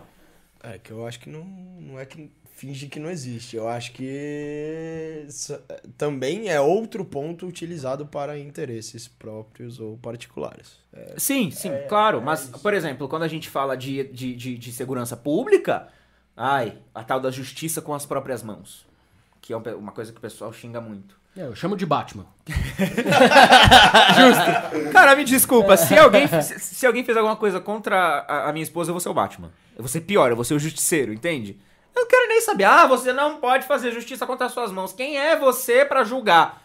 É, que eu acho que não, não é que finge que não existe. Eu acho que s- também é outro ponto utilizado para interesses próprios ou particulares. É, Sim, sim, claro. Mas, por exemplo, quando a gente fala de, de, de, de segurança pública, ai, a tal da justiça com as próprias mãos. Que é um uma coisa que o pessoal xinga muito. É, eu chamo de Batman. Cara, me desculpa, se alguém, se, se alguém fez alguma coisa contra a, a minha esposa, eu vou ser o Batman. Eu vou ser pior, eu vou ser o justiceiro, entende? Eu não quero nem saber. Ah, você não pode fazer justiça contra as suas mãos. Quem é você pra julgar?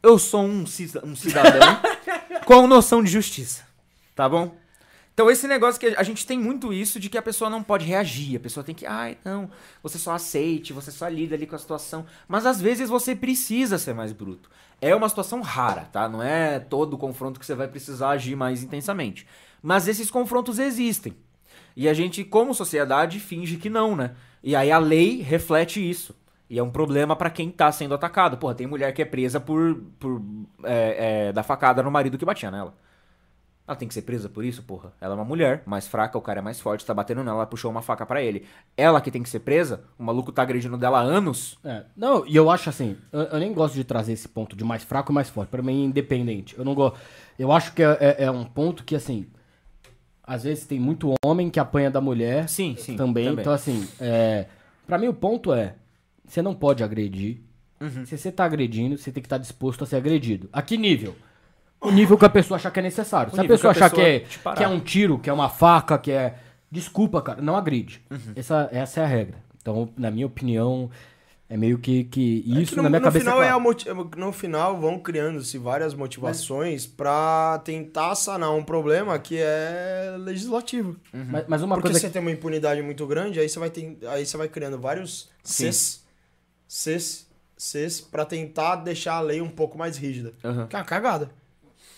Eu sou um, um cidadão com noção de justiça. Tá bom? Então esse negócio que a gente tem muito isso de que a pessoa não pode reagir, a pessoa tem que, ai, não, você só aceite, você só lida ali com a situação. Mas às vezes você precisa ser mais bruto. É uma situação rara, tá? Não é todo confronto que você vai precisar agir mais intensamente. Mas esses confrontos existem. E a gente, como sociedade, finge que não, né? E aí a lei reflete isso. E é um problema pra quem tá sendo atacado. Porra, tem mulher que é presa por, por é, é, dar facada no marido que batia nela. Ela tem que ser presa por isso, porra. Ela é uma mulher, mais fraca, o cara é mais forte, tá batendo nela, ela puxou uma faca pra ele. Ela que tem que ser presa, o maluco tá agredindo dela há anos. É, não, e eu acho assim, eu, eu nem gosto de trazer esse ponto de mais fraco e mais forte. Pra mim é independente. Eu não gosto. Eu acho que é, é- é um ponto que, assim, às vezes tem muito homem que apanha da mulher. Sim, sim, Também. também. Então, assim, é, pra mim o ponto é: você não pode agredir. Uhum. Se você tá agredindo, você tem que estar disposto a ser agredido. A que nível? O nível que a pessoa achar que é necessário. Se a pessoa que a achar que é, pessoa te parar. que é um tiro, que é uma faca, que é. Desculpa, cara, não agride. Uhum. Essa, essa é a regra. Então, na minha opinião, é meio que, que É isso que no, na minha no cabeça. final é é claro. moti- no final vão criando-se várias motivações pra tentar sanar um problema que é legislativo. Mas, mas uma Porque coisa você tem uma impunidade muito grande, aí você vai ter, aí você vai criando vários. Cs, Cs, Cs pra tentar deixar a lei um pouco mais rígida. Uhum. Que é uma cagada.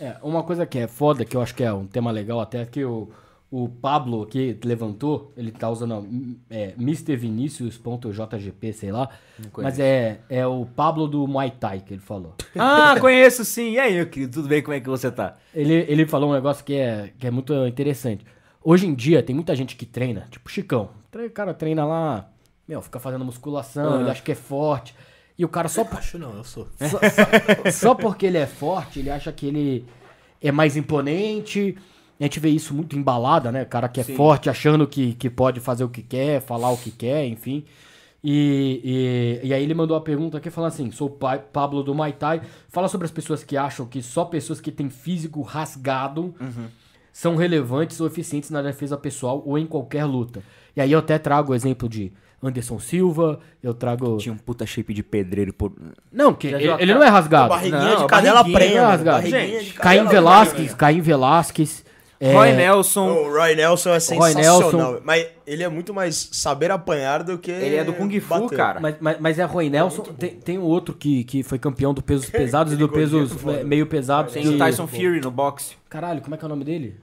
É, uma coisa que é foda, que eu acho que é um tema legal, até que o, o Pablo aqui levantou, ele tá usando ó, m- é, MrVinicius.jgp, sei lá. Mas é, é o Pablo do Muay Thai que ele falou. Ah, conheço sim. E aí, meu querido, tudo bem? Como é que você tá? Ele, ele falou um negócio que é, que é muito interessante. Hoje em dia tem muita gente que treina, tipo Chicão. O cara treina lá, meu, fica fazendo musculação, ele acha que é forte. E o cara só, por- Acho não, eu sou. só, só- só porque ele é forte, ele acha que ele é mais imponente. A gente vê isso muito embalada, né? O cara que é Sim. forte, achando que, que pode fazer o que quer, falar o que quer, enfim. E, e, e aí ele mandou a pergunta aqui falando assim: sou o pai, Pablo do Muay Thai. Fala sobre as pessoas que acham que só pessoas que têm físico rasgado são relevantes ou eficientes na defesa pessoal ou em qualquer luta. E aí eu até trago o exemplo de Anderson Silva, eu trago. Tinha um puta shape de pedreiro por. Não, que ele, ele não é rasgado. barriguinha Não, de a cadela barriguinha prenha. é Caim Velasquez, Caim Velasquez. É, Roy Nelson. O Roy Nelson é Roy sensacional. Nelson. Mas ele é muito mais saber apanhar do que. Ele é do Kung Fu, bater. cara. Mas, mas, mas é Roy Nelson. tem, tem um outro que, que foi campeão do pesos pesados e do pesos é é, meio pesados. Tem que- o Tyson Fury no boxe. Caralho, como é que é o nome dele?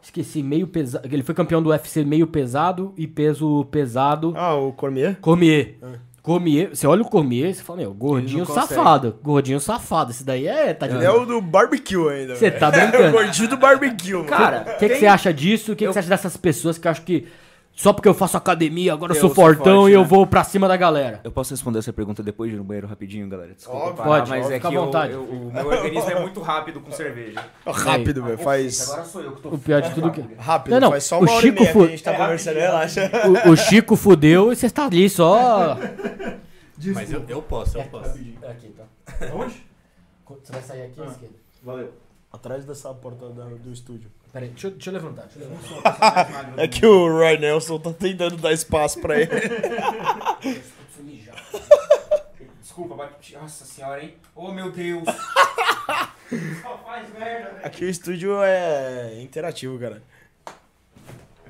Esqueci, meio pesado. Ele foi campeão do UFC meio pesado e peso pesado. Ah, o Cormier? Cormier. Cormier, você olha o Cormier e você fala, meu, gordinho safado. Gordinho safado. Esse daí é. Tá de É o do barbecue ainda. Você tá É o brincando. gordinho do barbecue, mano. Cara, O que, que você acha disso? O que, que você acha dessas pessoas que acham que só porque eu faço academia, agora eu Eu sou sou fortão forte, e eu né? vou pra cima da galera? Eu posso responder essa pergunta depois de ir no banheiro rapidinho, galera? Desculpa, Óbvio, parar, pode, mas óbvio, é fica que à eu- vontade. eu- o meu organismo é muito rápido com cerveja. Rápido, velho. Faz. Agora sou eu que tô O pior de tudo que. Rápido, Não, não, faz só o uma hora Chico e meia fu- que a gente tá conversando, relaxa. O, o Chico fudeu e você está ali só. Mas eu, eu posso, eu posso. Aqui, tá. Onde? Você vai sair aqui à esquerda. Valeu. Atrás dessa porta da- do estúdio. Peraí, deixa, eu- deixa eu levantar. Deixa eu levantar. É que o Roy Nelson tá tentando dar espaço pra ele. Desculpa, bate. Nossa senhora, hein? Oh, meu Deus. Só faz merda, velho. Aqui o estúdio é interativo, cara.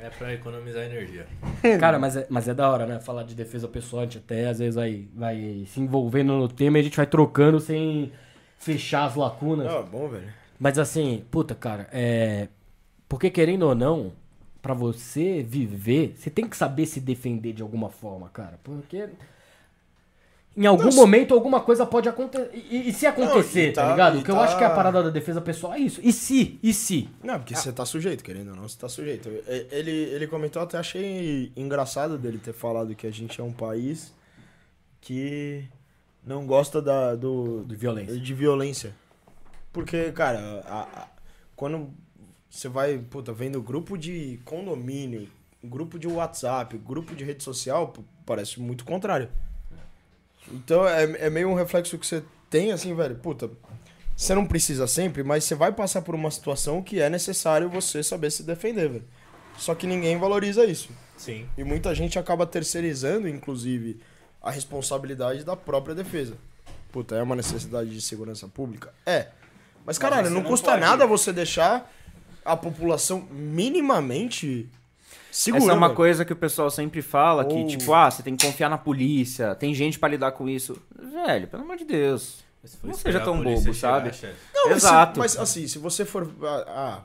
É pra economizar energia. Cara, mas é, mas é da hora, né? Falar de defesa pessoal, a gente até às vezes vai, vai se envolvendo no tema e a gente vai trocando sem fechar as lacunas. Ah, bom, velho. Mas assim, puta, cara, é. Porque querendo ou não, pra você viver, você tem que saber se defender de alguma forma, cara. Porque. Em algum Não, momento alguma coisa pode acontecer. E, e se acontecer, e tá, tá- ligado? e O que eu tá- acho que é a parada da defesa pessoal é isso. E se? E se? Não, porque você tá sujeito, querendo ou não, você tá sujeito. Ele, ele comentou, até achei engraçado dele ter falado que a gente é um país que não gosta da, do, De violência. de violência. Porque, cara, a- a- quando você vai, puta, vendo grupo de condomínio, grupo de WhatsApp, grupo de rede social, parece muito contrário. Então é, é meio um reflexo que você tem, assim, velho, puta, você não precisa sempre, mas você vai passar por uma situação que é necessário você saber se defender, velho. Só que ninguém valoriza isso. Sim. E muita gente acaba terceirizando, inclusive, a responsabilidade da própria defesa. Puta, é uma necessidade de segurança pública? É. Mas, caralho, você não, não custa pode- nada você deixar a população minimamente segura. Essa é uma velho. coisa que o pessoal sempre fala, que tipo, ah, você tem que confiar na polícia, tem gente pra lidar com isso. Velho, pelo amor de Deus. Não seja tão bobo, sabe? Não, mas se- Exato. Mas, assim, se você for. Ah, ah,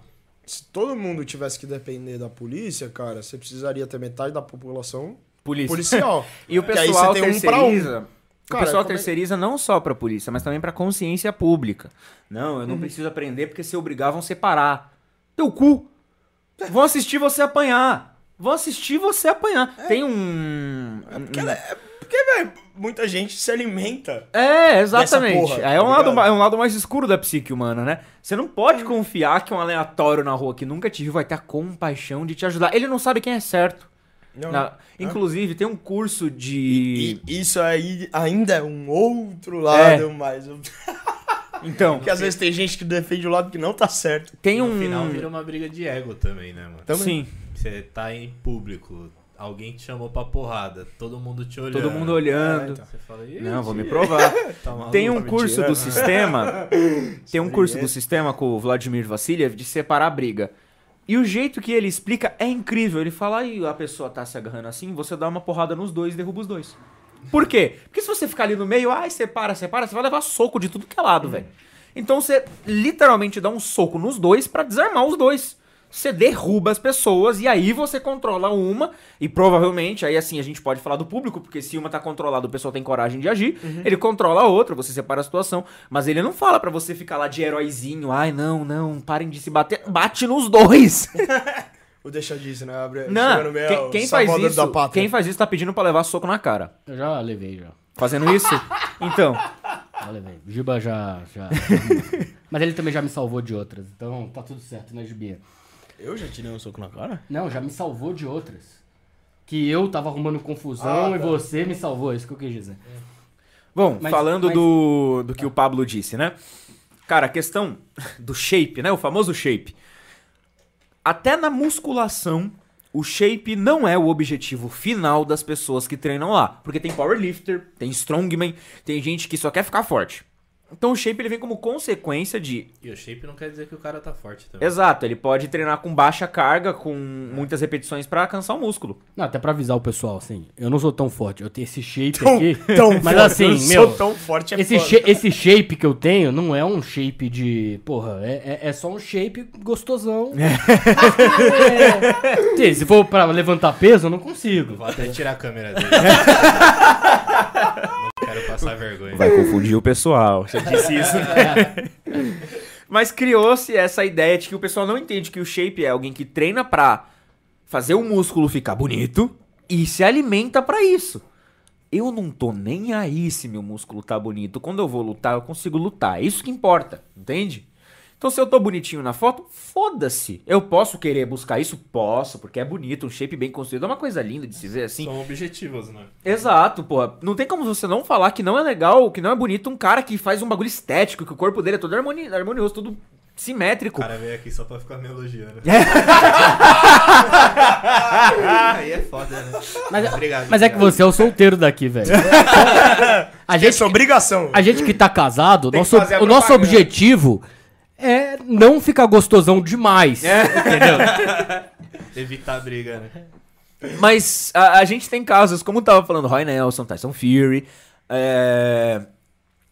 se todo mundo tivesse que depender da polícia, cara, você precisaria ter metade da população Polícia. policial. E o pessoal tem um pra um. terceiriza. O Cara, pessoal é- terceiriza não só pra polícia, mas também pra consciência pública. Não, Uhum. eu não preciso aprender porque se obrigar vão separar. Teu cu. Vão assistir você apanhar. Vão assistir você apanhar. Tem um. Porque, ela é- porque, velho, muita gente se alimenta. É, exatamente. Porra, é, um tá lado, é um lado mais escuro da psique humana, né? Você não pode confiar que um aleatório na rua que nunca te viu vai ter a compaixão de te ajudar. Ele não sabe quem é certo. Na- Inclusive, tem um curso de. E isso aí ainda é um outro lado, mas. Então, Porque às vezes tem gente que defende o lado que não tá certo. tem no um. final vira uma briga de ego também, né, mano? Também. Sim, Você tá em público, alguém te chamou pra porrada, todo mundo te olhando. todo mundo olhando. então. Você fala, "Ih, Não, vou me provar. tá maluco?" Tem um tá curso do sistema. Tem um curso do sistema com o Vladimir Vassiliev de separar a briga. E o jeito que ele explica é incrível. Ele fala, aí a pessoa tá se agarrando assim, você dá uma porrada nos dois e derruba os dois. Por quê? Porque se você ficar ali no meio, ai, separa, separa, você vai levar soco de tudo que é lado, velho. Então você literalmente dá um soco nos dois pra desarmar os dois. Você derruba as pessoas e aí você controla uma e provavelmente, aí assim, a gente pode falar do público, porque se uma tá controlada, o pessoal tem coragem de agir, ele controla a outra, você separa a situação, mas ele não fala pra você ficar lá de heróizinho, ai não, não, parem de se bater, bate nos dois. O deixa disso, né? Abre, não, no meio, quem, quem faz isso, quem faz isso tá pedindo pra levar soco na cara. Eu já levei, já. Fazendo isso? Então, Já levei. O Giba já. já... Mas ele também já me salvou de outras. Então tá tudo certo, né, Gibinha? Eu já tirei um soco na cara? Não, já me salvou de outras. Que eu tava arrumando confusão Ah, e tá. você me salvou, é isso que eu quis dizer. Bom, Mas- falando mas- do, do que o Pablo disse, né? Cara, a questão do shape, né? O famoso shape. Até na musculação, o shape não é o objetivo final das pessoas que treinam lá. Porque tem powerlifter, tem strongman, tem gente que só quer ficar forte. Então o shape ele vem como consequência de E o shape não quer dizer que o cara tá forte também. Exato, ele pode treinar com baixa carga, com muitas repetições pra cansar o músculo. Não, até pra avisar o pessoal, assim, eu não sou tão forte, eu tenho esse shape Tão, aqui. tão mas forte, assim, eu meu, sou tão forte é esse, sha- esse shape que eu tenho não é um shape de. Porra, é, é, é só um shape gostosão. É. Sim, Se for pra levantar peso, eu não consigo. Vou até tirar a câmera dele. quero passar vergonha. Vai confundir o pessoal. Você disse isso. Mas criou-se essa ideia de que o pessoal não entende que o shape é alguém que treina pra fazer o músculo ficar bonito e se alimenta pra isso. Eu não tô nem aí se meu músculo tá bonito. Quando eu vou lutar, eu consigo lutar. É isso que importa, entende? Então, se eu tô bonitinho na foto, foda-se. Eu posso querer buscar isso? Posso, porque é bonito, um shape bem construído. É uma coisa linda de se ver assim. São objetivos, né? Exato, porra. Não tem como você não falar que não é legal, que não é bonito um cara que faz um bagulho estético, que o corpo dele é todo harmoni- harmonioso, tudo O simétrico. cara veio aqui só pra ficar me elogiando. Aí é foda, né? Mas, Obrigado. mas é que você é o solteiro daqui, velho. A gente, Essa é obrigação. a gente que tá casado, nosso, o nosso propaganda. objetivo é não ficar gostosão demais. Entendeu? Evitar a briga, né? Mas a, a gente tem casos, como tava falando, Roy Nelson, Tyson Fury. é,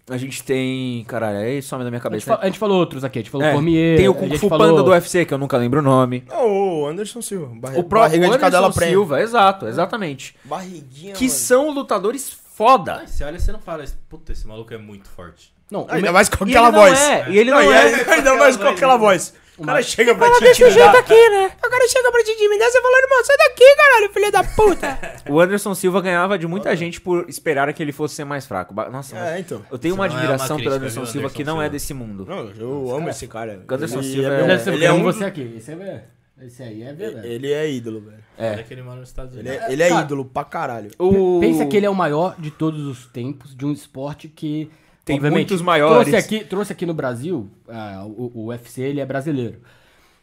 A gente tem. Caralho, aí some da minha A gente, cabeça. fa- né? a gente falou outros aqui, a gente falou É, Cormier. tem o Kung Fu falou- Panda do UFC, que eu nunca lembro o nome. Não, o Anderson Silva. Barri... O próprio Barriga de Anderson cadela prêmio. Silva, exato, exatamente. Barriguinha, Que mano. são lutadores foda. Aí você olha você não fala, puta, esse maluco é muito forte. Não, o Ainda me- mais com E aquela não voz. é, e ele não e é. aí- Ainda mais com aquela voz. O cara chega pra te desse intimidar. jeito aqui, né? O cara chega pra te intimidar, você falando, irmão, sai daqui, caralho, filho da puta. O Anderson Silva ganhava de muita gente por esperar que ele fosse ser mais fraco. Nossa, é, então. eu tenho Isso uma não é uma admiração crítica, pelo Anderson viu, Silva Anderson que não é desse mundo. Não, eu amo esse cara. Anderson Ele Silva é é- meu- Ele, é ele é um você aqui. Esse, é, esse aí é verdade. Ele é ídolo, velho. É. Ele mora nos Estados Ele Unidos. é, ele é Cara, ídolo pra caralho. O... Pensa que ele é o maior de todos os tempos de um esporte que Tem obviamente, muitos maiores. Trouxe aqui, trouxe aqui no Brasil, ah, o, o UFC ele é brasileiro.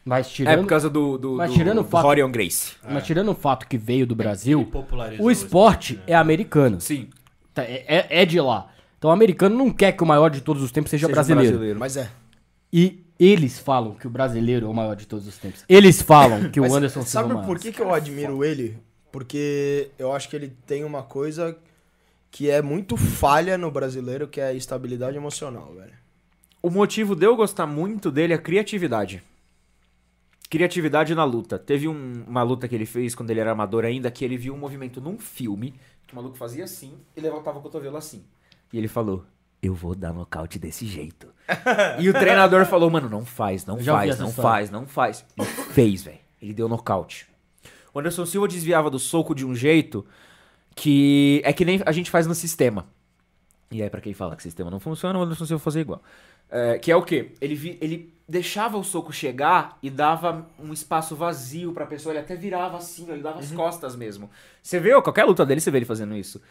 Mas É tirando, por causa do, do, Mas do, tirando o do fato- Rorion Grace. mas tirando o fato que veio do Brasil, Ele popularizou o esporte né? é americano. Sim. Tá, É, é- é de lá. Então o americano não quer que o maior de todos os tempos seja, Seja brasileiro. Mas é. E eles falam que o brasileiro é o maior de todos os tempos. Eles falam que o Anderson Silva é Sabe o maior. por que, que eu admiro ele? Porque eu acho que ele tem uma coisa que é muito falha no brasileiro, que é a estabilidade emocional, velho. O motivo de eu gostar muito dele é a criatividade. Criatividade na luta. Teve um- uma luta que ele fez quando ele era amador ainda, que ele viu um movimento num filme, que o maluco fazia assim e levantava o cotovelo assim. E ele falou, eu vou dar nocaute desse jeito. e o treinador falou, mano, não faz, não faz, não história. faz, não faz. E fez, velho. Ele deu nocaute. O Anderson Silva desviava do soco de um jeito que é que nem a gente faz no sistema. E aí, pra quem fala que o sistema não funciona, o Anderson Silva fazer igual. É, que é o quê? Ele, vi- ele deixava o soco chegar e dava um espaço vazio pra pessoa. Ele até virava assim, ele dava as costas mesmo. Você vê, qualquer luta dele, você vê ele fazendo isso.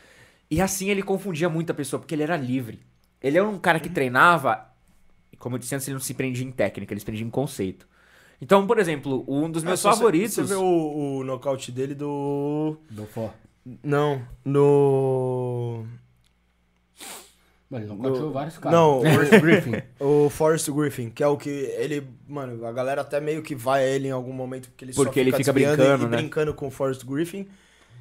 E assim ele confundia muita pessoa, porque ele era livre. Ele era um cara que treinava, e como eu disse antes, ele não se prendia em técnica, ele se prendia em conceito. Então, por exemplo, um dos meus É, se você- favoritos. Você vê o, o nocaute dele do. Do for. Não, no. Mano, ele nocauteou vários caras. Não, Forrest Griffin. O Forrest Griffin, que é o que ele. Mano, a galera até meio que vai a ele em algum momento porque ele só Porque ele fica brincando, e, né? brincando com o Forrest Griffin.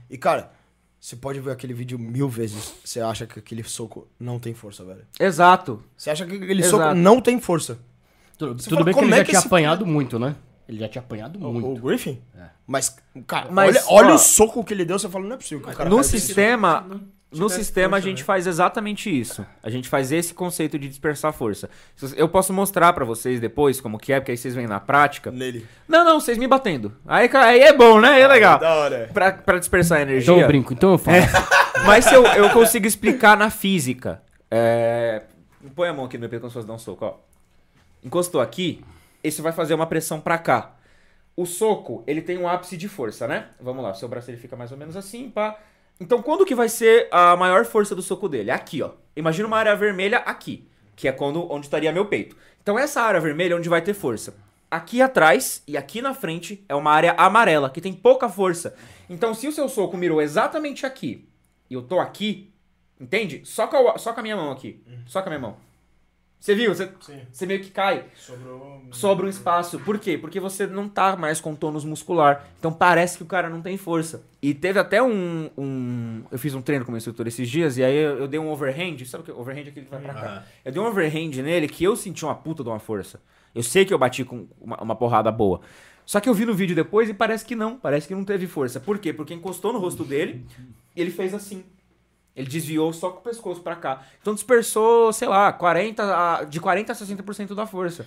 E, cara, você pode ver aquele vídeo mil vezes. Você acha que aquele soco não tem força, velho. Exato. Você acha que aquele Exato. soco não tem força. Tudo, tudo fala, bem que como ele é já que tinha esse apanhado muito, né? Ele já tinha apanhado O- muito. O Griffin? Mas, cara, Mas, olha, olha ó, o soco que ele deu, você fala, não é possível que o cara No sistema, não no sistema a gente né? faz exatamente isso. A gente faz esse conceito de dispersar força. Eu posso mostrar pra vocês depois como que é, porque aí vocês veem na prática. Nele. Não, não, vocês me batendo. Aí, aí é bom, né? Aí é legal. Da hora. Pra, pra dispersar a Então energia. eu brinco, então eu falo. Mas se eu, eu consigo explicar na física. É... Põe a mão aqui no meu peito como se fosse dar um soco, ó. Encostou aqui, isso vai fazer uma pressão pra cá. O soco, ele tem um ápice de força, né? Vamos lá, seu braço ele fica mais ou menos assim, pá. Então, quando que vai ser a maior força do soco dele? Aqui, ó. Imagina uma área vermelha aqui, que é quando, onde estaria meu peito. Então, essa área vermelha é onde vai ter força. Aqui atrás e aqui na frente é uma área amarela, que tem pouca força. Então, se o seu soco mirou exatamente aqui e eu tô aqui, entende? Só com a, só com a minha mão aqui. Só com a minha mão. Você viu? Você, você meio que cai. Sobrou. Sobra um espaço. Por quê? Porque você não tá mais com tônus muscular. Então parece que o cara não tem força. E teve até um. um- eu fiz um treino com meu instrutor esses dias, e aí eu, eu dei um overhand. Sabe o que? Overhand é aquele que vai pra cá. Eu dei um overhand nele que eu senti uma puta de uma força. Eu sei que eu bati com uma, uma porrada boa. Só que eu vi no vídeo depois e parece que não. Parece que não teve força. Por quê? Porque encostou no rosto dele e ele fez assim. Ele desviou só com o pescoço pra cá. Então dispersou, sei lá, 40 a- de 40 a 60% da força.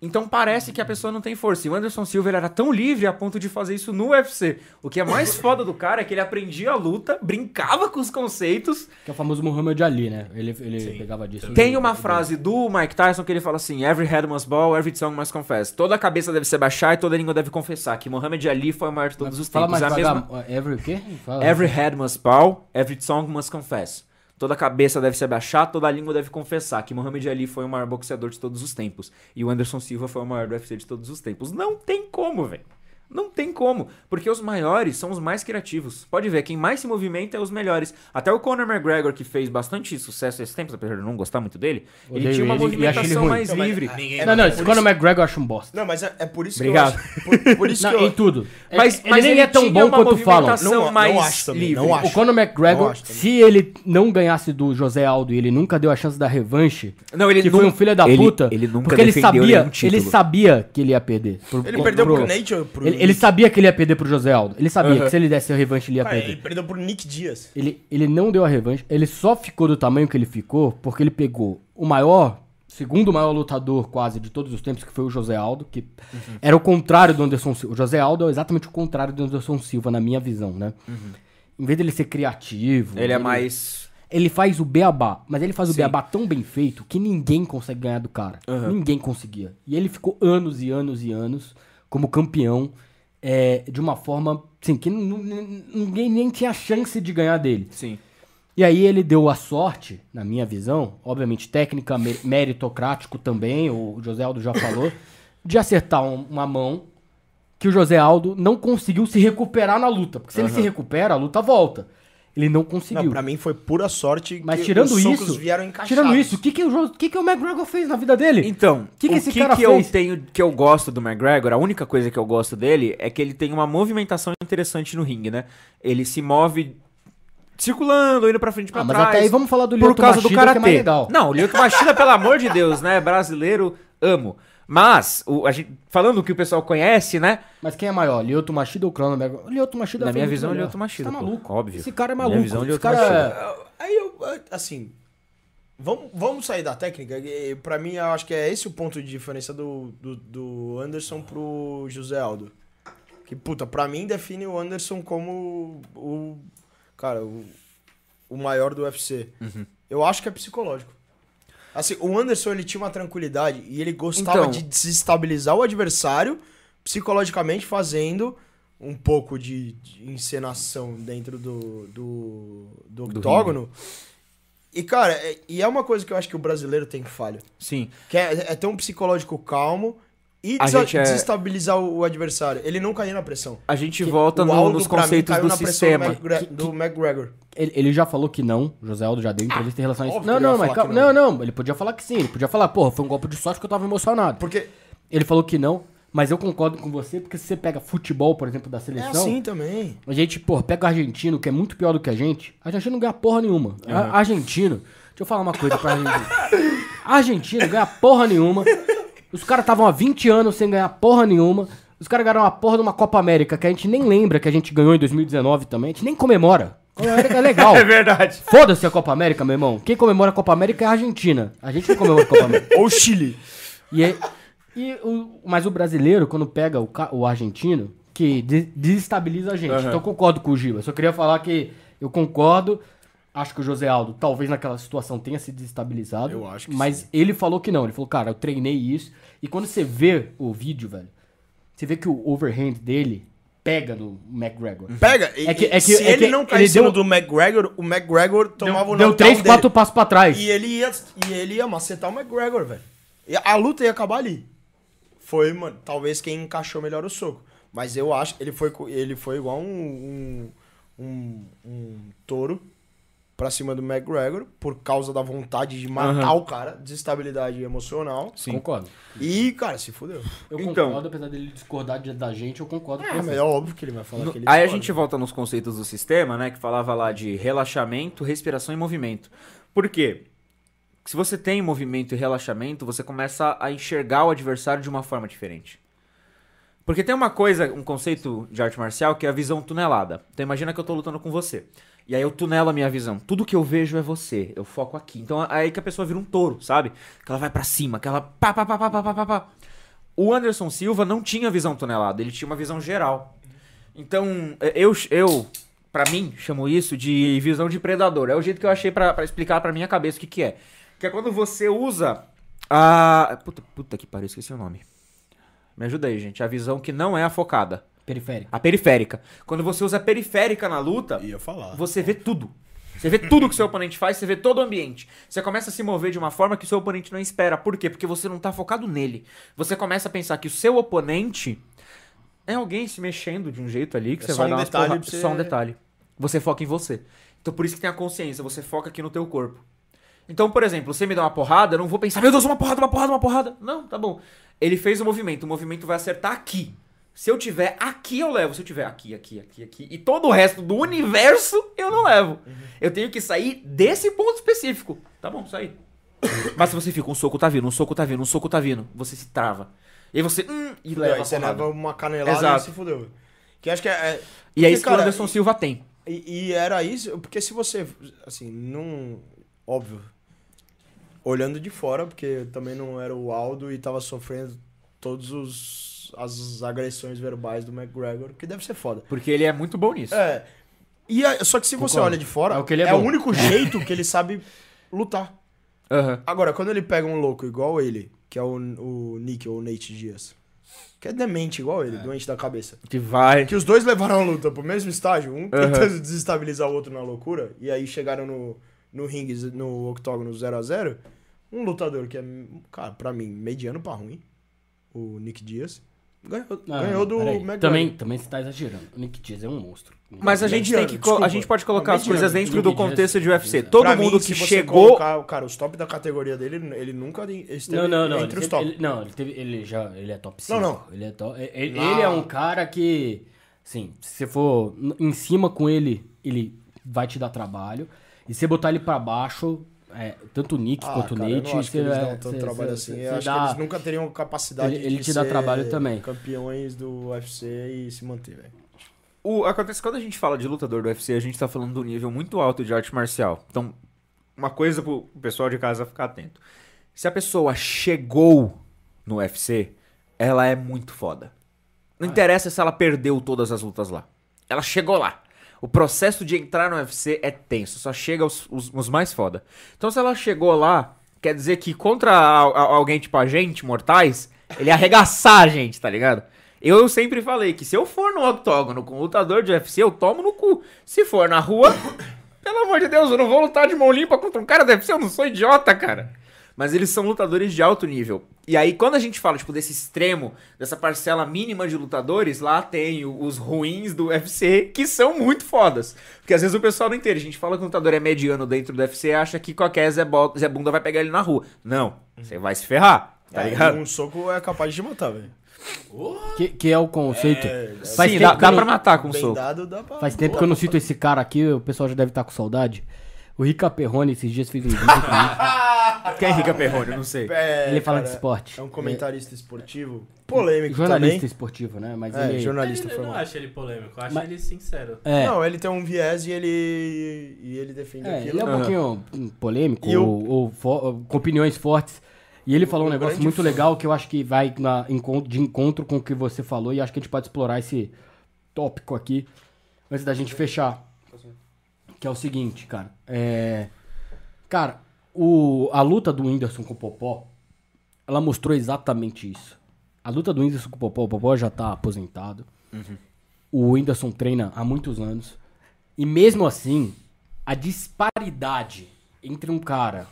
Então parece que a pessoa não tem força. E o Anderson Silva era tão livre a ponto de fazer isso no UFC. O que é mais foda do cara é que ele aprendia a luta, brincava com os conceitos. Que é o famoso Muhammad Ali, né? Ele, ele pegava disso. Tem uma frase do Mike Tyson que ele fala assim: Every head must bow, every tongue must confess. Toda cabeça deve se baixar e toda língua deve confessar. Que Muhammad Ali foi o maior de todos os Fala tempos. mais É a mesma... Every o quê? Fala. Every head must bow, every tongue must confess. Toda cabeça deve se abaixar, toda língua deve confessar que Muhammad Ali foi o maior boxeador de todos os tempos. E o Anderson Silva foi o maior do UFC de todos os tempos. Não tem como, velho. Não tem como, porque os maiores são os mais criativos. Pode ver, quem mais se movimenta é os melhores. Até o Conor McGregor, que fez bastante sucesso esse tempo, apesar de eu não gostar muito dele, ele Odeio tinha uma ele ele movimentação mais Não, livre. Não, não, é esse Conor McGregor eu acho um bosta. Não, mas é, é por isso Obrigado. que eu acho. Por, por isso Não, que eu... em tudo. Mas, ele mas nem ele é tão bom quanto falam. Não- não mais acho também, livre. não acho. O Conor McGregor, Não se ele não ganhasse do José Aldo e ele nunca deu a chance da revanche, Não, ele que foi um filho da ele- puta, ele nunca porque ele sabia, ele sabia que ele ia perder. Ele perdeu pro- pro Nate ou pro... Ele, ele sabia que ele ia perder pro José Aldo. Ele sabia que se ele desse a revanche ele ia Cara, perder. ele perdeu pro Nick Dias. Ele, ele não deu a revanche, ele só ficou do tamanho que ele ficou porque ele pegou o maior, segundo maior lutador quase de todos os tempos, que foi o José Aldo, que era o contrário do Anderson Silva. O José Aldo é exatamente o contrário do Anderson Silva, na minha visão, né? Em vez dele ser criativo. Ele é mais. Ele faz o beabá, mas ele faz o Sim. beabá tão bem feito que ninguém consegue ganhar do cara. Ninguém conseguia. E ele ficou anos e anos e anos como campeão é, de uma forma assim, que ninguém nem tinha chance de ganhar dele. Sim. E aí ele deu a sorte, na minha visão, obviamente técnica, meritocrático também, o José Aldo já falou, de acertar um- uma mão que o José Aldo não conseguiu se recuperar na luta. Porque se ele se recupera, a luta volta. Ele não conseguiu. Não, pra mim foi pura sorte Mas que tirando os socos isso, vieram encaixados. tirando isso, o que que o, que que o McGregor fez na vida dele? Então, Que que o esse que, cara que eu fez? tenho que eu gosto do McGregor, a única coisa que eu gosto dele é que ele tem uma movimentação interessante no ringue, né? Ele se move circulando, indo pra frente e pra Ah, mas trás. até aí vamos falar do por Lyoto causa do Machida, que é karatê. mais legal. Não, o Lyoto Machida, pelo amor de Deus, né? Brasileiro, amo. Mas, o, a gente, falando o que o pessoal conhece, né? Mas quem é maior, Lyoto Machida ou? O Lyoto Machida Na foi minha visão, é. Lyoto Machida, tá pô, maluco. óbvio. Esse cara é Minha maluco. visão, Esse Lyoto cara Machida. é... Aí eu, assim, vamos, vamos sair da técnica. e Pra mim, eu acho que é esse o ponto de diferença do, do, do Anderson pro José Aldo. Que, puta, pra mim define o Anderson como o, cara, o, o maior do UFC. Eu acho que é psicológico. Assim, o Anderson, ele tinha uma tranquilidade e ele gostava Então- de desestabilizar o adversário psicologicamente fazendo um pouco de, de encenação dentro do, do, do octógono. E, cara, é, e é uma coisa que eu acho que o brasileiro tem falha. Sim. Que é, é ter um psicológico calmo e A desa- gente é- desestabilizar o, o adversário. Ele não caía na pressão. A gente volta o no- Aldo, nos mim, conceitos caiu do sistema. Que- do McGregor. Ele, ele já falou que não, o José Aldo já deu entrevista em relação a isso. Não, que não, mas calma, que não, não. não, ele podia falar que sim, ele podia falar, porra, foi um golpe de sorte que eu tava emocionado. Porque Ele falou que não, mas eu concordo com você, porque se você pega futebol, por exemplo, da é seleção, assim também. a gente, porra, pega o argentino, que é muito pior do que a gente, a Argentina não ganha porra nenhuma. A- argentino, deixa eu falar uma coisa pra Argentina. Argentino ganha porra nenhuma. Os caras estavam há 20 anos sem ganhar porra nenhuma. Os caras ganharam uma porra de uma Copa América, que a gente nem lembra que a gente ganhou em 2019 também. A gente nem comemora. Copa América é legal. É verdade. Foda-se a Copa América, meu irmão. Quem comemora a Copa América é a Argentina. A gente não comemora a Copa América. Ou Chile. E, aí- e o, mas o brasileiro, quando pega o, o argentino, que de- desestabiliza a gente. Então eu concordo com o Gil. Eu só queria falar que eu concordo. Acho que o José Aldo, talvez naquela situação, tenha se desestabilizado. Eu acho que Mas ele falou que não. Ele falou, cara, eu treinei isso. E quando você vê o vídeo, velho, você vê que o overhand dele pega no McGregor. Pega. É que- é que- se é ele que não caísse deu- do McGregor, o McGregor tomava o Deu três, dele. quatro passos pra trás. E ele ia, e ele ia macetar o McGregor, velho. E a luta ia acabar ali. Foi, mano, talvez quem encaixou melhor o soco. Mas eu acho, ele foi, ele foi igual um, um, um, um touro pra cima do McGregor por causa da vontade de matar o cara, desestabilidade emocional. Concordo. E, cara, se fudeu. Eu Então- concordo, apesar dele discordar de- da gente, eu concordo com É, mas é óbvio que ele vai falar que ele Aí a discorda. gente volta nos conceitos do sistema, né? Que falava lá de relaxamento, respiração e movimento. Por quê? Se você tem movimento e relaxamento, você começa a enxergar o adversário de uma forma diferente. Porque tem uma coisa, um conceito de arte marcial que é a visão tunelada. Então imagina que eu tô lutando com você. E aí eu tunelo a minha visão. Tudo que eu vejo é você. Eu foco aqui. Então é aí que a pessoa vira um touro, sabe? Que ela vai pra cima, que ela pá, pá, pá, pá, pá, pá, pá. O Anderson Silva não tinha visão tunelada, ele tinha uma visão geral. Então, é, eu, eu para mim, chamo isso de visão de predador. É o jeito que eu achei pra explicar pra minha cabeça o que que é. Que é quando você usa a... Puta, puta que pariu, esqueci o nome. Me ajuda aí, gente. A visão que não é a focada. Periférico. A periférica. Quando você usa a periférica na luta, Ia falar. você vê tudo. Você vê tudo que o seu oponente faz, você vê todo o ambiente. Você começa a se mover de uma forma que o seu oponente não espera. Por quê? Porque você não tá focado nele. Você começa a pensar que o seu oponente É alguém se mexendo de um jeito ali que É você vai um dar umas detalhe porra- você- Só um detalhe. Você foca em você. Então por isso que tem a consciência, você foca aqui no teu corpo. Então, por exemplo, você me dá uma porrada, eu não vou pensar, meu Deus, uma porrada, uma porrada, uma porrada. Não, tá bom. Ele fez o movimento, o movimento vai acertar aqui. Se eu tiver aqui, eu levo. Se eu tiver aqui, aqui, aqui, aqui, e todo o resto do universo, eu não levo. Eu tenho que sair desse ponto específico. Tá bom, saí. Mas se você fica, um soco tá vindo, um soco tá vindo, um soco tá vindo, você se trava. E aí você, hum, e E leva aí você leva uma canelada Exato. e se fudeu. Que acho que é... é- E é porque, isso que o Anderson Silva tem. E, e era isso, porque se você, assim, não. Óbvio. Olhando de fora, porque eu também não era o Aldo e tava sofrendo todos os as agressões verbais do McGregor, que deve ser foda. Porque ele é muito bom nisso. É. E a- só que se você Concordo. olha de fora, É o que ele é é o único jeito que ele sabe lutar. Aham. Agora, quando ele pega um louco igual ele, que é o, o Nick ou o Nate Dias, que é demente igual ele, doente da cabeça. Que vai. Que os dois levaram a luta pro mesmo estágio, um Aham. tentando desestabilizar o outro na loucura, e aí chegaram no, no ringue, no octógono 0x0. Um lutador que é, cara, pra mim, mediano pra ruim, o Nick Dias, ganhou, Ah, ganhou do. McGregor. Também, também você tá exagerando. O Nick Diaz é um monstro. Mas a gente tem que. desculpa. A gente pode colocar as coisas dentro do contexto de UFC. Todo Pra mundo mim, que se você chegou. colocar, cara, os top da categoria dele, ele nunca esteve Não, não, não. entre Ele, os top. ele- não, ele, teve, ele já ele é top 5. Não, não. Ele é, to- ele, ele é um cara que, assim, se você for em cima com ele, ele vai te dar trabalho. E se você botar ele pra baixo, é, tanto o Nick Ah, quanto o cara, eu Nate, não acho que eles é, dão tanto você- trabalho você- assim. Eu acho dá- que eles nunca teriam capacidade Ele- ele de te dá ser trabalho também. campeões do UFC e se manter, velho. O, acontece que quando a gente fala de lutador do UFC, a gente tá falando de um nível muito alto de arte marcial. Então, uma coisa pro pessoal de casa ficar atento. Se a pessoa chegou no UFC, ela é muito foda. Não interessa se ela perdeu todas as lutas lá. Ela chegou lá. O processo de entrar no UFC é tenso, só chega os, os- os mais foda. Então, se ela chegou lá, quer dizer que contra a- a- alguém tipo a gente, mortais, ele ia arregaçar a gente, tá ligado? Eu sempre falei que se eu for no octógono com lutador de UFC, eu tomo no cu. Se for na rua, pelo amor de Deus, eu não vou lutar de mão limpa contra um cara do UFC, eu não sou idiota, cara. Mas eles são lutadores de alto nível. E aí, quando a gente fala, tipo, desse extremo, dessa parcela mínima de lutadores, lá tem os ruins do UFC, que são muito fodas. Porque às vezes o pessoal não entende. A gente fala que o lutador é mediano dentro do UFC e acha que qualquer Zé, Bo- Zé Bunda vai pegar ele na rua. Não, você vai se ferrar, tá É, ligado? Um soco é capaz de te matar, velho. Que, que é o conceito. É, Faz Sim, tempo dá, que dá eu pra matar com um soco. dado, dá pra... Faz tempo que eu não cito esse cara aqui, o pessoal já deve estar com saudade. O Rica Perrone esses dias fez um vídeo comigo. Quem é Rica Perrone? Eu não sei. É, Ele fala cara, de esporte. É um comentarista esportivo. Polêmico jornalista também. esportivo, né? Mas É, ele. jornalista eu foi não acho ele polêmico, eu acho Mas- ele sincero. É, Não, ele tem um viés e ele, e ele defende é, aquilo. ele é um Aham. pouquinho hum, polêmico, o- ou, com opiniões fortes. E ele falou um negócio muito legal que eu acho que vai na, de encontro com o que você falou e acho que a gente pode explorar esse tópico aqui antes da gente fechar. Que é o seguinte, cara. É, cara, o, a luta do Whindersson com o Popó, ela mostrou exatamente isso. A luta do Whindersson com o Popó, o Popó já tá aposentado. O Whindersson treina há muitos anos. E mesmo assim, a disparidade entre um cara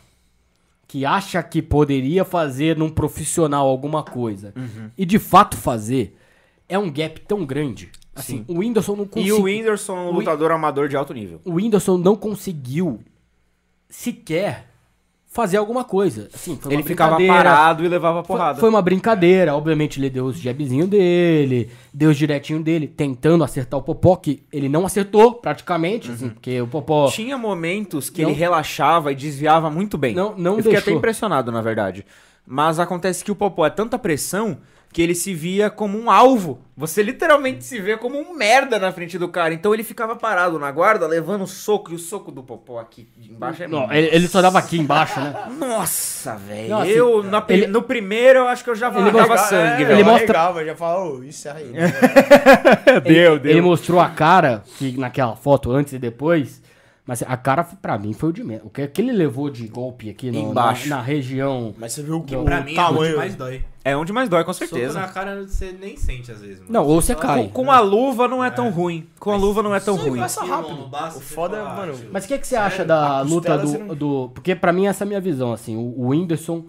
que acha que poderia fazer num profissional alguma coisa e de fato fazer é um gap tão grande. Assim, o Whindersson não E conseguiu. o Whindersson é um o lutador amador de alto nível. o Whindersson não conseguiu sequer fazer alguma coisa. Assim, foi uma Ele ficava parado e levava Foi, porrada. foi uma brincadeira. Obviamente, ele deu os jabzinhos dele, deu os direitinho dele, tentando acertar o Popó, que ele não acertou praticamente, assim, porque o Popó. Tinha momentos que Não- ele relaxava e desviava muito bem. Não- não Eu fiquei até deixou. impressionado, na verdade. Mas acontece que o Popó é tanta pressão que ele se via como um alvo. Você literalmente se vê como um merda na frente do cara. Então ele ficava parado na guarda, levando o soco. E o soco do Popó aqui embaixo é Não, ele, ele só dava aqui embaixo, né? Nossa, velho. Assim, eu, na pri- ele- no primeiro, eu acho que eu já Ele mostra- sangue, é, velho. ele eu mostra- arregava, já falava, ô, isso aí. né? ele, ele mostrou a cara, que naquela foto antes e depois. Mas a cara, pra mim, foi o de menos. O que, que ele levou de golpe aqui no- Embaixo. Na, na região. Mas você viu Que o pra mim é o tamanho... que mais dói. É onde mais dói, com Soco certeza. na cara você nem sente às vezes, mano. Não, ou você cai. Com, com a luva não é tão ruim. Com a luva não é tão ruim. passa rápido. O foda é, mano, Mas o que, que você acha da A luta costela do, você não- do. Porque pra mim essa é a minha visão, assim. O, o Whindersson,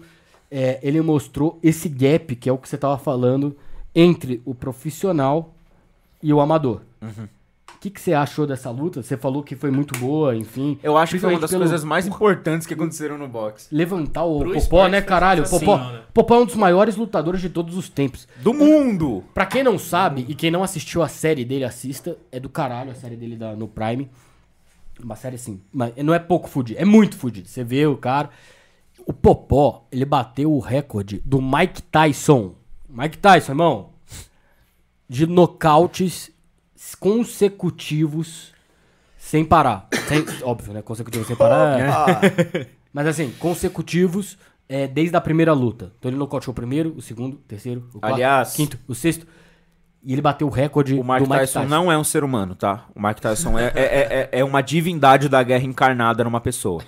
é, ele mostrou esse gap, que é o que você tava falando, entre o profissional e o Amador. O que, que você achou dessa luta? Você falou que foi muito boa, enfim. Eu acho que foi uma das pelo- coisas mais importantes que aconteceram no boxe. Levantar o Pro Popó, né, caralho? O Popó, né? Popó é um dos maiores lutadores de todos os tempos. Do mundo! Pra quem não sabe e quem não assistiu a série dele, assista. É do caralho a série dele da- no Prime. Uma série assim, mas não é pouco fudido, é muito fudido. Você vê o cara. O Popó, ele bateu o recorde do Mike Tyson. Mike Tyson, irmão. De nocautes consecutivos sem parar. Sem- óbvio, né? Consecutivos sem parar. é- Ah, Mas assim, consecutivos é, desde a primeira luta. Então ele nocauteou o primeiro, o segundo, o terceiro, o quarto, Aliás- o quinto, o sexto. E ele bateu o recorde O Mike do Mike Tyson, não é um ser humano, tá? O Mike Tyson é, é, é, é uma divindade da guerra encarnada numa pessoa.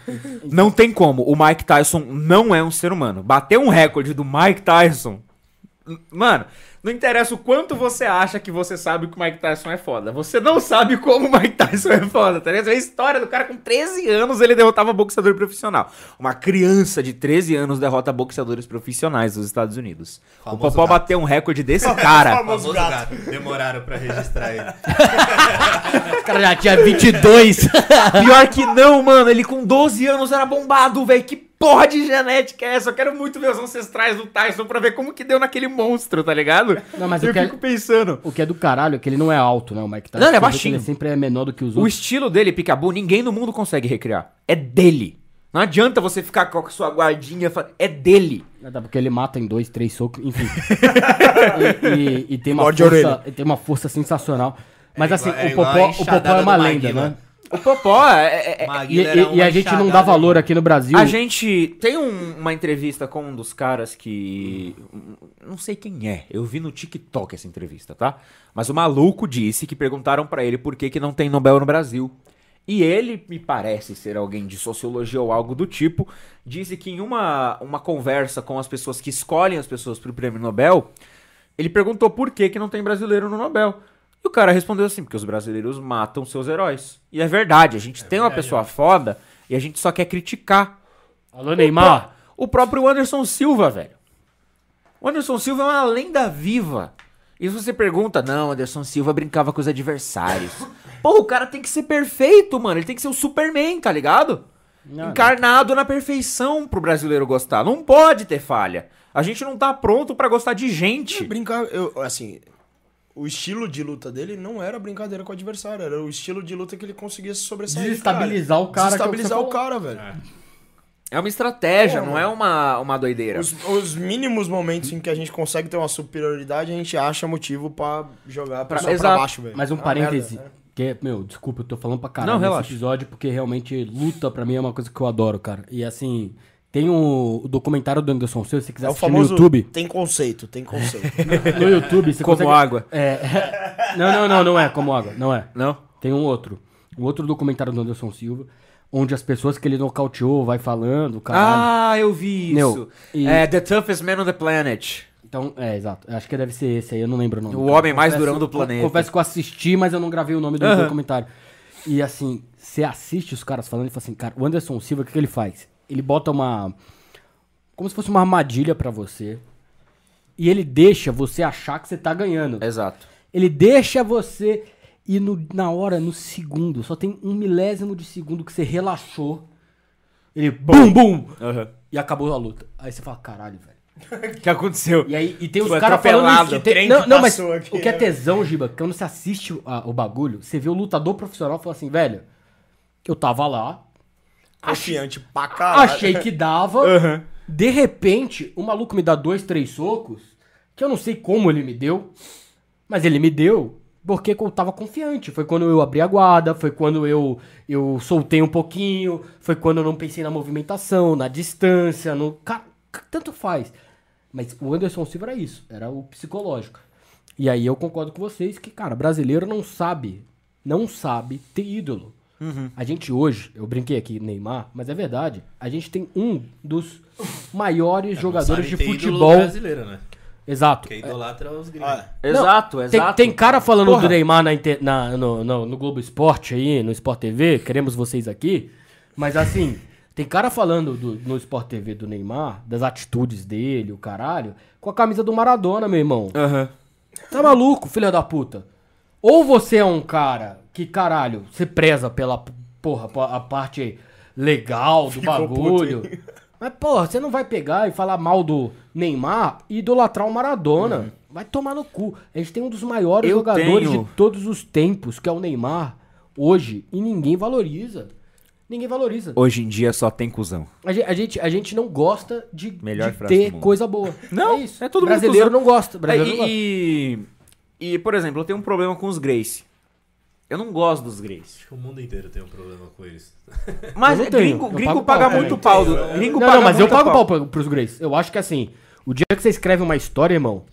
Não tem como. O Mike Tyson não é um ser humano. Bater um recorde do Mike Tyson. Mano, não interessa o quanto você acha que você sabe que o Mike Tyson é foda. Você não sabe como o Mike Tyson é foda, tá ligado? A história do cara com 13 anos ele derrotava boxeador profissional. Uma criança de 13 anos derrota boxeadores profissionais dos Estados Unidos. Famoso o Popó gato. bateu um recorde desse cara. Famoso Famoso gato. gato. Demoraram pra registrar ele. O cara já tinha 22. Pior que não, mano. Ele com 12 anos era bombado, velho. Que porra de genética é essa? Eu quero muito ver os ancestrais do Tyson pra ver como que deu naquele monstro, tá ligado? Não, mas eu eu quero- fico pensando. o que é do caralho é que ele não é alto, né? O Mike Tyson. Não, ele é Você vê que baixinho. Ele sempre é menor do que os O outros. estilo dele, Picabu, ninguém no mundo consegue recriar. É dele. Não adianta você ficar com a sua guardinha. fa- É dele. Até porque ele mata em dois, três socos, enfim. e, e- e tem uma Morde a força, orelha. e tem uma força sensacional. Mas É assim, igual- é o igual a Popó, o enxadada Popó é uma do lenda, Maguila. né? O Popó é. é- é- E, e- e a gente não dá valor irmão. aqui no Brasil. A gente tem um- uma entrevista com um dos caras que. Não sei quem é. Eu vi no TikTok essa entrevista, tá? Mas o maluco disse que perguntaram pra ele por que, que não tem Nobel no Brasil. E ele, me parece ser alguém de sociologia ou algo do tipo, disse que em uma, uma conversa com as pessoas que escolhem as pessoas pro prêmio Nobel, ele perguntou por que, que não tem brasileiro no Nobel. E o cara respondeu assim, porque os brasileiros matam seus heróis. E é verdade, a gente tem uma pessoa foda e a gente só quer criticar. Alô, Neymar. O próprio Anderson Silva, velho. O Anderson Silva é uma lenda viva. E você pergunta, não, Anderson Silva brincava com os adversários. Pô, o cara tem que ser perfeito, mano. Ele tem que ser o Superman, tá ligado? Não, Encarnado na perfeição pro brasileiro gostar. Não pode ter falha. A gente não tá pronto pra gostar de gente. Brincar, eu, assim, o estilo de luta dele não era brincadeira com o adversário, era o estilo de luta que ele conseguia se sobressair. Desestabilizar o cara, é o que Desestabilizar o falou. cara, velho. É uma estratégia, Pô, não é uma, uma doideira. Os, os mínimos momentos em que a gente consegue ter uma superioridade, a gente acha motivo pra jogar pra, pra Exato. baixo, velho. Mas um É uma parêntese. merda, né? Que é, meu, desculpa, eu tô falando pra caralho Não, nesse episódio, porque realmente luta pra mim é uma coisa que eu adoro, cara. E assim, tem o, o documentário do Anderson Silva, se você quiser É o assistir famoso. no YouTube. Tem conceito, tem conceito. No YouTube, você Como consegue... água. É, não, não, não, não é como água, não é. Não? Tem um outro. Um outro documentário do Anderson Silva, onde as pessoas que ele nocauteou vai falando, caralho. Ah, eu vi isso. Meu, e- É The Toughest Man on the Planet. Então, é, exato. Acho que deve ser esse aí, eu não lembro o nome. O cara. homem mais Confesso- durão do planeta. Confesso que eu assisti, mas eu não gravei o nome do Aham. documentário. E assim, você assiste os caras falando e fala assim, cara, o Anderson Silva, o que, que ele faz? Ele bota uma. Como se fosse uma armadilha pra você. E ele deixa você achar que você tá ganhando. Exato. Ele deixa você ir no- na hora, no segundo. Só tem um milésimo de segundo que você relaxou. Ele bum, bum! E acabou a luta. Aí você fala, caralho, velho. O que aconteceu? E aí, e tem os Foi caras falando isso. que tem- Não, que não, mas aqui, o que é né? tesão, Giba, quando você assiste o, a- o bagulho, você vê o lutador profissional e fala assim, velho, eu tava lá, Confiante pra caralho. achei que dava, de repente, o maluco me dá dois, três socos, que eu não sei como ele me deu, mas ele me deu porque eu tava confiante. Foi quando eu abri a guarda, foi quando eu, eu soltei um pouquinho, foi quando eu não pensei na movimentação, na distância, no... Cara, tanto faz. Mas o Anderson Silva era isso, era o psicológico. E aí eu concordo com vocês que, cara, brasileiro não sabe, não sabe ter ídolo. A gente hoje, eu brinquei aqui Neymar, mas é verdade, a gente tem um dos maiores jogadores Sabe de ídolo futebol. brasileiro, né? Exato. Porque idolatra os gringos. Ah, Exato, Tem, exato. tem cara falando Porra. do Neymar na, inter- na- no, no, no Globo Esporte aí, no Sport TV, queremos vocês aqui. Mas assim, tem cara falando do- no Sport TV do Neymar, das atitudes dele, o caralho, com a camisa do Maradona, meu irmão. Aham. Tá maluco, filha da puta? Ou você é um cara que, caralho, você preza pela, porra, a parte legal do bagulho. Mas, porra, você não vai pegar e falar mal do Neymar e idolatrar o Maradona. Vai tomar no cu. A gente tem um dos maiores Eu jogadores tenho- de todos os tempos, que é o Neymar, hoje, e ninguém valoriza. Ninguém valoriza. Hoje em dia só tem cuzão. A gente, a gente, a gente não gosta de, Melhor de ter coisa boa. Não, é isso. é todo mundo Brasileiro cuzão. não gosta. É, Brasileiro não gosta. E, por exemplo, eu tenho um problema com os Grace. Eu não gosto dos Grace. Acho que o mundo inteiro tem um problema com isso. Mas é tenho. gringo, Eu gringo paga pau. muito É, pau. Gringo Não, paga não, mas eu muito pago pau pros Grace. Eu acho que assim, o dia que você escreve uma história, irmão,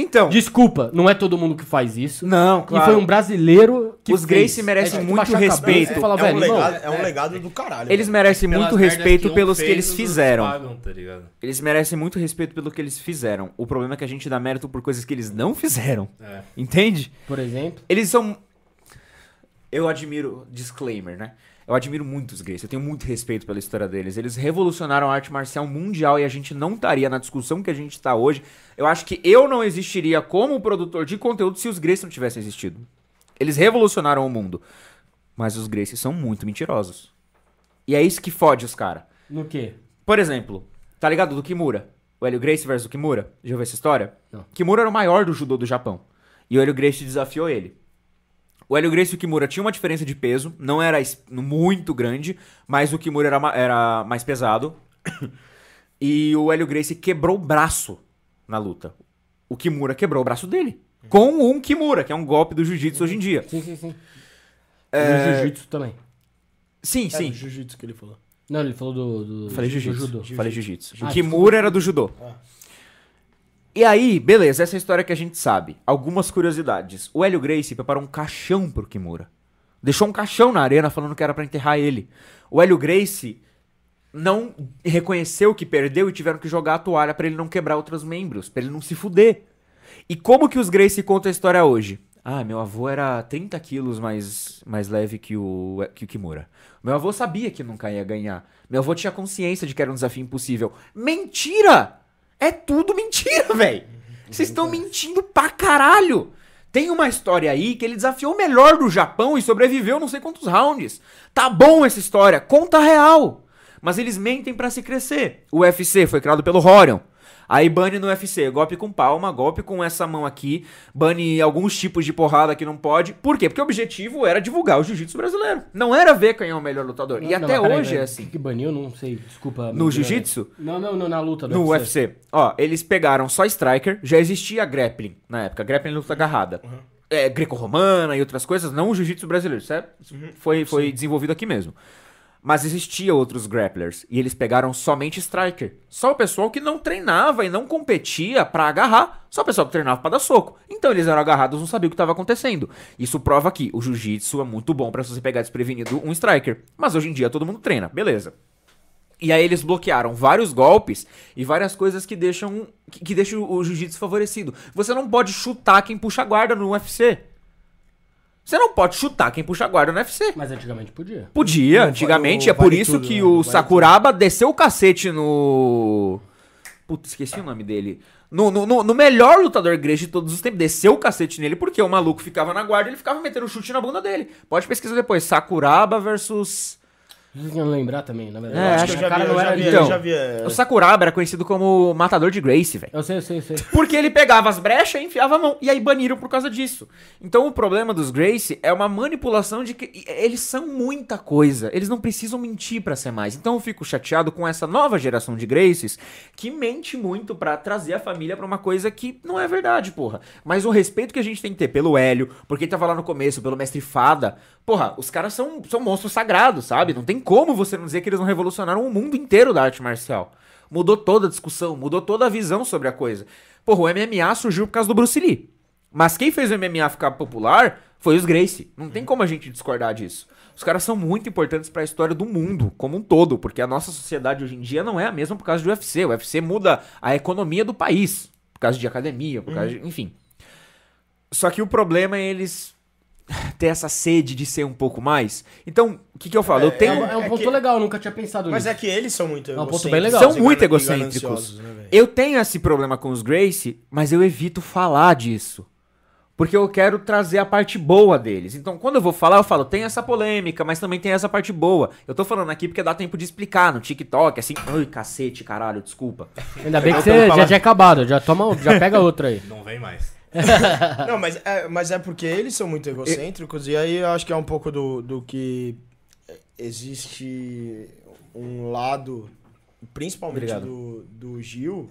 Então, desculpa, não é todo mundo que faz isso. não, claro. E foi um brasileiro que Os fez. Gracie merecem É, que muito cabeça respeito. falar, é, velho, um irmão, legado, é um legado do caralho. Eles velho. merecem Pelas muito respeito um pelos que eles fizeram. Pagam, tá ligado? Eles merecem muito respeito pelo que eles fizeram. O problema é que a gente dá mérito por coisas que eles não fizeram. É. Entende? por exemplo. Eles são. Eu admiro. Disclaimer, né? Eu admiro muito os Grace. Eu tenho muito respeito pela história deles. Eles revolucionaram a arte marcial mundial e a gente não estaria na discussão que a gente está hoje. Eu acho que eu não existiria como produtor de conteúdo se os Grace não tivessem existido. Eles revolucionaram o mundo. Mas os Grace são muito mentirosos. E é isso que fode os caras. No quê? Por exemplo, tá ligado do Kimura? O Hélio Gracie versus o Kimura? Já ouviu essa história? Não. Kimura era o maior do judô do Japão. E o Hélio Gracie desafiou ele. O Hélio Gracie e o Kimura tinham uma diferença de peso, não era muito grande, mas o Kimura era, ma- era mais pesado. E o Hélio Gracie quebrou o braço na luta. O Kimura quebrou o braço dele. Com um Kimura, que é um golpe do jiu-jitsu hoje em dia. Sim, sim, sim. É, jiu-jitsu também. Sim, É, sim. do jiu-jitsu que ele falou. Não, ele falou do. do Falei do jiu-jitsu. judô. Falei jiu-jitsu. Ah, o Kimura era do judô. Ah. E aí, beleza, essa é história que a gente sabe. Algumas curiosidades. O Hélio Gracie preparou um caixão pro Kimura. Deixou um caixão na arena falando que era pra enterrar ele. O Hélio Gracie não reconheceu que perdeu e tiveram que jogar a toalha pra ele não quebrar outros membros, pra ele não se fuder. E como que os Gracie contam a história hoje? Ah, meu avô era 30 quilos mais, mais leve que o, que o Kimura. Meu avô sabia que nunca ia ganhar. Meu avô tinha consciência de que era um desafio impossível. Mentira! É tudo mentira, velho! Vocês estão mentindo pra caralho! Tem uma história aí que ele desafiou o melhor do Japão e sobreviveu não sei quantos rounds. Tá bom essa história, conta real. Mas eles mentem pra se crescer. O UFC foi criado pelo Horion. Aí bane no UFC, golpe com palma, golpe com essa mão aqui, bane alguns tipos de porrada que não pode. Por quê? Porque o objetivo era divulgar o jiu-jitsu brasileiro. Não era ver quem é o melhor lutador. e Não, até peraí, hoje é assim. Que baniu, não sei, desculpa. No jiu-jitsu? Não, não, não, na luta do No UFC. Ó, eles pegaram só striker, já existia grappling na época, grappling luta agarrada. É, greco-romana e outras coisas, não o jiu-jitsu brasileiro, certo? Foi, foi desenvolvido aqui mesmo. Mas existia outros grapplers e eles pegaram somente striker. Só o pessoal que não treinava e não competia pra agarrar, só o pessoal que treinava pra dar soco. Então eles eram agarrados, não sabiam o que estava acontecendo. Isso prova que o jiu-jitsu é muito bom pra você pegar desprevenido um striker, mas hoje em dia todo mundo treina, beleza? E aí eles bloquearam vários golpes e várias coisas que deixam que, que deixam o jiu-jitsu favorecido. Você não pode chutar quem puxa a guarda no UFC. Você não pode chutar quem puxa a guarda no UFC. Mas antigamente podia. Podia, Não, antigamente. o É por Vale isso Tudo, que né? o Vale Sakuraba desceu o cacete no. Puta, esqueci o nome dele. No, no, no- no melhor lutador grego de todos os tempos, desceu o cacete nele porque o maluco ficava na guarda e ele ficava metendo chute na bunda dele. Pode pesquisar depois. Sakuraba versus. Iam lembrar também, na verdade. É, Acho acho que o cara vi, eu não já era vi, Então, vi. é, O Sakuraba era conhecido como matador de Grace, velho. Eu sei, eu sei, eu sei. Porque ele pegava as brechas e enfiava a mão. E aí baniram por causa disso. Então o problema dos Grace é uma manipulação de que eles são muita coisa. Eles não precisam mentir pra ser mais. Então eu fico chateado com essa nova geração de Graces que mente muito pra trazer a família pra uma coisa que não é verdade, porra. Mas o respeito que a gente tem que ter pelo Hélio, porque ele tava lá no começo, pelo Mestre Fada. Porra, os caras são, são monstros sagrados, sabe? Não tem como você não dizer que eles não revolucionaram o mundo inteiro da arte marcial. Mudou toda a discussão, mudou toda a visão sobre a coisa. Porra, o MMA surgiu por causa do Bruce Lee. Mas quem fez o MMA ficar popular foi os Gracie. Não tem como a gente discordar disso. Os caras são muito importantes pra história do mundo como um todo, porque a nossa sociedade hoje em dia não é a mesma por causa do UFC. O UFC muda a economia do país, por causa de academia, por causa de, enfim. Só que o problema é eles ter essa sede de ser um pouco mais. Então, o que, que eu falo? eu É, tenho um, é um é ponto que- legal, eu nunca tinha pensado Mas nisso. é que eles são muito É um ponto egocêntricos bem legal. São muito egocêntricos. né? Eu tenho esse problema com os Gracie, mas eu evito falar disso. Porque eu quero trazer a parte boa deles. Então, quando eu vou falar, eu falo, tem essa polêmica, mas também tem essa parte boa. Eu tô falando aqui porque dá tempo de explicar no TikTok, assim. Ai, cacete, caralho, desculpa. Ainda bem que Eu você já tinha acabado, já toma, já pega outra aí. Não vem mais. Não, mas é, mas é porque eles são muito egocêntricos e aí eu acho que é um pouco do, do que existe um lado, principalmente Obrigado. do, do Gil,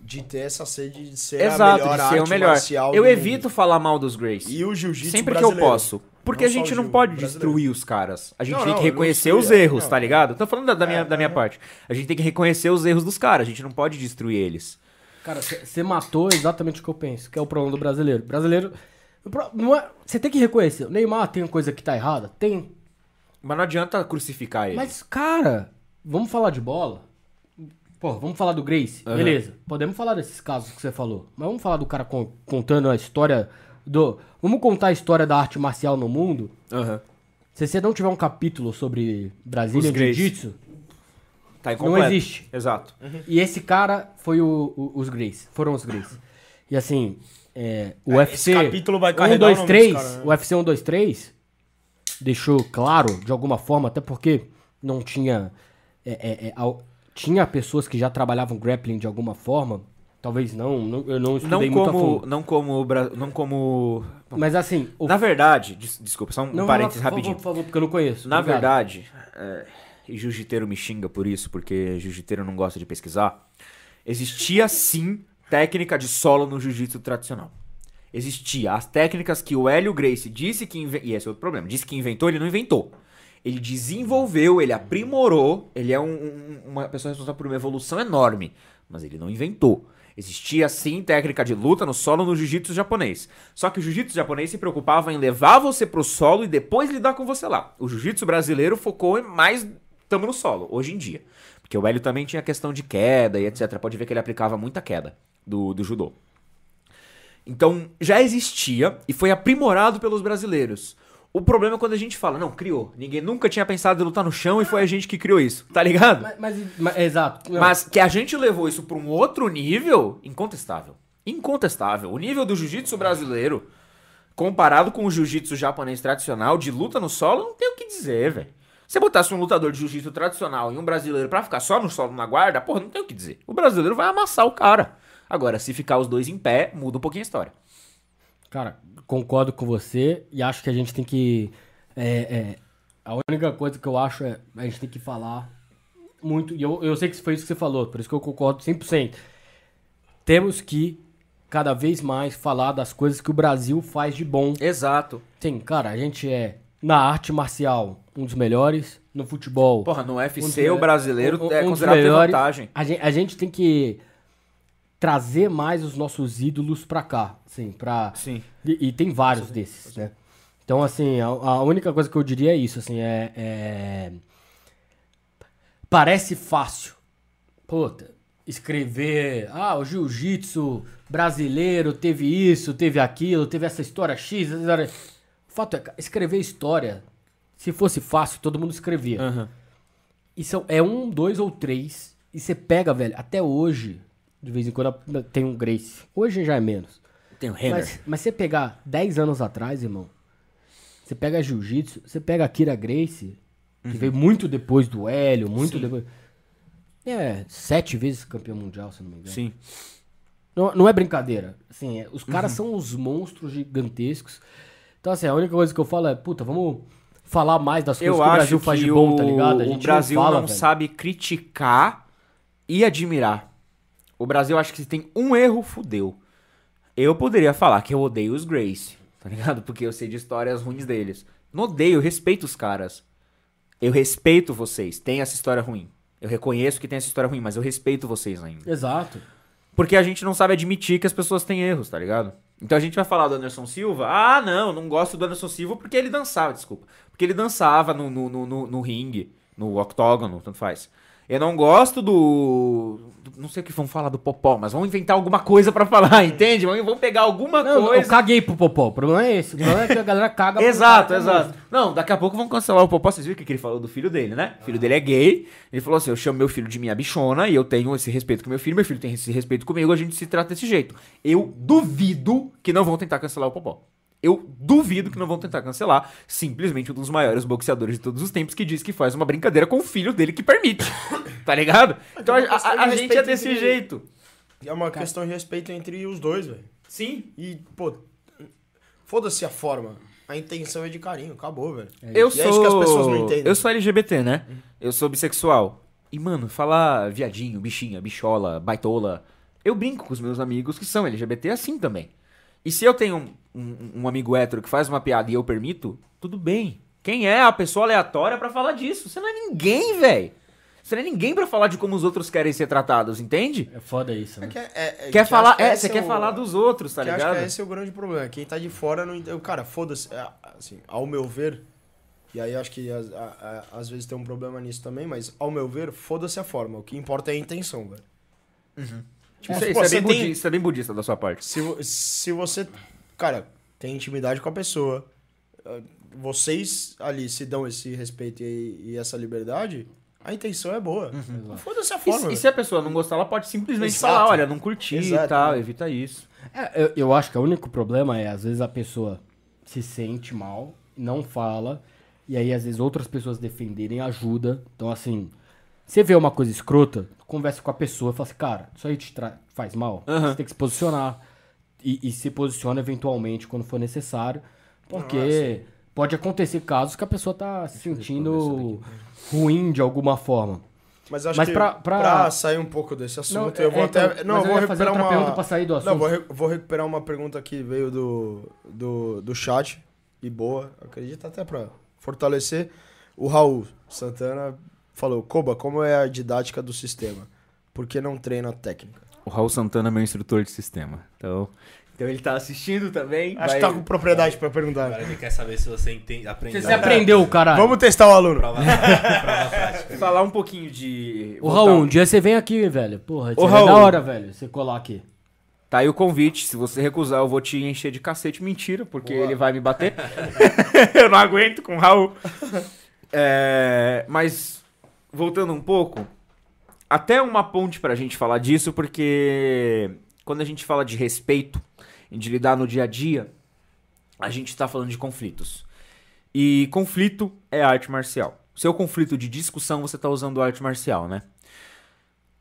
de ter essa sede de ser a Exato, melhor de ser o melhor. Eu evito mundo. falar mal dos Grace. E o jiu-jitsu Sempre que eu brasileiro. posso. Porque Não a gente não pode brasileiro. destruir os caras. A gente Não, tem não, que reconhecer os erros, tá ligado? Tô falando da, da minha, É, da minha parte. A gente tem que reconhecer os erros dos caras. A gente não pode destruir eles. Cara, você matou exatamente o que eu penso, que é o problema do brasileiro. Brasileiro. não é- Você tem que reconhecer. O Neymar tem coisa que tá errada? Tem. Mas não adianta crucificar ele. Mas, cara, vamos falar de bola? Pô, vamos falar do Grace? Aham. Beleza. Podemos falar desses casos que você falou. Mas vamos falar do cara con- contando a história do. Vamos contar a história da arte marcial no mundo? Aham. Se você não tiver um capítulo sobre Brasília. Jiu-Jitsu, Tá não incompleto. existe. Exato. E esse cara foi o, o- os Grace. Foram os Grace. E assim, é, o É, UFC. esse capítulo vai 1, carregar 2, o nome 3. dos caras, né? O UFC 1, 2, 3 deixou claro, de alguma forma, até porque não tinha. é, é, é, ao- tinha pessoas que já trabalhavam grappling de alguma forma. Talvez não, não- eu não Não estudei muito a como, fundo. não como, não como. Mas assim, o Na verdade, des- desculpa, só um não, parênteses não, rapidinho. Por favor, porque eu não conheço. Na Obrigado. verdade, é, e jiu-jiteiro me xinga por isso, porque jiu-jiteiro não gosta de pesquisar. Existia sim técnica de solo no jiu-jitsu tradicional. Existia. As técnicas que o Hélio Gracie disse que inventou. E esse é outro problema. Disse que inventou, ele não inventou. Ele desenvolveu, ele aprimorou. Ele é um- um- uma pessoa responsável por uma evolução enorme. Mas ele não inventou. Existia sim técnica de luta no solo no jiu-jitsu japonês. Só que o jiu-jitsu japonês se preocupava em levar você pro solo e depois lidar com você lá. O jiu-jitsu brasileiro focou mais tamo no solo, hoje em dia. Porque o Hélio também tinha questão de queda e etc. Pode ver que ele aplicava muita queda do, do judô. Então já existia e foi aprimorado pelos brasileiros. O problema é quando a gente fala, não, criou. Ninguém nunca tinha pensado em lutar no chão e foi a gente que criou isso, tá ligado? Mas, mas- mas- exato. Mas que a gente levou isso pra um outro nível, incontestável. Incontestável. O nível do jiu-jitsu brasileiro, comparado com o jiu-jitsu japonês tradicional, de luta no solo, não tem o que dizer, velho. Se botasse um lutador de jiu-jitsu tradicional e um brasileiro pra ficar só no solo na guarda, porra, não tem o que dizer. O brasileiro vai amassar o cara. Agora, se ficar os dois em pé, muda um pouquinho a história. Cara, concordo com você e acho que a gente tem que. é, é, a única coisa que eu acho é a gente tem que falar muito. E eu, eu sei que foi isso que você falou, por isso que eu concordo 100%. Temos que cada vez mais falar das coisas que o Brasil faz de bom. Exato. Sim, cara, a gente é na arte marcial um dos melhores, no futebol. Porra, no um UFC o melhores- brasileiro um- é um considerado melhores. vantagem. A gente, a gente tem que trazer mais os nossos ídolos pra cá, sim, pra... Sim. E, e tem vários desses, né? Então, assim, a, a única coisa que eu diria é isso, assim, é... é- Parece fácil. Puta, escrever... Ah, o jiu-jitsu brasileiro teve isso, teve aquilo, teve essa história X... essa história- O fato é, escrever história, se fosse fácil, todo mundo escrevia. Aham. E são, é um, dois ou três. E você pega, velho, até hoje, de vez em quando tem um Grace. Hoje já é menos. Tem o Renner. Mas, mas você pegar 10 anos atrás, irmão, você pega Jiu-Jitsu, você pega a Kira Grace, que veio muito depois do Hélio, muito Sim. depois. É, sete vezes campeão mundial, se não me engano. Sim. Não, não é brincadeira. Assim, é- os caras são uns monstros gigantescos. Então, assim, a única coisa que eu falo é, puta, vamos falar mais das coisas Eu que o Brasil faz de bom, tá ligado? A o gente Brasil não, não, fala, velho. sabe criticar e admirar. O Brasil acho que se tem um erro, fudeu. Eu poderia falar que eu odeio os Grace, tá ligado? Porque eu sei de histórias ruins deles. Não odeio, eu respeito os caras. Eu respeito vocês, tem essa história ruim. Eu reconheço que tem essa história ruim, mas eu respeito vocês ainda. Exato. Porque a gente não sabe admitir que as pessoas têm erros, tá ligado? Então a gente vai falar do Anderson Silva. Ah, não, não gosto do Anderson Silva porque ele dançava, desculpa. Porque ele dançava no, no, no, no, no ringue, no octógono, tanto faz. Eu não gosto do. do- Não sei o que vão falar do Popó, mas vamos inventar alguma coisa pra falar, entende? Vamos vamos pegar alguma Não, coisa. eu caguei pro Popó. O problema é esse. O problema é que a galera caga pro Exato, exato. Não, daqui a pouco vão cancelar o Popó. Vocês viram o que que ele falou do filho dele, né? O filho dele é gay. Ele falou assim: eu chamo meu filho de minha bichona e eu tenho esse respeito com meu filho, meu filho tem esse respeito comigo, a gente se trata desse jeito. Eu duvido que não vão tentar cancelar o Popó. Eu duvido que não vão tentar cancelar simplesmente um dos maiores boxeadores de todos os tempos que diz que faz uma brincadeira com o filho dele que permite. tá ligado? Então a, questão a- de a gente é desse entre- jeito. É uma questão de respeito entre os dois, velho. Sim. E, pô, foda-se a forma. A intenção é de carinho, acabou, velho. Eu E sou. é isso que as pessoas não entendem. Eu sou LGBT, né? Eu sou bissexual. E, mano, falar viadinho, bichinha, bichola, baitola. Eu brinco com os meus amigos que são LGBT assim também. E se eu tenho um, um- um amigo hétero que faz uma piada e eu permito, tudo bem. Quem é a pessoa aleatória pra falar disso? Você não é ninguém, velho. Você não é ninguém pra falar de como os outros querem ser tratados, entende? É foda isso, É né? que é- é- Quer que falar, acho que é, você quer o- falar dos outros, tá que acho ligado? que esse é o grande problema. Quem tá de fora não entende. Cara, foda-se. é, assim, ao meu ver. E aí acho que às- a- a- às vezes tem um problema nisso também, mas ao meu ver, foda-se a forma. O que importa é a intenção, velho. Tipo, É, isso, é- pô, isso é você bem tem- budista, isso é bem budista da sua parte. Se, se você, cara, tem intimidade com a pessoa, ah, vocês ali se dão esse respeito e, e essa liberdade, a intenção é boa. Foda-se a E, forma. se- e velho. se a pessoa não gostar, ela pode simplesmente Exato. falar, olha, não curti e tal, né? evita isso. É, eu, eu acho que o único problema é, às vezes, a pessoa se sente mal, não fala, e aí, às vezes, outras pessoas defenderem ajuda. Então, assim, você vê uma coisa escrota, conversa com a pessoa e fala assim, cara, isso aí te faz mal, Aham. você tem que se posicionar. E, e se posiciona eventualmente quando for necessário, porque pode acontecer casos que a pessoa tá se sentindo ruim de alguma forma. Mas acho Mas que pra- pra, pra- sair um pouco desse assunto, é, eu vou então, até. Não, mas eu vou recuperar outra uma. pergunta pra sair do Não, assunto. vou, re- vou recuperar uma pergunta que veio do, do, do chat. E boa, acredito até pra fortalecer. O Raul Santana falou: Koba, como é a didática do sistema? Por que não treina técnica? O Raul Santana é meu instrutor de sistema. Então, então ele tá assistindo também. Acho vai- que tá com propriedade pra perguntar. Agora ele quer saber se você entende, aprendeu. Você aprendeu, caralho. Vamos testar o aluno. Prova, prova prática. falar um pouquinho de. Ô, voltar Raul, um um- dia você vem aqui, velho. Porra, Ô, é Raul. da hora, velho, você colar aqui. Tá aí o convite. Se você recusar, eu vou te encher de cacete. Mentira, porque Boa. ele vai me bater. eu não aguento com o Raul. É, mas, voltando um pouco, até uma ponte pra gente falar disso, porque quando a gente fala de respeito de lidar no dia a dia, a gente tá falando de conflitos. E conflito é arte marcial. Seu conflito de discussão, você tá usando arte marcial, né?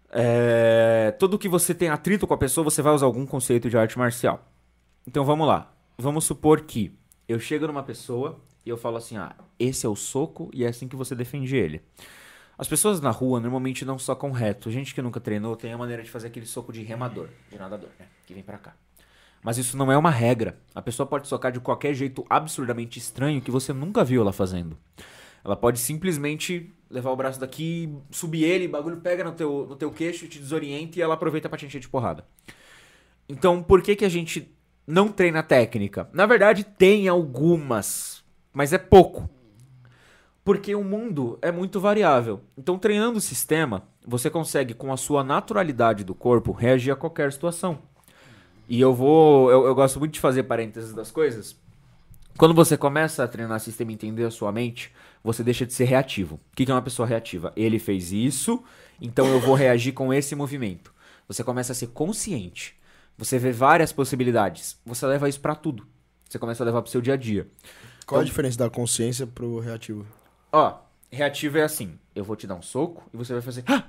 É, todo que você tem atrito com a pessoa, você vai usar algum conceito de arte marcial. Então vamos lá. Vamos supor que eu chego numa pessoa e eu falo assim: ah, esse é o soco e é assim que você defende ele. As pessoas na rua normalmente não socam reto. Gente que nunca treinou tem a maneira de fazer aquele soco de remador, de nadador, né? Que vem pra cá. Mas isso não é uma regra. A pessoa pode socar de qualquer jeito absurdamente estranho que você nunca viu ela fazendo. Ela pode simplesmente levar o braço daqui, subir ele, o bagulho pega no teu, no teu queixo, te desorienta e ela aproveita pra te encher de porrada. Então, por que, que a gente não treina técnica? Na verdade, tem algumas, mas é pouco. Porque o mundo é muito variável. Então, treinando o sistema, você consegue, com a sua naturalidade do corpo, reagir a qualquer situação. E eu vou. Eu, eu gosto muito de fazer parênteses das coisas. Quando você começa a treinar sistema e entender a sua mente, você deixa de ser reativo. O que é uma pessoa reativa? Ele fez isso, então eu vou reagir com esse movimento. Você começa a ser consciente. Você vê várias possibilidades. Você leva isso pra tudo. Você começa a levar pro seu dia a dia. Qual a diferença da consciência pro reativo? Ó, reativo é assim: eu vou te dar um soco e você vai fazer. "Ah!"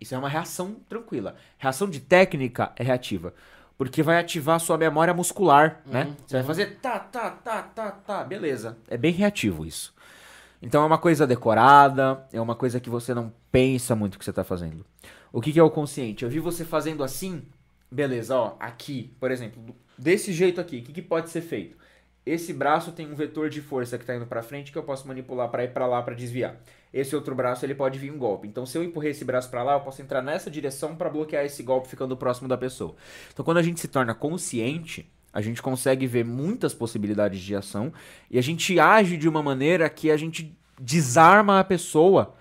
Isso é uma reação tranquila. Reação de técnica é reativa. Porque vai ativar a sua memória muscular, né? Você vai fazer tá, tá, tá, tá, tá, beleza. É bem reativo isso. Então é uma coisa decorada, é uma coisa que você não pensa muito o que você tá fazendo. O que, que é o consciente? Eu vi você fazendo assim, beleza, ó, aqui, por exemplo, desse jeito aqui, o que, que pode ser feito? Esse braço tem um vetor de força que tá indo pra frente que eu posso manipular pra ir pra lá pra desviar. Esse outro braço ele pode vir um golpe. Então se eu empurrei esse braço pra lá, eu posso entrar nessa direção pra bloquear esse golpe ficando próximo da pessoa. Então quando a gente se torna consciente, a gente consegue ver muitas possibilidades de ação e a gente age de uma maneira que a gente desarma a pessoa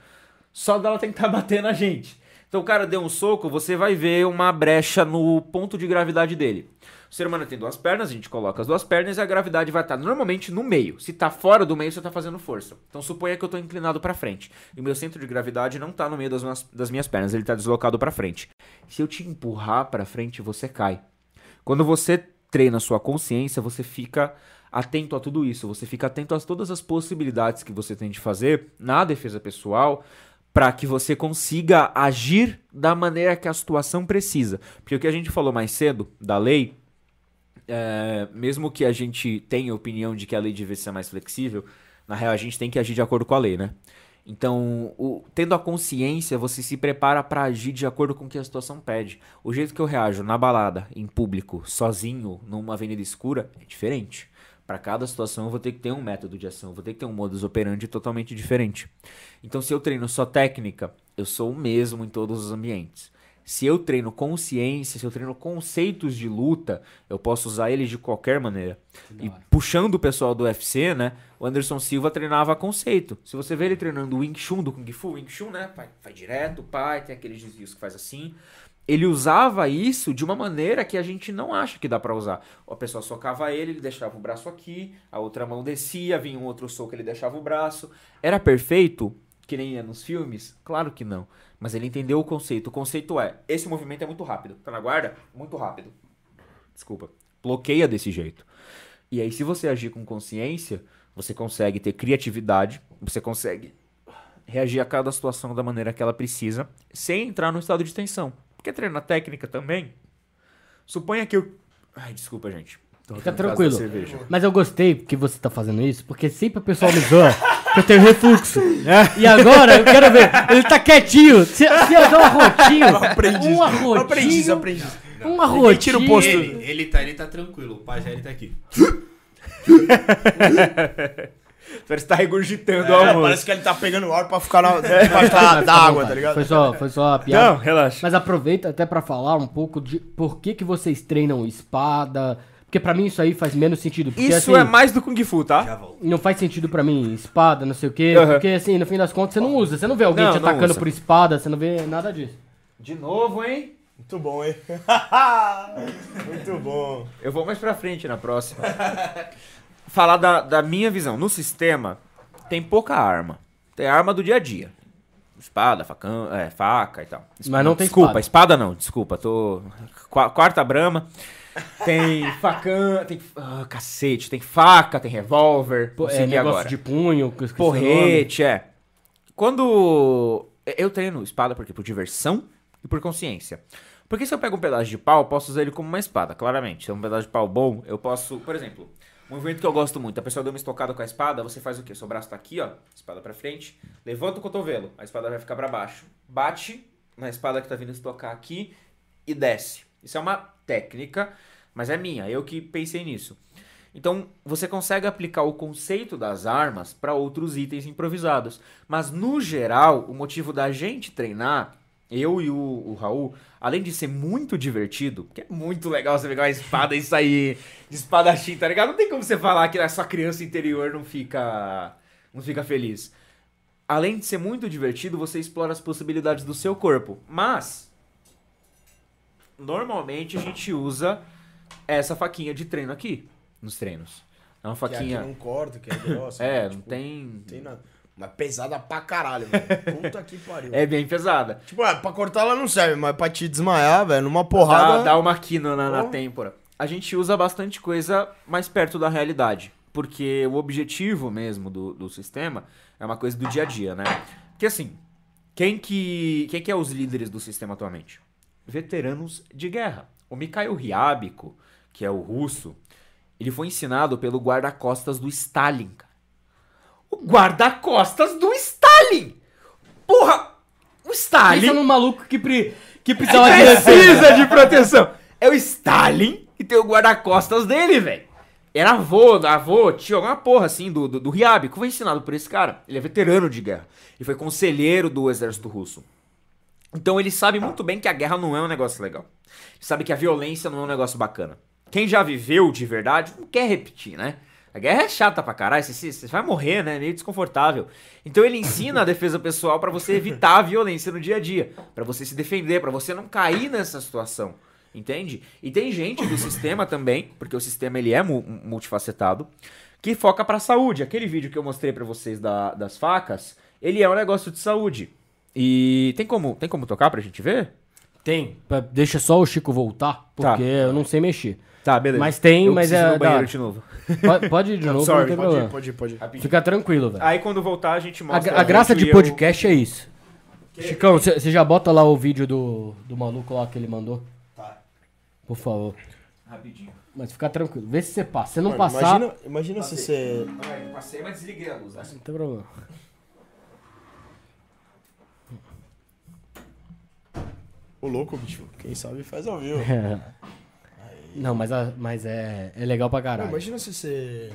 só dela tentar bater na gente. Então o cara deu um soco, você vai ver uma brecha no ponto de gravidade dele. O ser humano tem duas pernas, a gente coloca as duas pernas e a gravidade vai estar normalmente no meio. Se tá fora do meio, você tá fazendo força. Então suponha que eu tô inclinado para frente. E o meu centro de gravidade não tá no meio das minhas, das minhas pernas, ele tá deslocado para frente. Se eu te empurrar para frente, você cai. Quando você treina sua consciência, você fica atento a tudo isso, você fica atento a todas as possibilidades que você tem de fazer na defesa pessoal, para que você consiga agir da maneira que a situação precisa. Porque o que a gente falou mais cedo da lei, é, mesmo que a gente tenha opinião de que a lei deve ser mais flexível, na real a gente tem que agir de acordo com a lei, né? Então, o, tendo a consciência, você se prepara para agir de acordo com o que a situação pede. O jeito que eu reajo na balada, em público, sozinho, numa avenida escura, é diferente. Para cada situação eu vou ter que ter um método de ação, vou ter que ter um modus operandi totalmente diferente. Então, se eu treino só técnica, eu sou o mesmo em todos os ambientes. Se eu treino consciência, se eu treino conceitos de luta, eu posso usar eles de qualquer maneira. E puxando o pessoal do UFC, né? O Anderson Silva treinava conceito. Se você vê ele treinando o Wing Chun do Kung Fu, Wing Chun, né? Vai, vai direto, pai, tem aqueles desvios que faz assim ele usava isso de uma maneira que a gente não acha que dá para usar. A pessoa socava ele, ele deixava o braço aqui, a outra mão descia, vinha um outro soco, ele deixava o braço. Era perfeito, que nem é nos filmes? Claro que não. Mas ele entendeu o conceito. O conceito é: esse movimento é muito rápido. Tá na guarda? Muito rápido. Desculpa. Bloqueia desse jeito. E aí, se você agir com consciência, você consegue ter criatividade, você consegue reagir a cada situação da maneira que ela precisa, sem entrar no estado de tensão. Porque treina técnica também. Suponha que eu. Ai, desculpa, gente. Fica tranquilo. Mas eu gostei que você tá fazendo isso, porque sempre o pessoal me zoa eu tenho refluxo. E agora, eu quero ver, ele tá quietinho. Se, se eu dar um arrotinho, um arrotinho, Aprendiz, aprendiz. um arrotinho. tira o posto. Ele, ele, tá, ele tá tranquilo, o pajé ele tá aqui. Parece que tá regurgitando o É, almoço. parece que ele tá pegando ar pra ficar na, debaixo da, da água, tá ligado? Foi só, foi só a piada. Não, relaxa. Mas aproveita até pra falar um pouco de por que, que vocês treinam espada. Porque pra mim isso aí faz menos sentido. Porque, Isso assim, é mais do Kung Fu, tá? Não faz sentido pra mim, espada, não sei o quê. Porque assim, no fim das contas, você não usa. Você não vê alguém Não, te não atacando usa. por espada, você não vê nada disso. De novo, hein? Muito bom, hein? Muito bom. Eu vou mais pra frente na próxima. Falar da, da minha visão. No sistema, tem pouca arma. Tem arma do dia a dia. Espada, facão, é, faca e tal. Mas não tem Desculpa, espada. espada não, desculpa. Tô. Qua- Quarta brama. Tem facão, tem. Ah, cacete, tem faca, tem revólver. Pô, é negócio agora. de punho. Porrete, é. Quando. Eu treino espada porque por diversão e por consciência. Porque se eu pego um pedaço de pau, eu posso usar ele como uma espada, claramente. Se é um pedaço de pau bom, eu posso. Por exemplo, um movimento que eu gosto muito. A pessoa deu uma estocada com a espada, você faz o quê? Seu braço tá aqui, ó. Espada pra frente. Levanta o cotovelo, a espada vai ficar pra baixo. Bate na espada que tá vindo estocar aqui e desce. Isso é uma técnica, mas é minha. Eu que pensei nisso. Então, você consegue aplicar o conceito das armas para outros itens improvisados. Mas, no geral, o motivo da gente treinar, eu e o, o Raul, além de ser muito divertido, porque é muito legal você pegar uma espada e sair de espadachim, tá ligado? Não tem como você falar que a sua criança interior não fica, não fica feliz. Além de ser muito divertido, você explora as possibilidades do seu corpo. Mas, normalmente a gente usa essa faquinha de treino aqui, nos treinos. É uma Que aqui faquinha. não corta, que é grossa. É, né? não Tipo, tem. Não tem nada. Mas pesada pra caralho, velho. Puta que pariu. É bem pesada. Tipo, é, pra cortar ela não serve, mas pra te desmaiar, velho, numa Dá, porrada. dá uma quina na, na têmpora. A gente usa bastante coisa mais perto da realidade. Porque o objetivo mesmo do, do sistema é uma coisa do dia a dia, né? Porque assim, quem que, quem que é os líderes do sistema atualmente? Veteranos de guerra. O Mikhail Ryabko, que é o russo, ele foi ensinado pelo guarda-costas do Stalin. O guarda-costas do Stalin! Porra! O Stalin Pensa num maluco que, pre... que precisava de precisa de proteção. É o Stalin e tem o guarda-costas dele, velho. Era avô, avô, tio, alguma porra assim, do, do, do Ryabko. Foi ensinado por esse cara. Ele é veterano de guerra. E foi conselheiro do exército russo. Então ele sabe muito bem que a guerra não é um negócio legal. Ele sabe que a violência não é um negócio bacana. Quem já viveu de verdade não quer repetir, né? A guerra é chata pra caralho, você, você vai morrer, né? É meio desconfortável. Então ele ensina a defesa pessoal pra você evitar a violência no dia a dia, Pra você se defender, pra você não cair nessa situação. Entende? E tem gente do sistema também, porque o sistema ele é mu- multifacetado, que foca pra saúde. Aquele vídeo que eu mostrei pra vocês da- das facas, ele é um negócio de saúde. E tem como, tem como tocar pra gente ver? Tem. Deixa só o Chico voltar, porque Tá. eu não sei mexer. Tá, beleza. Mas tem, Eu mas é no banheiro de novo. Pode, pode ir de novo, sorry, não tem Pode ir, pode ir, pode ir. Fica tranquilo, velho. Aí quando voltar a gente A, mostra. a graça gente de e eu- podcast é isso. Chicão, você já bota lá o vídeo do, do maluco lá que ele mandou? Tá. Por favor. Rapidinho. Mas fica tranquilo. Vê se você passa. Se não Mano, passar. Imagina, imagina se você. Passei, mas desliguei a luz. né? Não tem problema. O louco, bicho. Quem sabe faz ao vivo. Não, mas, a- mas é, é legal pra Não, caralho. imagina se você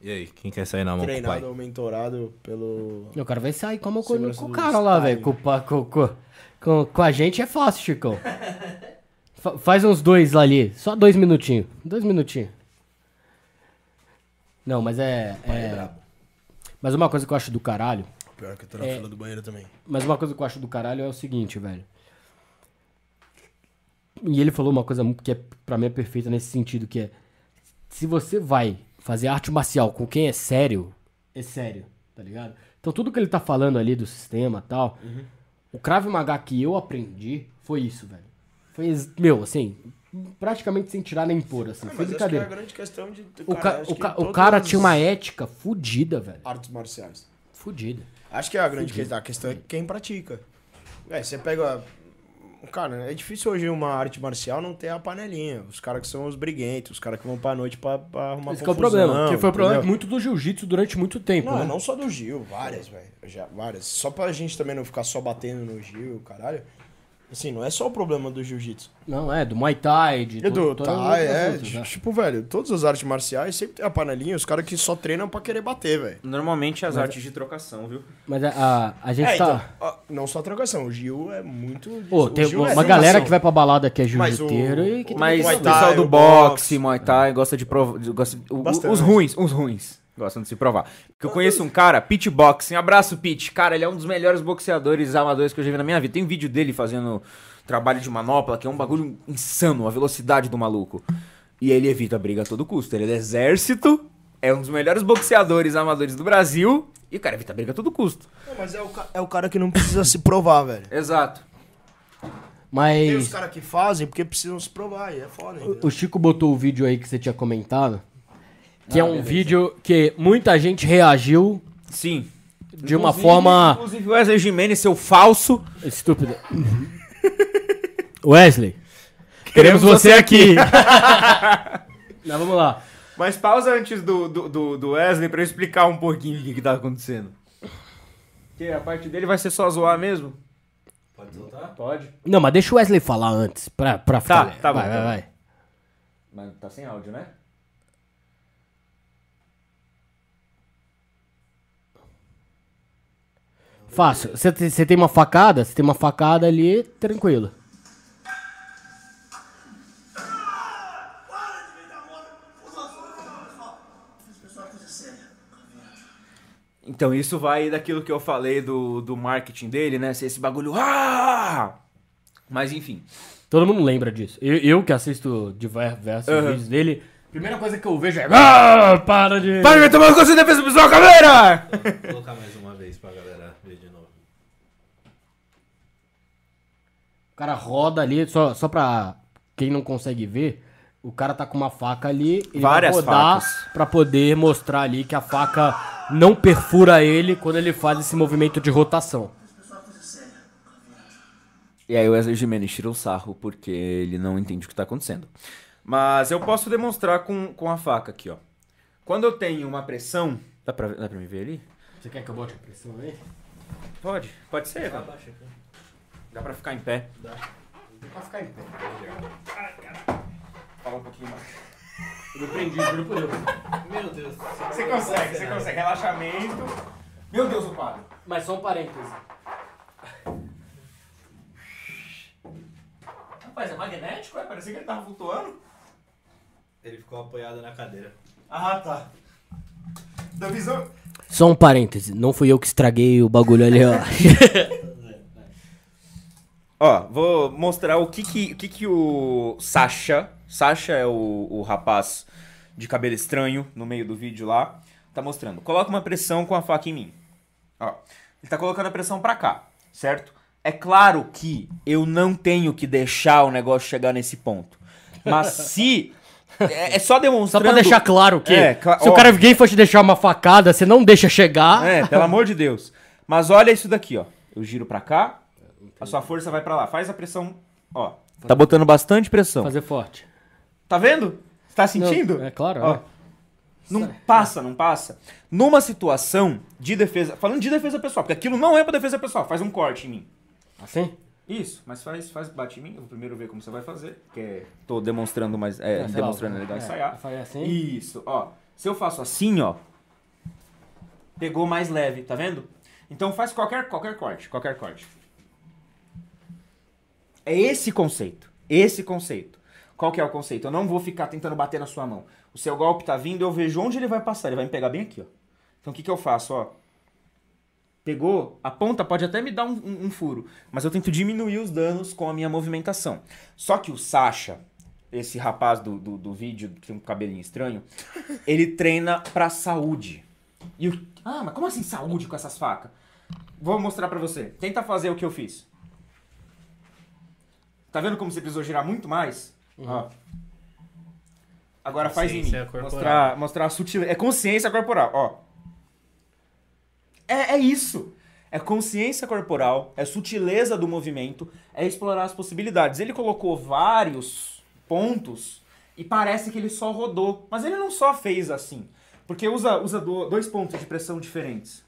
E aí, quem quer sair na mão com o pai? treinado ou mentorado pelo. O cara vai sair como com, com o cara lá, velho. Com, com, com, com, com a gente é fácil, Chicão. Fa- faz uns dois lá ali. Só dois minutinhos. Dois minutinhos. Não, mas é. é... Mas uma coisa que eu acho do caralho. Pior que eu tô na É. fila do banheiro também. Mas uma coisa que eu acho do caralho é o seguinte, velho. E ele falou uma coisa que é, pra mim é perfeita nesse sentido, que é... Se você vai fazer arte marcial com quem é sério, é sério, tá ligado? Então tudo que ele tá falando ali do sistema e tal, o Krav Maga que eu aprendi foi isso, velho. Foi, meu, assim, praticamente sem tirar nem pôr, assim, Ah, foi acho que é a brincadeira. grande questão de. O, cara, o, ca- o cara tinha uma ética fudida, velho. Artes marciais. Fudida. Acho que é a grande questão. A questão é quem pratica. É, você pega. Cara, é difícil hoje uma arte marcial não ter a panelinha. Os caras que são os briguentos, os caras que vão pra noite pra, pra arrumar Esse que é o confusão, problema. Que foi o problema muito do jiu-jitsu durante muito tempo, Não, né? não só do Gil, várias, velho. Várias. Só pra gente também não ficar só batendo no Gil, caralho. Assim, não é só o problema do jiu-jitsu. Não, é, do Muay Thai, de E do, to- todas as tá, outras é. lutas, né? Tipo, velho, todas as artes marciais sempre tem a panelinha, os caras que só treinam pra querer bater, velho. Normalmente as artes de trocação, viu? Mas a, a, a gente É, tá... então, ó, não só a trocação, o Gil é muito. Pô, o tem Gil uma, é uma trocação. galera que vai pra balada que é Mas jiu-jiteiro e que Mas Muay o Thai, pessoal do o boxe, boxe, Muay Thai, gosta de provar. Gosta, Bastante. os ruins, os ruins. Gostam de se provar. Porque eu conheço um cara, Pete Boxing. Abraço, Pete. Cara, ele é um dos melhores boxeadores amadores que eu já vi na minha vida. Tem um vídeo dele fazendo trabalho de manopla, que é um bagulho insano, a velocidade do maluco. E ele evita a briga a todo custo. Ele é do exército, é um dos melhores boxeadores amadores do Brasil. E o cara evita a briga a todo custo. Não, mas é o, é o cara que não precisa se provar, velho. Exato. Tem os Mas caras que fazem porque precisam se provar, e é foda. entendeu? o Chico botou o vídeo aí que você tinha comentado, que Ah, é um vídeo que muita gente reagiu Sim. de uma Inclusive- forma Inclusive o Wesley Jimenez, seu falso. estúpida. Wesley, queremos você aqui. Não, vamos lá. Mas pausa antes do, do, do, Wesley pra eu explicar um pouquinho o que, que tá acontecendo. Que a parte dele vai ser só zoar mesmo? Pode soltar? Pode. Não, mas deixa o Wesley falar antes, pra, pra Tá, ficar... tá bom, vai, tá vai, bom. vai. Mas tá sem áudio, né? Fácil. Você tem- uma facada, você tem uma facada ali, tranquilo. Então isso vai daquilo que eu falei do, do marketing dele, né? Ser esse bagulho. Ah! Mas enfim. Todo mundo lembra disso. Eu, eu que assisto diversos Aham. vídeos dele, primeira coisa que eu vejo é. Ah, para de. Para de me tomar conta de defesa pessoal, câmera! Vou colocar mais uma vez pra galera ver de novo. O cara roda ali, só, só pra quem não consegue ver, o cara tá com uma faca ali, ele Várias vai rodar facas. pra poder mostrar ali que a faca não perfura ele quando ele faz esse movimento de rotação. E aí o Wesley Jimenez tira o sarro porque ele não entende o que tá acontecendo. Mas eu posso demonstrar com, com a faca aqui, ó. Quando eu tenho uma pressão. Dá pra, dá pra me ver ali? Você quer que eu bote a pressão aí? Pode, pode ser. velho. Dá pra ficar em pé. Pra ficar em pé. Fala um pouquinho mais. Eu prendi, juro por Deus. Meu Deus. Você consegue, você consegue. Relaxamento. Meu Deus, o padre. Mas só um parêntese. Rapaz, é magnético, é? Parecia que ele tava flutuando. Ele ficou apoiado na cadeira. Ah, tá. Da visão. Só um parêntese, não fui eu que estraguei o bagulho ali, ó. Ó, vou mostrar o que que o, que que o Sasha, Sasha é o, o rapaz de cabelo estranho no meio do vídeo lá, tá mostrando. Coloca uma pressão com a faca em mim. Ó, ele tá colocando a pressão pra cá, certo? É claro que eu não tenho que deixar o negócio chegar nesse ponto. Mas se é, é só Só demonstrando pra deixar claro que É, cla- se o ó. cara vir for te deixar uma facada, você não deixa chegar. É, pelo amor de Deus. Mas olha isso daqui, ó. Eu giro pra cá, a sua força vai pra lá. Faz a pressão, ó. Tá botando bastante pressão. Fazer forte. Tá vendo? Você tá sentindo? Não, é claro, Ó. é. Não passa, não passa. Numa situação de defesa, falando de defesa pessoal, porque aquilo não é pra defesa pessoal, faz um corte em mim. Assim? Isso, mas faz, faz bate em mim. Eu vou primeiro ver como você vai fazer, porque tô demonstrando, mas é, lá, demonstrando é legal é, ensaiar. faz assim. Isso, ó. Se eu faço assim, ó, pegou mais leve, tá vendo? Então faz qualquer qualquer corte, qualquer corte. É esse conceito, esse conceito. Qual que é o conceito? Eu não vou ficar tentando bater na sua mão. O seu golpe tá vindo, eu vejo onde ele vai passar. Ele vai me pegar bem aqui, ó. Então o que, que eu faço, ó? Pegou, a ponta pode até me dar um, um- um furo, mas eu tento diminuir os danos com a minha movimentação. Só que o Sasha, esse rapaz do, do, do vídeo que tem um cabelinho estranho, ele treina pra saúde. E o... Ah, mas como assim saúde com essas facas? Vou mostrar pra você. Tenta fazer o que eu fiz. Tá vendo como você precisou girar muito mais? Ó. Agora faz em mim. Consciência corporal. Mostrar, mostrar a sutileza. É consciência corporal, ó. É, é isso. É consciência corporal, é sutileza do movimento, é explorar as possibilidades. Ele colocou vários pontos e parece que ele só rodou. Mas ele não só fez assim. Porque usa, usa do- dois pontos de pressão diferentes.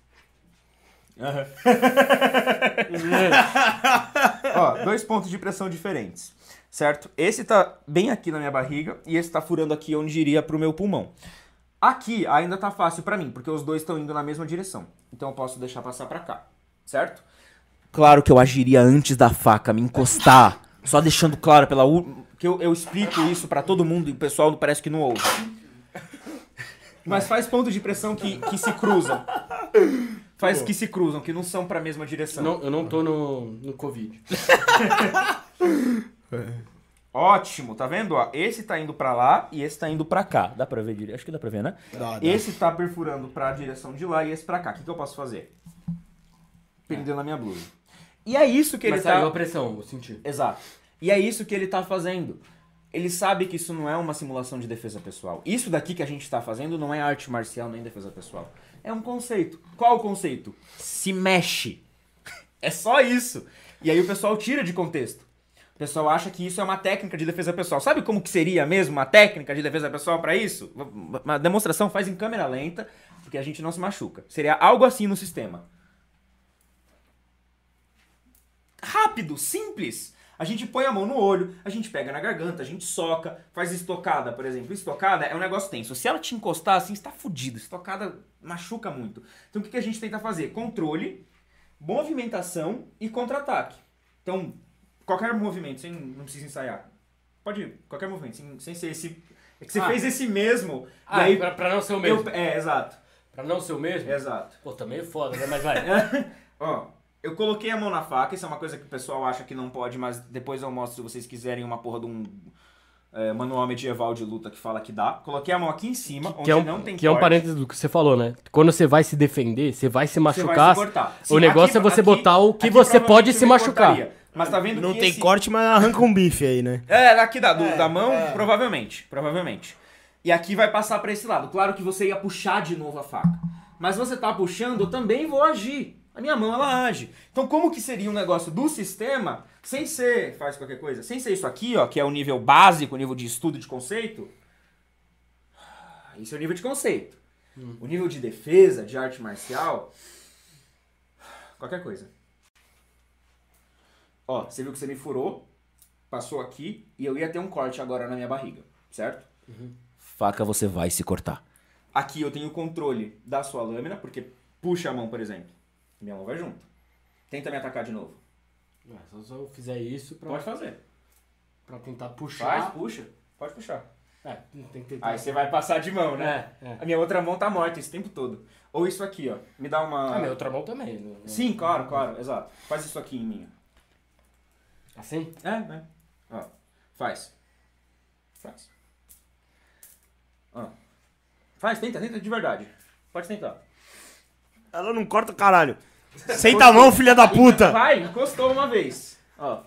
Ó, dois pontos de pressão diferentes. Certo? Esse tá bem aqui na minha barriga e esse tá furando aqui onde iria pro meu pulmão. Aqui ainda tá fácil pra mim, porque os dois estão indo na mesma direção. Então eu posso deixar passar pra cá, certo? Claro que eu agiria antes da faca me encostar, só deixando claro pela u- que eu, eu explico isso pra todo mundo e o pessoal parece que não ouve. Mas faz pontos de pressão que, que se cruzam. Faz que se cruzam, que não são pra mesma direção. Não, eu não tô no, no Covid. Ótimo, tá vendo? Ó, esse tá indo pra lá e esse tá indo pra cá. Dá pra ver direito? Acho que dá pra ver, né? Dá, dá. Esse tá perfurando pra direção de lá e esse pra cá. O que, que eu posso fazer? Prendendo na minha blusa. E é isso que ele Mas tá... saiu a pressão, eu senti. Exato. E é isso que ele tá fazendo. Ele sabe que isso não é uma simulação de defesa pessoal. Isso daqui que a gente tá fazendo não é arte marcial nem defesa pessoal. É um conceito. Qual o conceito? Se mexe. É só isso. E aí o pessoal tira de contexto. O pessoal acha que isso é uma técnica de defesa pessoal. Sabe como que seria mesmo uma técnica de defesa pessoal pra isso? Uma demonstração faz em câmera lenta, porque a gente não se machuca. Seria algo assim no sistema. rápido, simples. A gente põe a mão no olho, a gente pega na garganta, a gente soca, faz estocada, por exemplo. Estocada é um negócio tenso. Se ela te encostar assim, você tá fudido. Estocada machuca muito. Então o que que a gente tenta fazer? Controle, movimentação e contra-ataque. Então, qualquer movimento, sem, não precisa ensaiar. Pode ir, qualquer movimento, sem, sem ser esse. É que você Ah. fez esse mesmo. Ah, aí, pra, pra não ser o eu- mesmo. é, exato. Pra não ser o mesmo? Exato. Pô, também é foda, né? Mas vai. Ó, eu coloquei a mão na faca, isso é uma coisa que o pessoal acha que não pode, mas depois eu mostro se vocês quiserem uma porra de um é, manual medieval de luta que fala que dá. Coloquei a mão aqui em cima, onde Que é, um, não tem que é um corte. parênteses do que você falou, né? Quando você vai se defender, você vai se Você vai machucar. se cortar. o negócio é você botar o que aqui você pode se machucar. cortaria. Mas tá vendo Não que tem esse... corte, mas arranca um bife aí, né? É, aqui da, do- da mão, provavelmente. Provavelmente. E aqui vai passar pra esse lado. Claro que você ia puxar de novo a faca. Mas você tá puxando, eu também vou agir. A minha mão, ela age. Então, como que seria um negócio do sistema, sem ser, faz qualquer coisa, sem ser isso aqui, ó, que é o nível básico, o nível de estudo de conceito? Isso é o nível de conceito. O nível de defesa, de arte marcial, qualquer coisa. Ó, você viu que você me furou, passou aqui e eu ia ter um corte agora na minha barriga, certo? Faca você vai se cortar. Aqui eu tenho o controle da sua lâmina, porque puxa a mão, por exemplo. Minha mão vai junto. Tenta me atacar de novo. Só se eu fizer isso pra, Pode fazer. pra tentar Faz, puxar. puxa. Pode puxar. É, tem que ter. Aí você vai passar de mão, né? É, é. A minha outra mão tá morta esse tempo todo. Ou isso aqui, ó. Me dá uma. Ah, minha outra mão também. não- não- Sim, claro, claro, exato. Faz isso aqui em mim. Assim? É, né? Ó. Faz. Faz. Ó. Faz, tenta, tenta de verdade. Pode tentar. Ela não corta, caralho. Senta a mão, filha da puta. Vai, encostou uma vez. Ó.